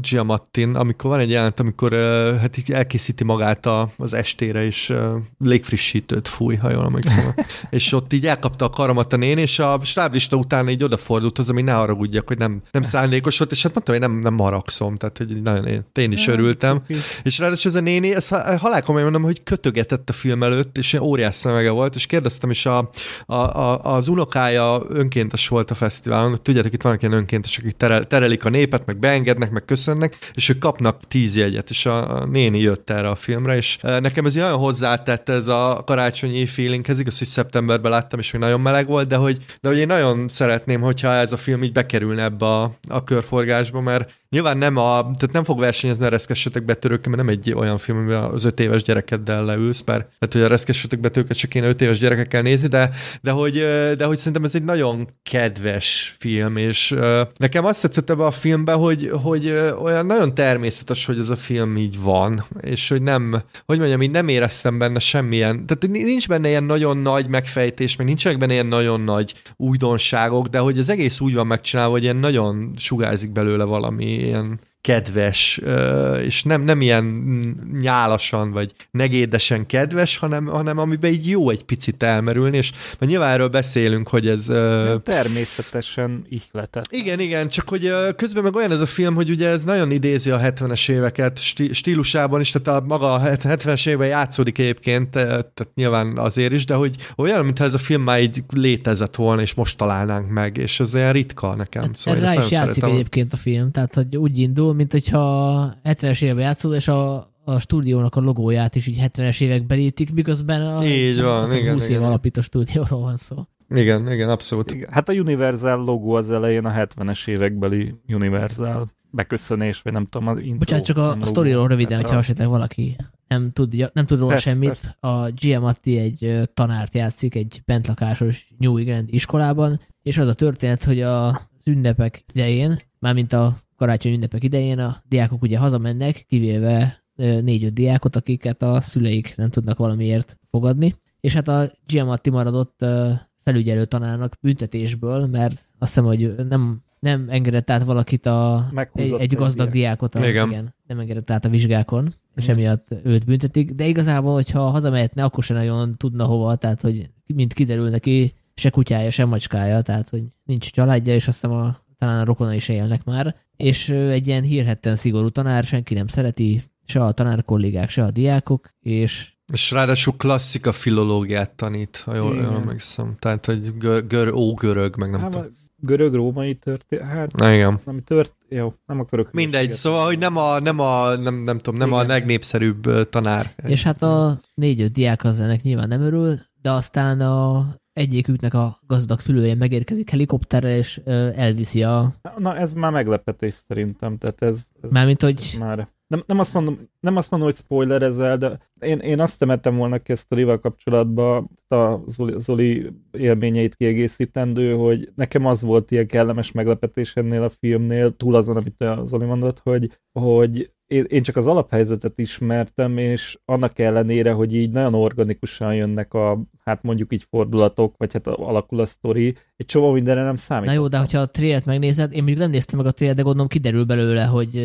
Giamattin, amikor van egy jelent, amikor hát elkészíti magát az estére, és légfrissítőt fúj, ha jól emlékszem. és ott így elkapta a karomat a nén, és a stáblista után így odafordult az, ami ne haragudjak, hogy nem, nem szándékos volt, és hát mondtam, hogy nem, nem haragszom, tehát hogy nagyon én, én is örültem. és ráadásul ez a néni, ezt halálkomolyan mondom, hogy kötögetett a film előtt, és óriás szemege volt, és kérdeztem is a, a, a, az unokája önkéntes volt a fesztiválon, tudjátok, itt vannak ilyen önkéntesek, akik terel, terelik a népet, meg beengednek, meg köszönnek, és ők kapnak tíz jegyet, és a, néni jött erre a filmre, és e, nekem ez nagyon hozzátett ez a karácsonyi feelinghez, igaz, hogy szeptemberben láttam, és még nagyon meleg volt, de hogy, de hogy én nagyon szeretném, hogyha ez a film így bekerülne ebbe a, a körforgásba, mert Nyilván nem, a, tehát nem fog versenyezni a reszkessetek betörőkkel, mert nem egy olyan film, amiben az öt éves gyerekeddel leülsz, bár tehát, hogy a reszkessetek betörőket csak kéne öt éves gyerekekkel nézni, de, de, hogy, de hogy szerintem ez egy nagyon kedves film, és nekem azt tetszett ebbe a filmben, hogy, hogy olyan nagyon természetes, hogy ez a film így van, és hogy nem, hogy mondjam, így nem éreztem benne semmilyen, tehát nincs benne ilyen nagyon nagy megfejtés, meg nincsenek benne ilyen nagyon nagy újdonságok, de hogy az egész úgy van megcsinálva, hogy ilyen nagyon sugárzik belőle valami ilyen kedves, és nem, nem ilyen nyálasan vagy negédesen kedves, hanem, hanem amiben így jó egy picit elmerülni, és mert nyilván erről beszélünk, hogy ez... Természetesen ihletet. Igen, igen, csak hogy közben meg olyan ez a film, hogy ugye ez nagyon idézi a 70-es éveket stílusában is, tehát a maga a 70-es években játszódik egyébként, tehát nyilván azért is, de hogy olyan, mintha ez a film már így létezett volna, és most találnánk meg, és ez olyan ritka nekem. Hát, szóval rá is játszik szeretem. egyébként a film, tehát hogy úgy indul, mint hogyha 70-es években játszol, és a, a stúdiónak a logóját is így 70-es években ítik, miközben a, így van, igen, 20 év alapító stúdióról van szó. Igen, igen, abszolút. Igen. Hát a Universal logó az elején a 70-es évekbeli Universal beköszönés, vagy nem tudom, az intro. Bocsánat, csak a, a sztoriról röviden, hogyha esetleg valaki nem tud, nem tud róla persze, semmit. Persze. A Giamatti egy tanárt játszik egy bentlakásos New England iskolában, és az a történet, hogy a ünnepek idején, mármint a karácsony ünnepek idején a diákok ugye hazamennek, kivéve négy-öt diákot, akiket a szüleik nem tudnak valamiért fogadni. És hát a Giamatti maradott felügyelő tanárnak büntetésből, mert azt hiszem, hogy nem, nem engedett át valakit a, egy, egy gazdag diákot, a, igen. igen. nem engedett át a vizsgákon, és emiatt őt büntetik. De igazából, hogyha hazamehetne, akkor sem nagyon tudna hova, tehát hogy mint kiderül neki, se kutyája, se macskája, tehát hogy nincs családja, és aztán a talán a rokona is élnek már, és egy ilyen hírhetten szigorú tanár, senki nem szereti, se a tanár kollégák, se a diákok, és és ráadásul klasszika filológiát tanít, ha jól, jól emlékszem. Tehát, hogy gör, gör, ógörög, meg nem hát, tudom. Görög-római történet, hát Na, igen. nem tört, jó, nem akarok. Mindegy, szóval, hogy nem a, nem a, nem, nem tudom, nem igen. a legnépszerűbb tanár. És hát a négy-öt diák az ennek nyilván nem örül, de aztán a egyiküknek a gazdag szülője megérkezik helikopterrel, és elviszi a... Na, ez már meglepetés szerintem, tehát ez... ez Mármint, hogy... Már nem, nem, azt mondom, nem azt mondom, hogy spoilerezel, de én, én azt temettem volna ki a Rival kapcsolatban, a Zoli, Zoli élményeit kiegészítendő, hogy nekem az volt ilyen kellemes meglepetés ennél a filmnél, túl azon, amit a Zoli mondott, hogy, hogy én csak az alaphelyzetet ismertem, és annak ellenére, hogy így nagyon organikusan jönnek a, hát mondjuk így fordulatok, vagy hát alakul a sztori, egy csomó mindenre nem számít. Na jó, de hogyha a trailet megnézed, én még nem néztem meg a trailet, de gondolom kiderül belőle, hogy,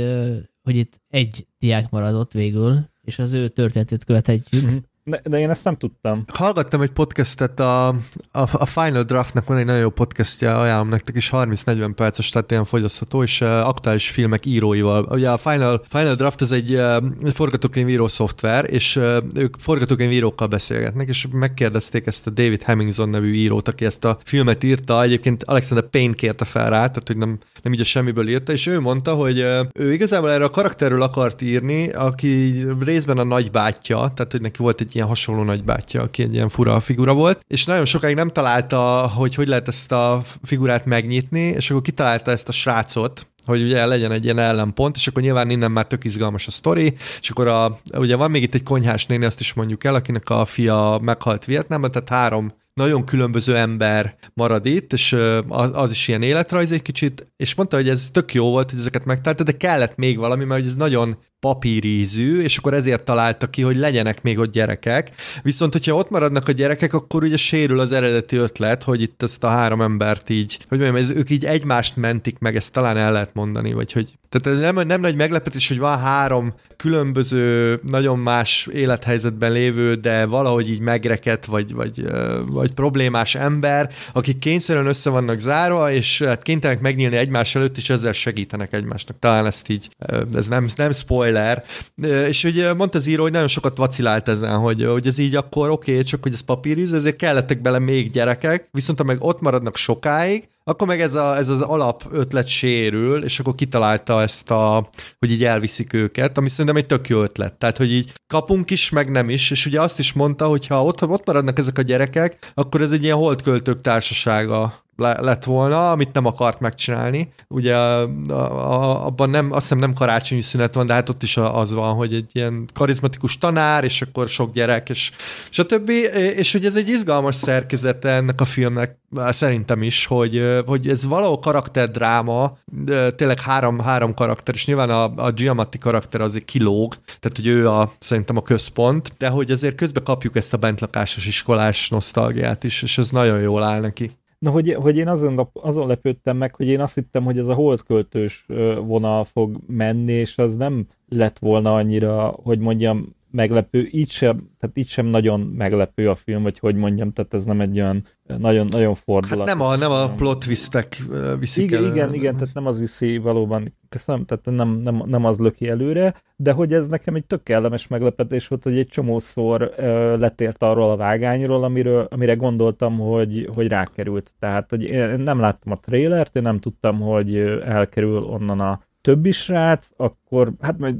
hogy itt egy diák maradott végül, és az ő történetét követhetjük. Mm-hmm. De, de én ezt nem tudtam. Hallgattam egy podcastet, a, a, a Final Draftnak van egy nagyon jó podcastja, ajánlom nektek is, 30-40 perces, tehát ilyen fogyasztható, és uh, aktuális filmek íróival. Ugye a Final, Final Draft ez egy uh, forgatókönyvíró szoftver, és uh, ők forgatókönyvírókkal beszélgetnek, és megkérdezték ezt a David Hemmingson nevű írót, aki ezt a filmet írta, egyébként Alexander Payne kérte fel rá, tehát hogy nem, nem így a semmiből írta, és ő mondta, hogy ő igazából erre a karakterről akart írni, aki részben a nagybátyja, tehát hogy neki volt egy ilyen hasonló nagybátyja, aki egy ilyen fura figura volt, és nagyon sokáig nem találta, hogy hogy lehet ezt a figurát megnyitni, és akkor kitalálta ezt a srácot, hogy ugye legyen egy ilyen ellenpont, és akkor nyilván innen már tök izgalmas a sztori, és akkor a, ugye van még itt egy konyhás néni, azt is mondjuk el, akinek a fia meghalt Vietnámban, tehát három nagyon különböző ember marad itt, és az, az is ilyen életrajz egy kicsit, és mondta, hogy ez tök jó volt, hogy ezeket megtalálta, de kellett még valami, mert ez nagyon papírízű, és akkor ezért találta ki, hogy legyenek még ott gyerekek. Viszont, hogyha ott maradnak a gyerekek, akkor ugye sérül az eredeti ötlet, hogy itt ezt a három embert így, hogy mondjam, ez, ők így egymást mentik meg, ezt talán el lehet mondani, vagy hogy tehát nem, nem nagy meglepetés, hogy van három különböző, nagyon más élethelyzetben lévő, de valahogy így megreket, vagy, vagy, vagy problémás ember, akik kényszerűen össze vannak zárva, és hát kénytelenek megnyílni egymás előtt, és ezzel segítenek egymásnak. Talán ezt így, ez nem, nem spoiler. És ugye mondta az író, hogy nagyon sokat vacilált ezen, hogy, hogy ez így akkor oké, okay, csak hogy ez papíríz, ezért kellettek bele még gyerekek, viszont ha meg ott maradnak sokáig, akkor meg ez, a, ez az alap ötlet sérül, és akkor kitalálta ezt a, hogy így elviszik őket, ami szerintem egy tök jó ötlet. Tehát, hogy így kapunk is, meg nem is, és ugye azt is mondta, hogy ha ott, ott maradnak ezek a gyerekek, akkor ez egy ilyen holdköltők társasága le, lett volna, amit nem akart megcsinálni. Ugye abban nem, azt hiszem nem karácsonyi szünet van, de hát ott is az van, hogy egy ilyen karizmatikus tanár, és akkor sok gyerek, és, és a többi, és hogy ez egy izgalmas szerkezete ennek a filmnek, szerintem is, hogy, hogy ez valahol karakterdráma, tényleg három, három karakter, és nyilván a, a Giamatti karakter azért kilóg, tehát hogy ő a, szerintem a központ, de hogy azért közben kapjuk ezt a bentlakásos iskolás nosztalgiát is, és ez nagyon jól áll neki. Na, hogy, hogy én azon, azon lepődtem meg, hogy én azt hittem, hogy ez a holdköltős vonal fog menni, és az nem lett volna annyira, hogy mondjam, meglepő, így sem, tehát így sem nagyon meglepő a film, vagy hogy mondjam, tehát ez nem egy olyan nagyon, nagyon fordulat. Hát nem a, nem a plot twistek viszik igen, elő. Igen, igen, tehát nem az viszi valóban, köszönöm, tehát nem, nem, nem az löki előre, de hogy ez nekem egy tök kellemes meglepetés volt, hogy egy csomószor uh, letért arról a vágányról, amiről, amire gondoltam, hogy, hogy rákerült. Tehát, hogy én nem láttam a trailert, én nem tudtam, hogy elkerül onnan a többi srác, akkor hát majd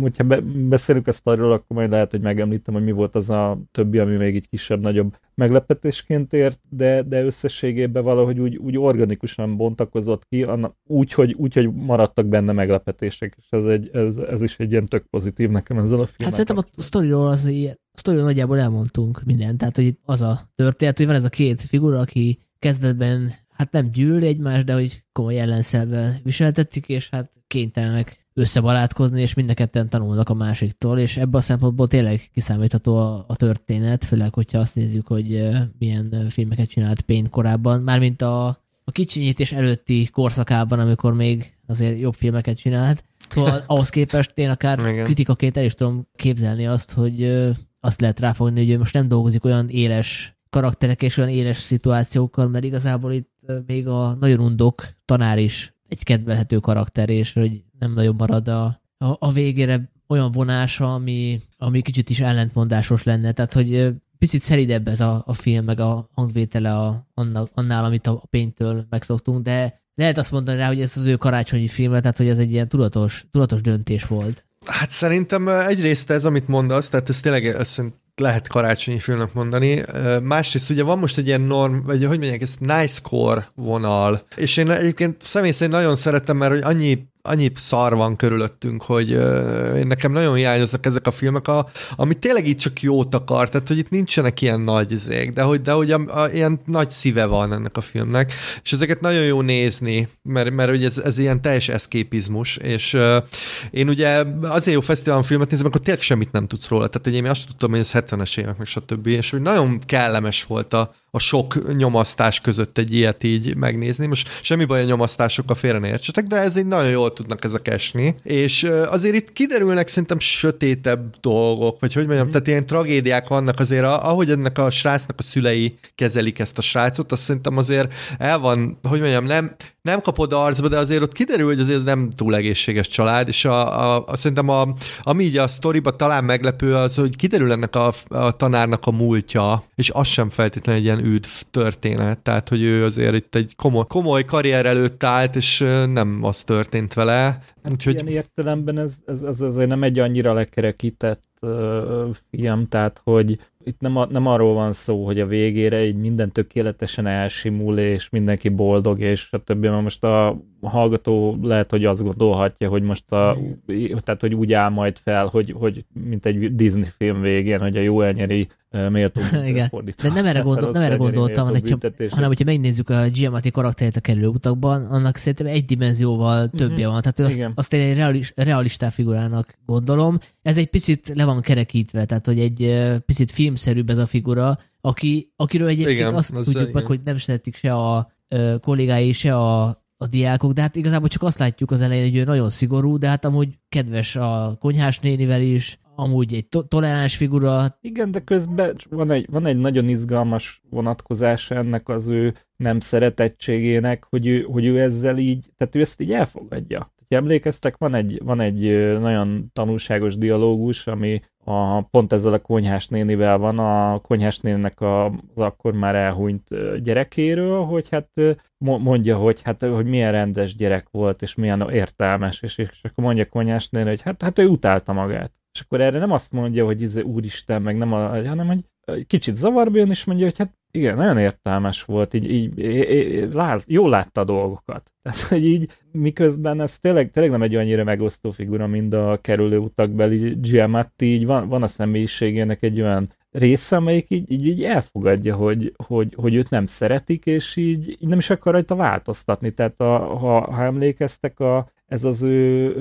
hogyha be, beszélünk ezt arról, akkor majd lehet, hogy megemlítem, hogy mi volt az a többi, ami még egy kisebb-nagyobb meglepetésként ért, de, de összességében valahogy úgy, úgy organikusan bontakozott ki, úgy, hogy, úgy, hogy maradtak benne meglepetések, és ez, egy, ez, ez is egy ilyen tök pozitív nekem ezzel a filmmel. Hát szerintem a sztoriról az ilyen, a sztoriról nagyjából elmondtunk mindent, tehát hogy az a történet, hogy van ez a két figura, aki kezdetben hát nem gyűlöli egymást, de hogy komoly ellenszelvel viseltetik, és hát kénytelenek összebarátkozni, és mind a ketten tanulnak a másiktól, és ebben a szempontból tényleg kiszámítható a, a történet, főleg, hogyha azt nézzük, hogy milyen filmeket csinált Payne korábban, mármint a, a kicsinyítés előtti korszakában, amikor még azért jobb filmeket csinált. Szóval ahhoz képest én akár Igen. kritikaként el is tudom képzelni azt, hogy azt lehet ráfogni, hogy ő most nem dolgozik olyan éles karakterek és olyan éles szituációkkal, mert igazából itt még a nagyon undok tanár is egy kedvelhető karakter, és hogy nem nagyon marad a, a, a végére olyan vonása, ami, ami kicsit is ellentmondásos lenne. Tehát, hogy picit szelidebb ez a, a film, meg a hangvétele a, annál, annál, amit a péntől megszoktunk, de lehet azt mondani rá, hogy ez az ő karácsonyi filme, tehát hogy ez egy ilyen tudatos, tudatos döntés volt. Hát szerintem egyrészt ez, amit mondasz, tehát ez tényleg ezt lehet karácsonyi filmnek mondani. Másrészt ugye van most egy ilyen norm, vagy hogy mondják, ez nice core vonal, és én egyébként személy szerint nagyon szeretem, mert hogy annyi annyi szar van körülöttünk, hogy uh, nekem nagyon hiányoznak ezek a filmek, a, ami tényleg itt csak jót akar, tehát hogy itt nincsenek ilyen nagy izék, de hogy, de hogy a, a, ilyen nagy szíve van ennek a filmnek, és ezeket nagyon jó nézni, mert, mert ugye ez, ez ilyen teljes eszképizmus, és uh, én ugye azért jó fesztiválon filmet nézem, akkor tényleg semmit nem tudsz róla, tehát hogy én azt tudtam, hogy ez 70-es évek, meg stb. És hogy nagyon kellemes volt a, a sok nyomasztás között egy ilyet így megnézni. Most semmi baj a nyomasztásokkal félre ne értsetek, de ez így nagyon jól tudnak ezek esni. És azért itt kiderülnek szerintem sötétebb dolgok, vagy hogy mondjam, tehát ilyen tragédiák vannak azért, ahogy ennek a srácnak a szülei kezelik ezt a srácot, azt szerintem azért el van, hogy mondjam, nem, nem kapod arcba, de azért ott kiderül, hogy azért ez nem túl egészséges család, és a, a, a szerintem a, ami így a sztoriba talán meglepő az, hogy kiderül ennek a, a tanárnak a múltja, és az sem feltétlenül egy ilyen üdv történet, tehát hogy ő azért itt egy komoly, komoly karrier előtt állt, és nem az történt vele. Hát Úgyhogy... Ilyen értelemben ez, ez, ez azért nem egy annyira lekerekített film, tehát hogy itt nem, a, nem arról van szó, hogy a végére így minden tökéletesen elsimul, és mindenki boldog, és a többi, mert most a hallgató lehet, hogy azt gondolhatja, hogy most a, tehát, hogy úgy áll majd fel, hogy, hogy mint egy Disney film végén, hogy a jó elnyeri méltó Igen. De nem erre, gondol, nem erre gondoltam, hanem, hogyha, hanem hogyha megnézzük a Giamatti karakterét a kerülő utakban, annak szerintem egy dimenzióval mhm. többje van. Tehát azt, azt én egy realis, realistá figurának gondolom. Ez egy picit le van kerekítve, tehát hogy egy picit filmszerűbb ez a figura, aki, akiről egyébként igen, azt tudjuk igen. meg, hogy nem szeretik se a kollégái, se a, a diákok, de hát igazából csak azt látjuk az elején, hogy ő nagyon szigorú, de hát amúgy kedves a konyhás nénivel is, amúgy egy to- toleráns figura. Igen, de közben van egy, van egy nagyon izgalmas vonatkozása ennek az ő nem szeretettségének, hogy ő, hogy ő ezzel így, tehát ő ezt így elfogadja. Ha emlékeztek, van egy, van egy nagyon tanulságos dialógus, ami a, pont ezzel a konyhás nénivel van, a konyhás néninek az akkor már elhunyt gyerekéről, hogy hát mondja, hogy hát hogy milyen rendes gyerek volt, és milyen értelmes, és, és akkor mondja a konyhás néni, hogy hát, hát ő utálta magát. És akkor erre nem azt mondja, hogy ez úristen, meg nem, a, hanem hogy kicsit zavarba jön, és mondja, hogy hát igen, nagyon értelmes volt, így, így, így lát, jól látta a dolgokat. Tehát, hogy így miközben ez tényleg, tényleg nem egy annyira megosztó figura, mint a kerülő utakbeli Giamatti, így van, van a személyiségének egy olyan része, amelyik így, így, így elfogadja, hogy, hogy, hogy őt nem szeretik, és így, így nem is akar rajta változtatni. Tehát a, ha, ha emlékeztek, a, ez az ő,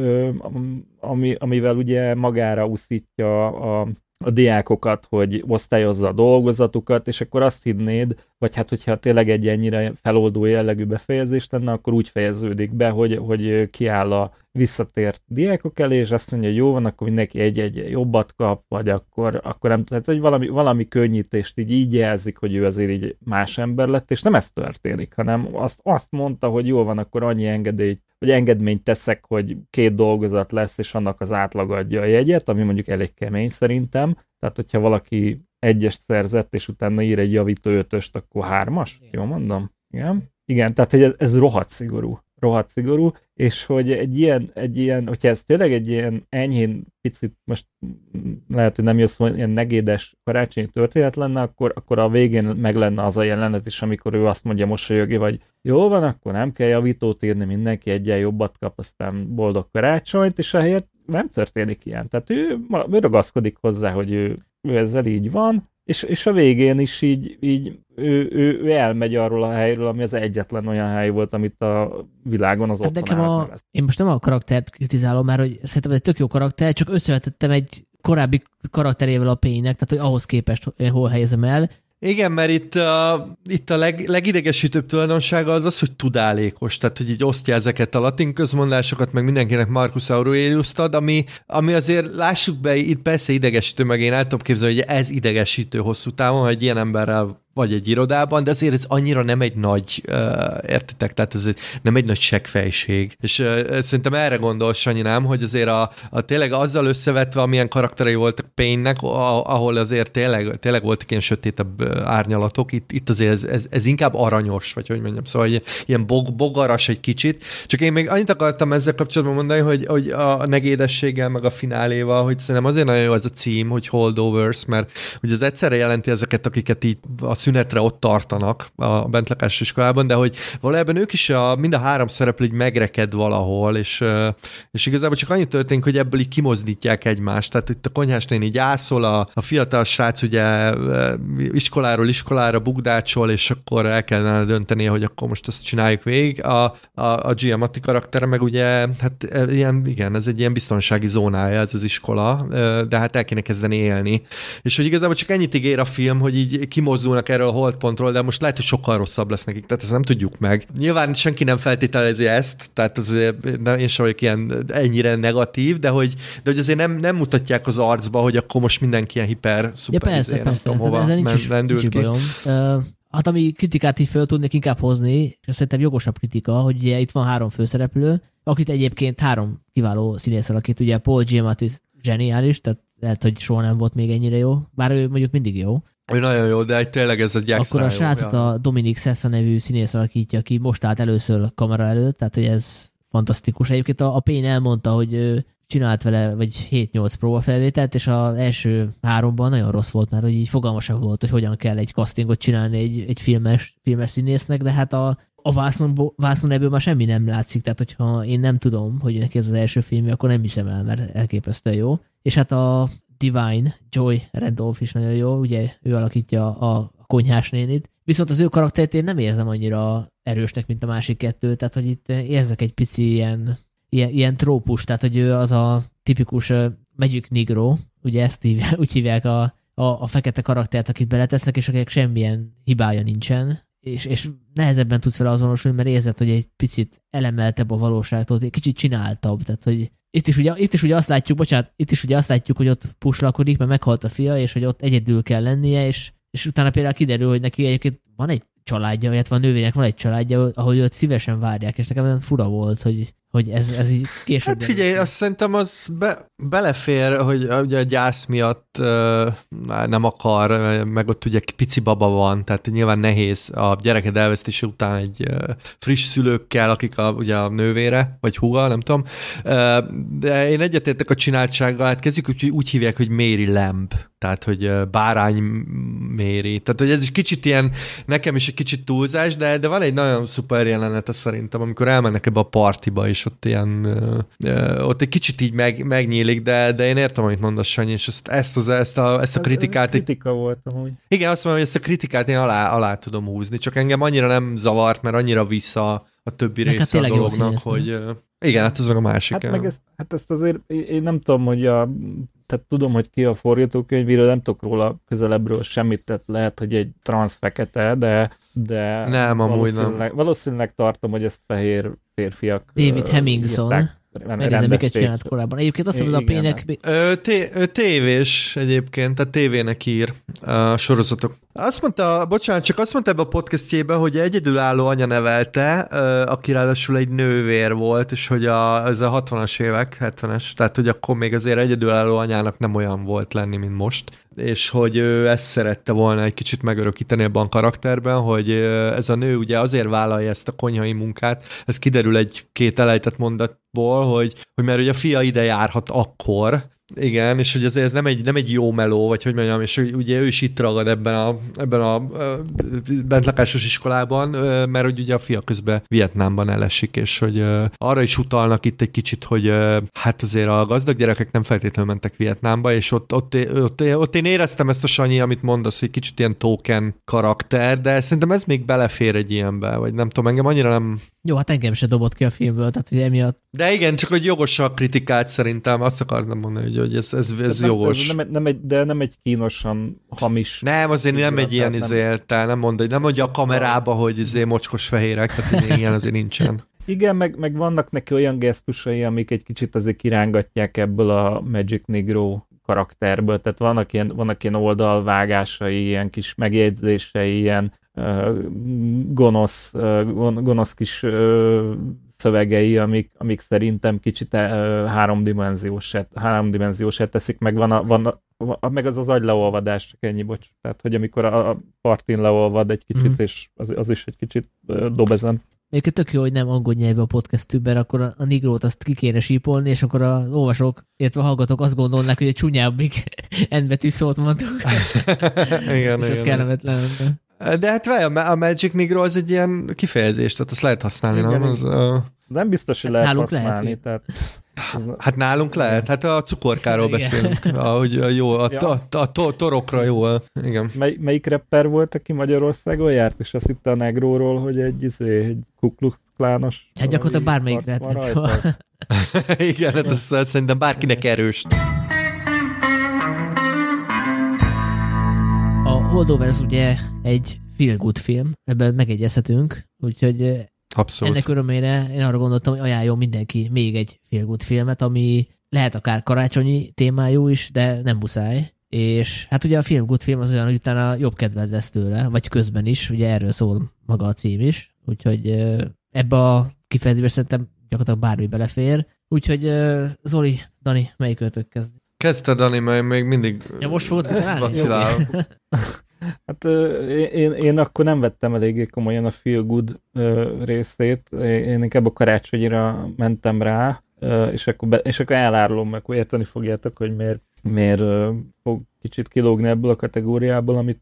ami, amivel ugye magára uszítja a, a diákokat, hogy osztályozza a dolgozatukat, és akkor azt hinnéd, vagy hát hogyha tényleg egy ennyire feloldó jellegű befejezés lenne, akkor úgy fejeződik be, hogy, hogy kiáll a visszatért diákok elé, és azt mondja, hogy jó van, akkor mindenki egy-egy jobbat kap, vagy akkor, akkor nem tehát, hogy valami, valami könnyítést így, így jelzik, hogy ő azért így más ember lett, és nem ez történik, hanem azt, azt mondta, hogy jó van, akkor annyi engedélyt, vagy engedményt teszek, hogy két dolgozat lesz, és annak az átlag adja a jegyet, ami mondjuk elég kemény szerintem. Tehát, hogyha valaki egyest szerzett, és utána ír egy javító ötöst, akkor hármas? Jó mondom? Igen? Igen, tehát hogy ez, ez rohadt szigorú rohadt szigorú, és hogy egy ilyen, egy ilyen, hogyha ez tényleg egy ilyen enyhén picit, most lehet, hogy nem jössz, hogy ilyen negédes karácsonyi történet lenne, akkor, akkor a végén meg lenne az a jelenet is, amikor ő azt mondja mosolyogi, vagy jó van, akkor nem kell javítót írni, mindenki egyen jobbat kap, aztán boldog karácsonyt, és helyett nem történik ilyen. Tehát ő, ő ragaszkodik hozzá, hogy ő, ő ezzel így van, és, és a végén is így, így ő, ő, ő elmegy arról a helyről, ami az egyetlen olyan hely volt, amit a világon az hát otthon a, Én most nem a karaktert kritizálom, mert hogy szerintem ez egy tök jó karakter, csak összevetettem egy korábbi karakterével a pénynek, tehát hogy ahhoz képest hol helyezem el, igen, mert itt a, itt a leg, legidegesítőbb tulajdonsága az az, hogy tudálékos, tehát hogy így osztja ezeket a latin közmondásokat, meg mindenkinek Marcus Aurelius ad, ami, ami azért lássuk be, itt persze idegesítő, meg én el tudom képzelni, hogy ez idegesítő hosszú távon, hogy egy ilyen emberrel vagy egy irodában, de azért ez annyira nem egy nagy, uh, értitek, tehát ez egy, nem egy nagy seggfejség. És uh, szerintem erre gondol Sanyi, nem, hogy azért a, a tényleg azzal összevetve, amilyen karakterei voltak Payne-nek, ahol azért tényleg, tényleg voltak ilyen sötétebb árnyalatok, itt, itt azért ez, ez, ez, inkább aranyos, vagy hogy mondjam, szóval hogy ilyen bog, bogaras egy kicsit. Csak én még annyit akartam ezzel kapcsolatban mondani, hogy, hogy a negédességgel, meg a fináléval, hogy szerintem azért nagyon jó ez a cím, hogy Holdovers, mert ugye az egyszerre jelenti ezeket, akiket így a szünetre ott tartanak a bentlakás iskolában, de hogy valójában ők is a, mind a három szereplő így megreked valahol, és, és igazából csak annyi történik, hogy ebből így kimozdítják egymást. Tehát itt a konyhás néni gyászol, a, a fiatal srác ugye iskoláról iskolára bugdácsol, és akkor el kellene döntenie, hogy akkor most ezt csináljuk végig. A, a, a Giamatti karaktere meg ugye, hát ilyen, igen, ez egy ilyen biztonsági zónája ez az iskola, de hát el kéne kezdeni élni. És hogy igazából csak ennyit ígér a film, hogy így kimozdulnak erről a holdpontról, de most lehet, hogy sokkal rosszabb lesz nekik, tehát ezt nem tudjuk meg. Nyilván senki nem feltételezi ezt, tehát azért nem, én sem vagyok ilyen ennyire negatív, de hogy, de hogy azért nem, nem mutatják az arcba, hogy akkor most mindenki ilyen hiper, szuper, Ja persze, izé, nem persze, tudom, ezzel, hova nincs is, nincs ki. bajom. Uh, hát ami kritikát így föl tudnék inkább hozni, és szerintem jogosabb kritika, hogy ugye itt van három főszereplő, akit egyébként három kiváló színész alakít, ugye Paul Giamatti zseniális, tehát lehet, hogy soha nem volt még ennyire jó, bár ő mondjuk mindig jó. Ő nagyon jó, de egy tényleg ez egy Akkor a srácot a Dominic Sessa nevű színész alakítja, aki most állt először a kamera előtt, tehát hogy ez fantasztikus. Egyébként a, a Payne elmondta, hogy csinált vele vagy 7-8 próbafelvételt, és az első háromban nagyon rossz volt, mert hogy így fogalmasabb volt, hogy hogyan kell egy castingot csinálni egy, egy filmes, filmes színésznek, de hát a, a vásznon, vásznon ebből már semmi nem látszik, tehát hogyha én nem tudom, hogy neki ez az első filmje, akkor nem hiszem el, mert elképesztően jó. És hát a Divine, Joy Randolph is nagyon jó, ugye ő alakítja a konyhás nénit. Viszont az ő karakterét én nem érzem annyira erősnek, mint a másik kettő, tehát hogy itt érzek egy pici ilyen, ilyen, ilyen trópus, tehát hogy ő az a tipikus Magic Negro, ugye ezt hívják, úgy hívják a, a, a fekete karaktert, akit beletesznek, és akinek semmilyen hibája nincsen, és, és nehezebben tudsz vele azonosulni, mert érzed, hogy egy picit elemeltebb a valóságtól, egy kicsit csináltabb, tehát hogy itt is, ugye, itt is ugye azt látjuk, bocsánat, itt is ugye azt látjuk, hogy ott puslakodik, mert meghalt a fia, és hogy ott egyedül kell lennie, és, és utána például kiderül, hogy neki egyébként van egy családja, illetve a nővének van egy családja, ahol őt szívesen várják, és nekem olyan fura volt, hogy, hogy ez, ez így később... Hát figyelj, azt szerintem az be, belefér, hogy ugye a gyász miatt uh, nem akar, meg ott ugye pici baba van, tehát nyilván nehéz a gyereked elvesztése után egy uh, friss szülőkkel, akik a, ugye a nővére, vagy húga, nem tudom. Uh, de én egyetértek a csináltsággal, hát kezdjük úgy, úgy hívják, hogy Mary Lamb, tehát hogy uh, bárány méri. Tehát, hogy ez is kicsit ilyen, nekem is egy kicsit túlzás, de, de van egy nagyon szuper jelenete szerintem, amikor elmennek ebbe a partiba, és ott ilyen, ott egy kicsit így meg, megnyílik, de, de én értem, amit mondasz, Sanyi, és ezt, ezt, az, ezt, a, ezt a kritikát... Ez, ez kritika volt amúgy. Igen, azt mondom, hogy ezt a kritikát én alá, alá tudom húzni, csak engem annyira nem zavart, mert annyira vissza a többi Meg hát része a dolognak, hogy igen, hát ez meg a másik. Hát, meg ezt, hát ezt azért én nem tudom, hogy a, tehát tudom, hogy ki a forgatókönyvíró, nem tudok róla közelebbről semmit, tehát lehet, hogy egy transz fekete, de, de Nem, amúgy valószínűleg, nem. valószínűleg tartom, hogy ezt fehér férfiak David Hemmingson. írták, Megnézem, miket csinált korábban. Egyébként azt mondod, a. Pének... Tévés egyébként, tehát tévének ír a sorozatok. Azt mondta, bocsánat, csak azt mondta ebbe a podcastjébe, hogy egyedülálló anya nevelte, aki ráadásul egy nővér volt, és hogy a, ez a 60-as évek, 70-es, tehát hogy akkor még azért egyedülálló anyának nem olyan volt lenni, mint most és hogy ő ezt szerette volna egy kicsit megörökíteni ebben a karakterben, hogy ez a nő ugye azért vállalja ezt a konyhai munkát, ez kiderül egy-két elejtett mondatból, hogy, hogy mert ugye a fia ide járhat akkor, igen, és hogy azért ez nem egy, nem egy jó meló, vagy hogy mondjam, és ugye ő is itt ragad ebben a, ebben a bentlakásos iskolában, mert hogy ugye a fia közben Vietnámban elesik, és hogy arra is utalnak itt egy kicsit, hogy hát azért a gazdag gyerekek nem feltétlenül mentek Vietnámba, és ott, ott, ott, ott én éreztem ezt a Sanyi, amit mondasz, hogy kicsit ilyen token karakter, de szerintem ez még belefér egy ilyenbe, vagy nem tudom, engem annyira nem... Jó, hát engem se dobott ki a filmből, tehát hogy emiatt De igen, csak hogy jogos a kritikát szerintem, azt akartam mondani, hogy, hogy ez, ez, ez nem, jogos. Ez nem, nem egy, de nem egy kínosan hamis. Nem, azért nem egy ilyen Tehát nem- izélte, nem mondja, nem mondja a kamerába, hogy izé mocskos fehérek, tehát ilyen azért nincsen. Igen, meg, meg vannak neki olyan gesztusai, amik egy kicsit azért kirángatják ebből a Magic Negro karakterből, tehát vannak ilyen, vannak ilyen oldalvágásai, ilyen kis megjegyzései, ilyen gonosz, gon, gonosz kis szövegei, amik, amik szerintem kicsit uh, háromdimenziós háromdimenziósát teszik, meg van, a, van a, meg az az agy leolvadás, csak ennyi, bocs. Tehát, hogy amikor a, a partin leolvad egy kicsit, Mhm. és az, az is egy kicsit dob ezen. Egyébként tök jó, hogy nem angol nyelvű a podcast mert akkor a, a nigrót azt ki kéne sípolni, és akkor az olvasók, illetve a hallgatók azt gondolnák, hogy egy csúnyábbik endbetű szót mondtuk, igen, és ez igen. kellemetlen. De hát várj, a Magic Negro az egy ilyen kifejezés, tehát azt lehet használni, Igen, nem? igen. Az, uh, Nem biztos, hogy Hát lehet nálunk lehet, használni. hogy- tehát ez, hát nálunk lehet, hát a cukorkáról Igen. beszélünk, ahogy a jó, a, Ja. a, a, a torokra jó, igen. mely, melyik rapper volt, aki Magyarországon járt, és azt hitte a Negróról, hogy egy, izé, egy kuklux klános. Hát gyakorlatilag bármelyik rajta. szóval. igen, hát ez, ez szerintem bárkinek erős. A, Holdovers ugye egy feel good film, ebben megegyezhetünk, úgyhogy Abszolút. ennek örömére én arra gondoltam, hogy ajánljon mindenki még egy feel good filmet, ami lehet akár karácsonyi témájú is, de nem muszáj. És hát ugye a film good film az olyan, hogy utána jobb kedved lesz tőle, vagy közben is, ugye erről szól maga a cím is, úgyhogy ebbe a kifejezésbe szerintem gyakorlatilag bármi belefér. Úgyhogy Zoli, Dani, melyik ötök kezd? Kezdte Dani, mert még mindig Ja, most fogod kitalálni? Hát én, én akkor nem vettem eléggé komolyan a Feel Good részét, én inkább a karácsonyra mentem rá, és akkor, be, és akkor elárulom, meg akkor érteni fogjátok, hogy miért, miért fog kicsit kilógni ebből a kategóriából, amit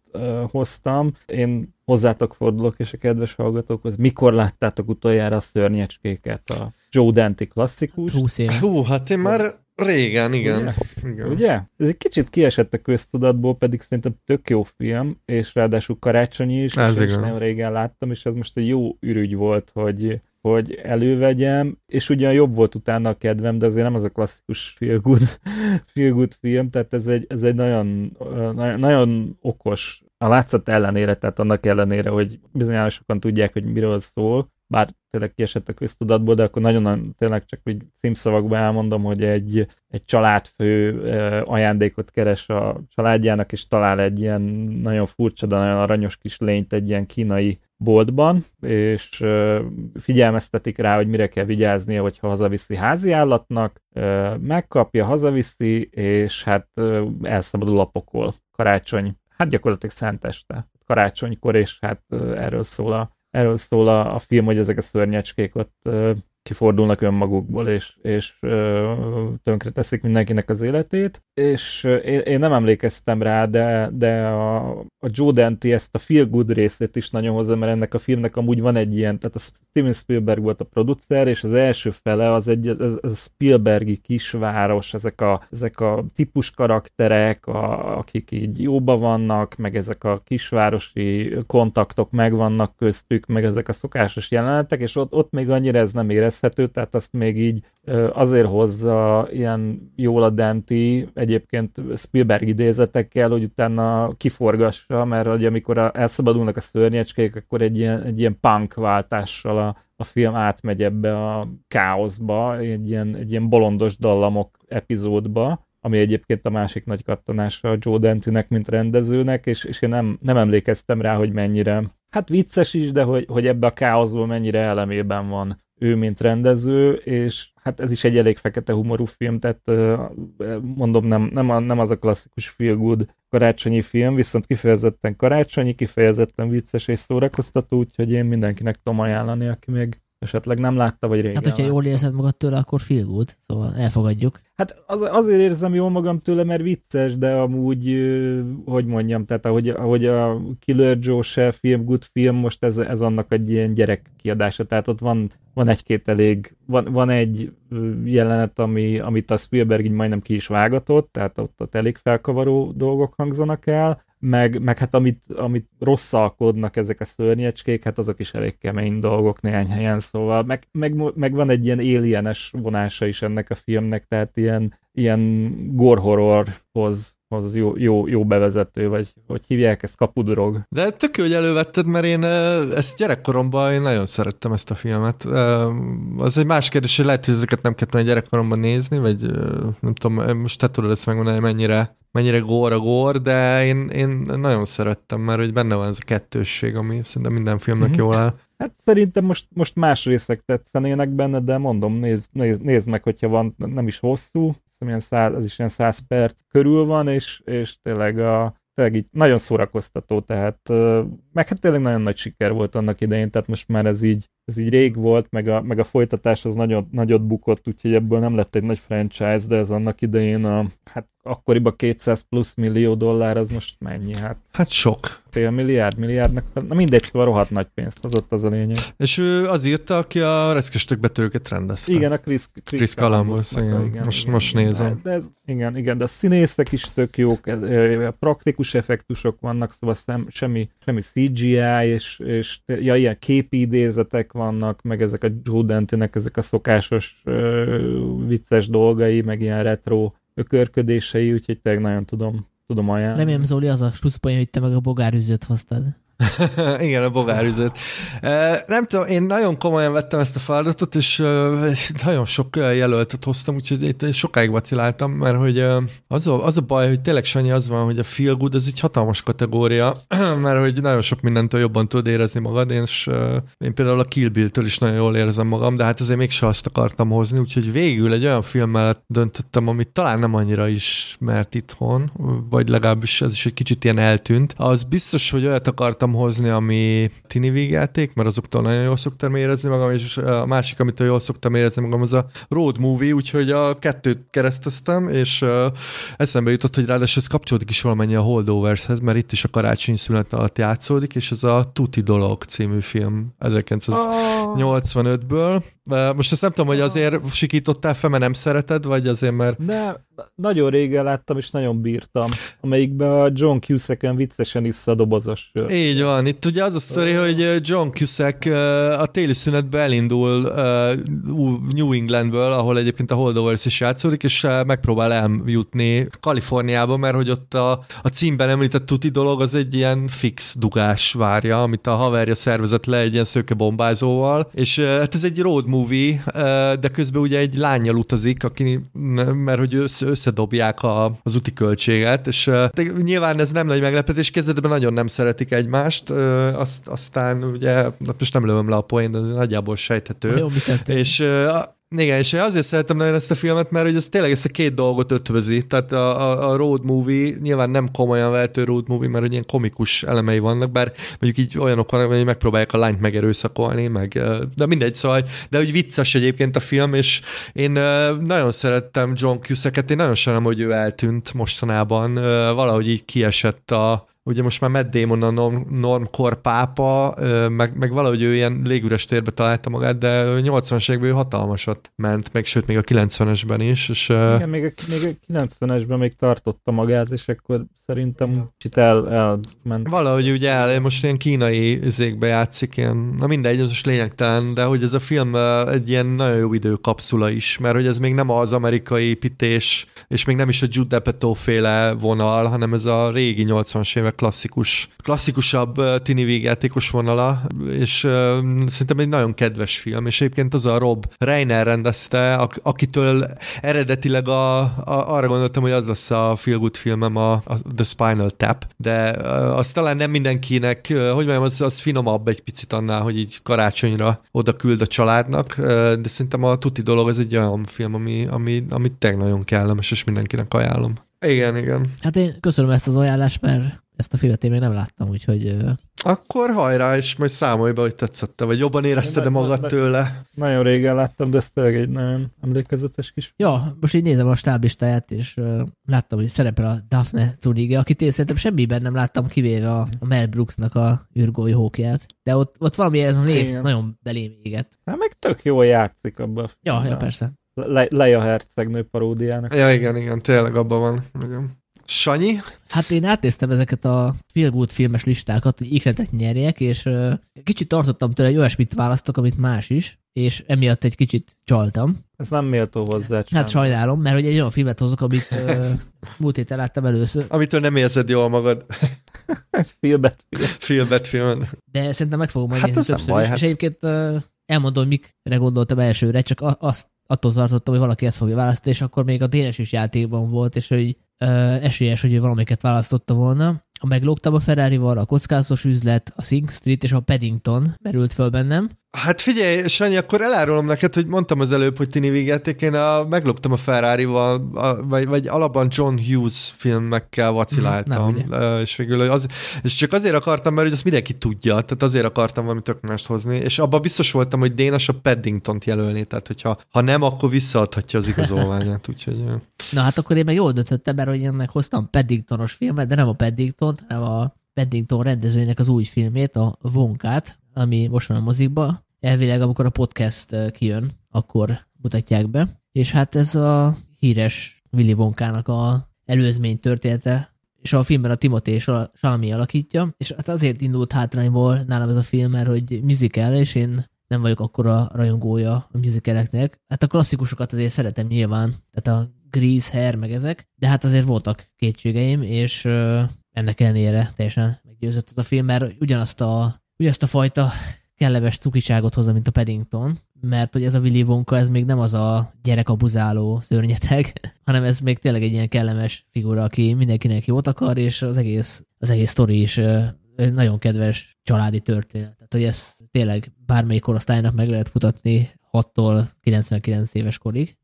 hoztam. Én hozzátok fordulok, és a kedves hallgatókhoz, mikor láttátok utoljára a szörnyecskéket, a Joe Dante klasszikus? 20 éve. Hú, hát én már régen, igen. Ugye? igen. Ugye? Ez egy kicsit kiesett a köztudatból, pedig szerintem tök jó film, és ráadásul karácsonyi is, Ez és igen. nagyon régen láttam, és ez most egy jó ürügy volt, hogy, hogy elővegyem, és ugyan jobb volt utána a kedvem, de azért nem az a klasszikus feel good, feel good film, tehát ez egy, ez egy nagyon, nagyon okos, a látszat ellenére, tehát annak ellenére, hogy bizonyára sokan tudják, hogy miről szól, bár tényleg kiesett a köztudatból, de akkor nagyon tényleg csak így címszavakban elmondom, hogy egy, egy családfő ajándékot keres a családjának, és talál egy ilyen nagyon furcsa, de nagyon aranyos kis lényt egy ilyen kínai boltban, és figyelmeztetik rá, hogy mire kell vigyáznia, hogyha hazaviszi házi állatnak, megkapja, hazaviszi, és hát elszabadul a pokol. Karácsony, hát gyakorlatilag szenteste, karácsonykor, és hát erről szól a erről szól a, a film, hogy ezek a szörnyecskék ott kifordulnak önmagukból, és, és tönkre teszik mindenkinek az életét, és én, én nem emlékeztem rá, de, de a, a Joe Dante ezt a feel good részét is nagyon hozza, mert ennek a filmnek amúgy van egy ilyen, tehát a Steven Spielberg volt a producer, és az első fele az egy ez, ez a Spielbergi kisváros, ezek a, ezek a típus karakterek, a, akik így jóba vannak, meg ezek a kisvárosi kontaktok megvannak köztük, meg ezek a szokásos jelenetek, és ott, ott még annyira ez nem érezhető, tehát azt még így azért hozza ilyen jól a Dante, egyébként Spielberg idézetekkel, hogy utána kiforgassa, mert hogy amikor elszabadulnak a szörnyecskék, akkor egy ilyen, egy ilyen punk váltással a, a film átmegy ebbe a káoszba, egy ilyen, egy ilyen bolondos dallamok epizódba, ami egyébként a másik nagy kattanása a Joe Dante-nek, mint rendezőnek, és, és én nem, nem emlékeztem rá, hogy mennyire, hát vicces is, de hogy, hogy ebbe a káoszból mennyire elemében van ő, mint rendező, és hát ez is egy elég fekete humorú film, tehát mondom, nem, nem, a, nem az a klasszikus feel good karácsonyi film, viszont kifejezetten karácsonyi, kifejezetten vicces és szórakoztató, úgyhogy én mindenkinek tudom ajánlani, aki még esetleg nem látta, vagy régen Hát, hogyha látta. jól érzed magad tőle, akkor feel good, szóval elfogadjuk. Hát az, azért érzem jól magam tőle, mert vicces, de amúgy, hogy mondjam, tehát ahogy, ahogy a Killer Joe se film, good film, most ez, ez annak egy ilyen gyerek kiadása, tehát ott van, van egy-két elég, van, van egy jelenet, ami, amit a Spielberg így majdnem ki is vágatott, tehát ott, ott elég felkavaró dolgok hangzanak el, meg, meg hát amit, amit rosszalkodnak ezek a szörnyecskék, hát azok is elég kemény dolgok néhány helyen, szóval meg, meg, meg van egy ilyen alienes vonása is ennek a filmnek, tehát ilyen, ilyen gore horrorhoz hoz jó, jó, jó bevezető, vagy hogy hívják ezt kapudrog. De tök jó, hogy elővetted, mert én ezt gyerekkoromban én nagyon szerettem ezt a filmet. Az egy más kérdés, hogy lehet, hogy ezeket nem kellett gyerekkoromban nézni, vagy nem tudom, most te tudod ezt megmondani, mennyire, mennyire gór a gór, de én, én nagyon szerettem, mert hogy benne van ez a kettősség, ami szerintem minden filmnek Mhm. jól áll. Hát szerintem most, most más részek tetszenének benne, de mondom, nézd, nézd, nézd meg, hogyha van, nem is hosszú, ilyen száz, ez is ilyen 100 perc körül van, és, és tényleg, a, tényleg így nagyon szórakoztató, tehát meg hát tényleg nagyon nagy siker volt annak idején, tehát most már ez így, ez így rég volt, meg a, meg a folytatás az nagyon, nagyot bukott, úgyhogy ebből nem lett egy nagy franchise, de ez annak idején a, hát akkoriban 200 plusz millió dollár, az most mennyi? Hát Hát sok. fél milliárd, milliárdnak, na mindegy, szóval rohadt nagy pénzt hozott az a lényeg. És ő az írta, aki a reszkestek betörőket rendezte. Igen, a Chris, Chris, Chris Columbus, Columbusnak, igen. Most- most nézem. De, ez, igen, igen, de a színészek is tök jók, praktikus effektusok vannak, szóval szem, semmi, semmi CGI, és, és ja, ilyen képi idézetek vannak, meg ezek a Joe Dante-nek ezek a szokásos vicces dolgai, meg ilyen retro ökörködései, úgyhogy tényleg nagyon tudom, tudom ajánlani. Remélem, Zoli, az a slusszpoén, hogy te meg a bogárűzőt hoztad. Igen, a bogárüzőt. Nem tudom, én nagyon komolyan vettem ezt a feladatot, és nagyon sok jelöltet hoztam, úgyhogy itt sokáig vaciláltam, mert hogy az a, az a baj, hogy tényleg Sanyi az van, hogy a feel good az egy hatalmas kategória, mert hogy nagyon sok mindentől jobban tudod érezni magad, és én például a Kill Bill-től is nagyon jól érzem magam, de hát azért mégse azt akartam hozni, úgyhogy végül egy olyan film mellett döntöttem, amit talán nem annyira ismert itthon, vagy legalábbis ez is egy kicsit ilyen eltűnt. Az biztos, hogy olyat akartam akartam hozni, ami tini vígjáték, mert azoktól nagyon jól szoktam érezni magam, és a másik, amit jól szoktam érezni magam, az a road movie, úgyhogy a kettőt kereszteztem, és eszembe jutott, hogy ráadásul ez kapcsolódik is valamennyi a Holdovershez, mert itt is a karácsony szünet alatt játszódik, és ez a Tuti Dolog című film 1985-ből. Most ezt nem tudom, hogy azért sikítottál fel, mert nem szereted, vagy azért, mert... De nagyon régen láttam, és nagyon bírtam, amelyikben a John Cusack-en viccesen iszza dobozos Így van. Itt ugye az a sztori, hogy John Cusack a téli szünetbe elindul New Englandből, ahol egyébként a Holdovers is játszódik, és megpróbál eljutni Kaliforniába, mert hogy ott a, a címben említett tuti dolog az egy ilyen fix dugás várja, amit a haverja szervezett le egy ilyen szőke bombázóval, és hát ez egy road movie, de közben ugye egy lányjal utazik, aki, mert hogy össze, összedobják a, az úti költséget, és nyilván ez nem nagy meglepetés, kezdetben nagyon nem szeretik egymást, azt, aztán ugye, hát most nem lövöm le a poén, de nagyjából sejthető. Jó, és igen, és azért szeretem nagyon ezt a filmet, mert hogy ez tényleg ezt a két dolgot ötvözi. Tehát a, a, a road movie nyilván nem komolyan vehető road movie, mert hogy ilyen komikus elemei vannak, bár mondjuk így olyanok vannak, hogy megpróbálják a lányt megerőszakolni, meg, de mindegy, szóval, de hogy vicces egyébként a film, és én nagyon szerettem John Cusack-et, én nagyon sajnálom, hogy ő eltűnt mostanában, valahogy így kiesett a, ugye most már Matt Damon a norm, normkor pápa, meg, meg valahogy ő ilyen légüres térbe találta magát, de 80-as években ő hatalmasat ment, meg sőt még a 90-esben is. És, Igen, még a, még a 90-esben még tartotta magát, és akkor szerintem kicsit el, elment. Valahogy ugye el, most ilyen kínai zékbe játszik, ilyen, na mindegy, ez most lényegtelen, de hogy ez a film egy ilyen nagyon jó időkapszula is, mert hogy ez még nem az amerikai építés, és még nem is a Apatow féle vonal, hanem ez a régi 80-as évek klasszikus, klasszikusabb tini végjátékos vonala, és uh, szerintem egy nagyon kedves film, és egyébként az a Rob Reiner rendezte, ak- akitől eredetileg a, a, arra gondoltam, hogy az lesz a feel good filmem, a, a The Spinal Tap, de uh, az talán nem mindenkinek, hogy mondjam, az, az finomabb egy picit annál, hogy így karácsonyra oda küld a családnak, de szerintem a tuti dolog az egy olyan film, ami, ami, ami tényleg nagyon kellemes, és mindenkinek ajánlom. Igen, igen. Hát én köszönöm ezt az ajánlást, mert ezt a filmet én még nem láttam, úgyhogy... Akkor hajrá, és majd számolj be, hogy tetszette, vagy jobban érezted-e magad tőle? Nagyon régen láttam, de ez tényleg egy nagyon emlékezetes kis... Ja, most így nézem a stáblistáját, és uh, láttam, hogy szerepel a Daphne Zuniga, akit én szerintem semmiben nem láttam, kivéve a, a Mel Brooksnak a űrgói hókját. De ott, ott valami ez a név Igen. nagyon belém éget. Hát meg tök jól játszik abban. Ja, ja, persze. Le- Leia hercegnő paródiának. Ja, igen, igen, tényleg abban van. Igen. Sanyi? Hát én átnéztem ezeket a Feel Good filmes listákat, hogy ikletet nyerjek, és uh, kicsit tartottam tőle, hogy olyasmit választok, amit más is, és emiatt egy kicsit csaltam. Ez nem méltó hozzá. Hát sajnálom, mert hogy egy olyan filmet hozok, amit uh, múlt héten láttam először. Amitől nem érzed jól magad. Filmet film. Filmet film. De szerintem meg fogom majd hát nézni többször baj, is. Hát... És egyébként uh, elmondom, mikre gondoltam elsőre, csak azt attól tartottam, hogy valaki ezt fogja választani, és akkor még a Dénes is játékban volt, és hogy esélyes, hogy ő valamiket választotta volna. A meglógtam a Ferrari-val, a kockázatos üzlet, a Sing Street és a Paddington merült föl bennem. Hát figyelj, Sanyi, akkor elárulom neked, hogy mondtam az előbb, hogy tini végeték, én a, megloptam a Ferrari-val, a, vagy, vagy alapban John Hughes filmekkel vaciláltam, mm, és végül az, és csak azért akartam, mert hogy azt mindenki tudja, tehát azért akartam valami tök mást hozni, és abban biztos voltam, hogy Dénes a Paddington-t jelölni, tehát hogyha ha nem, akkor visszaadhatja az igazolványát, úgyhogy... Na hát akkor én meg jól döntöttem, mert hogy ennek hoztam Paddingtonos filmet, de nem a Paddington, hanem a Paddington rendezőjének az új filmét, a Vonkát, ami most van a mozikba. Elvileg, amikor a podcast kijön, akkor mutatják be. És hát ez a híres Willy Wonkának a előzmény története, és a filmben a Timothée Salami alakítja, és hát azért indult hátrányból nálam ez a film, mert hogy musical, és én nem vagyok akkora rajongója a musicaleknek. Hát a klasszikusokat azért szeretem nyilván, tehát a Grease Hair, meg ezek, de hát azért voltak kétségeim, és ennek ellenére teljesen meggyőzött az a film, mert ugyanazt a, ugyanazt a fajta kellemes tukiságot hozza, mint a Paddington, mert hogy ez a Willy Wonka, ez még nem az a gyerekabuzáló szörnyeteg, hanem ez még tényleg egy ilyen kellemes figura, aki mindenkinek jót akar, és az egész, az egész sztori is nagyon kedves családi történet. Tehát, hogy ez tényleg bármelyik korosztálynak meg lehet mutatni 6-tól 99 éves korig.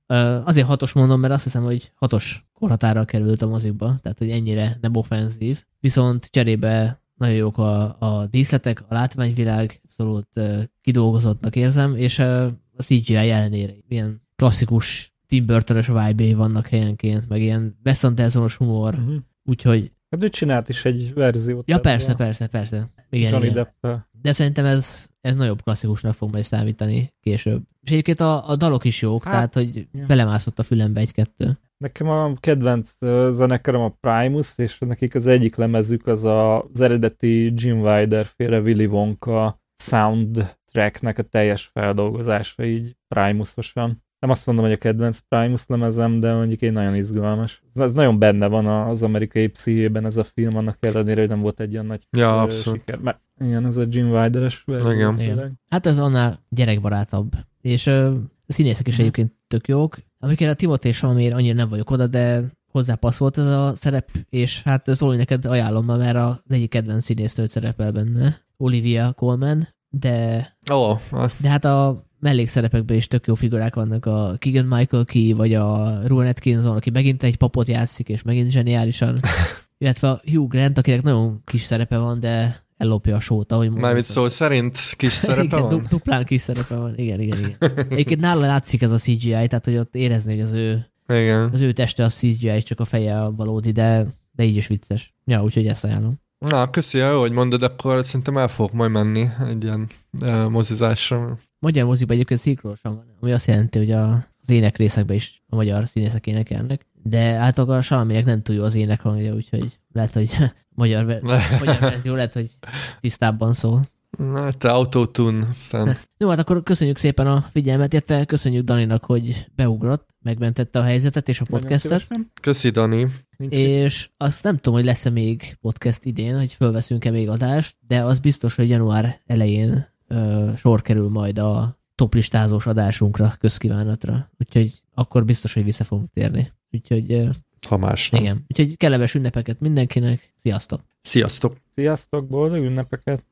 Azért hatos mondom, mert azt hiszem, hogy hatos korhatára került a mozikba, tehát hogy ennyire nem offenzív. Viszont cserébe nagyon jók a, a díszletek, a látványvilág, abszolút kidolgozottnak érzem, és ö, a CGI ellenére ilyen klasszikus Tim Burton-ös vibe vannak helyenként, meg ilyen Wes Andersonos humor, Uh-huh. úgyhogy Hát ő csinált is egy verziót. Ja, persze, persze, persze. Igen, Johnny igen. depp De szerintem ez, ez nagyobb klasszikusnak fog majd számítani később. És egyébként a, a dalok is jók, Hát, tehát hogy ja. belemászott a fülembe egy-kettő. Nekem a kedvenc ö, zenekarom a Primus, és nekik az egyik lemezük az a, az eredeti Jim Wilder féle Willy Wonka soundtracknek a teljes feldolgozása így Primusosan. Nem azt mondom, hogy a kedvenc Primus lemezem, de mondjuk egy nagyon izgalmas. Ez, nagyon benne van az amerikai pszichében ez a film, annak ellenére, hogy nem volt egy olyan nagy Ja, abszolút. siker. Mert, igen, ez a Jim Wilder-es verzió. Hát ez annál gyerekbarátabb. És ö, a színészek is Mhm. egyébként tök jók. Amikor a Timothée Chalamet annyira nem vagyok oda, de hozzá passzolt ez a szerep, és hát Zoli, neked ajánlom, mert az egyik kedvenc színésznőt szerepel benne, Olivia Colman, de, Ó, de hát a mellékszerepekben is tök jó figurák vannak, a Keegan Michael Key, vagy a Rowan Atkinson, aki megint egy papot játszik, és megint zseniálisan, illetve a Hugh Grant, akinek nagyon kis szerepe van, de ellopja a sót, ahogy mondod. mármint szó szerint kis szerepe igen, van? du- duplán kis szerepe van. Igen, igen, igen. Egyébként nála látszik ez a CGI, tehát hogy ott érezni, hogy az ő, Igen. az ő teste a CGI, csak a feje a valódi, de, de így is vicces. Ja, úgyhogy ezt ajánlom. Na, köszi, jó, hogy mondod, akkor szerintem el fogok majd menni egy ilyen uh, mozizásra. Magyar mozikban egyébként szinkronosan van, ami azt jelenti, hogy a, az ének részekben is a magyar színészek énekelnek, de általában a Salaminek nem túl jó az ének hangja, úgyhogy lehet, hogy magyar, magyar verzió lehet, hogy tisztábban szól. Na, hát te autotune, aztán Jó, hát akkor köszönjük szépen a figyelmet, illetve köszönjük Daninak, hogy beugrott, megmentette a helyzetet és a podcastet. köszi, Dani. Nincs És azt nem tudom, hogy lesz-e még podcast idén, hogy fölveszünk-e még adást, de az biztos, hogy január elején ö, sor kerül majd a toplistázós adásunkra, közkívánatra. Úgyhogy akkor biztos, hogy vissza fogunk térni. Úgyhogy Ha más nem. igen. Úgyhogy kellemes ünnepeket mindenkinek. Sziasztok! Sziasztok! Sziasztok, boldog ünnepeket!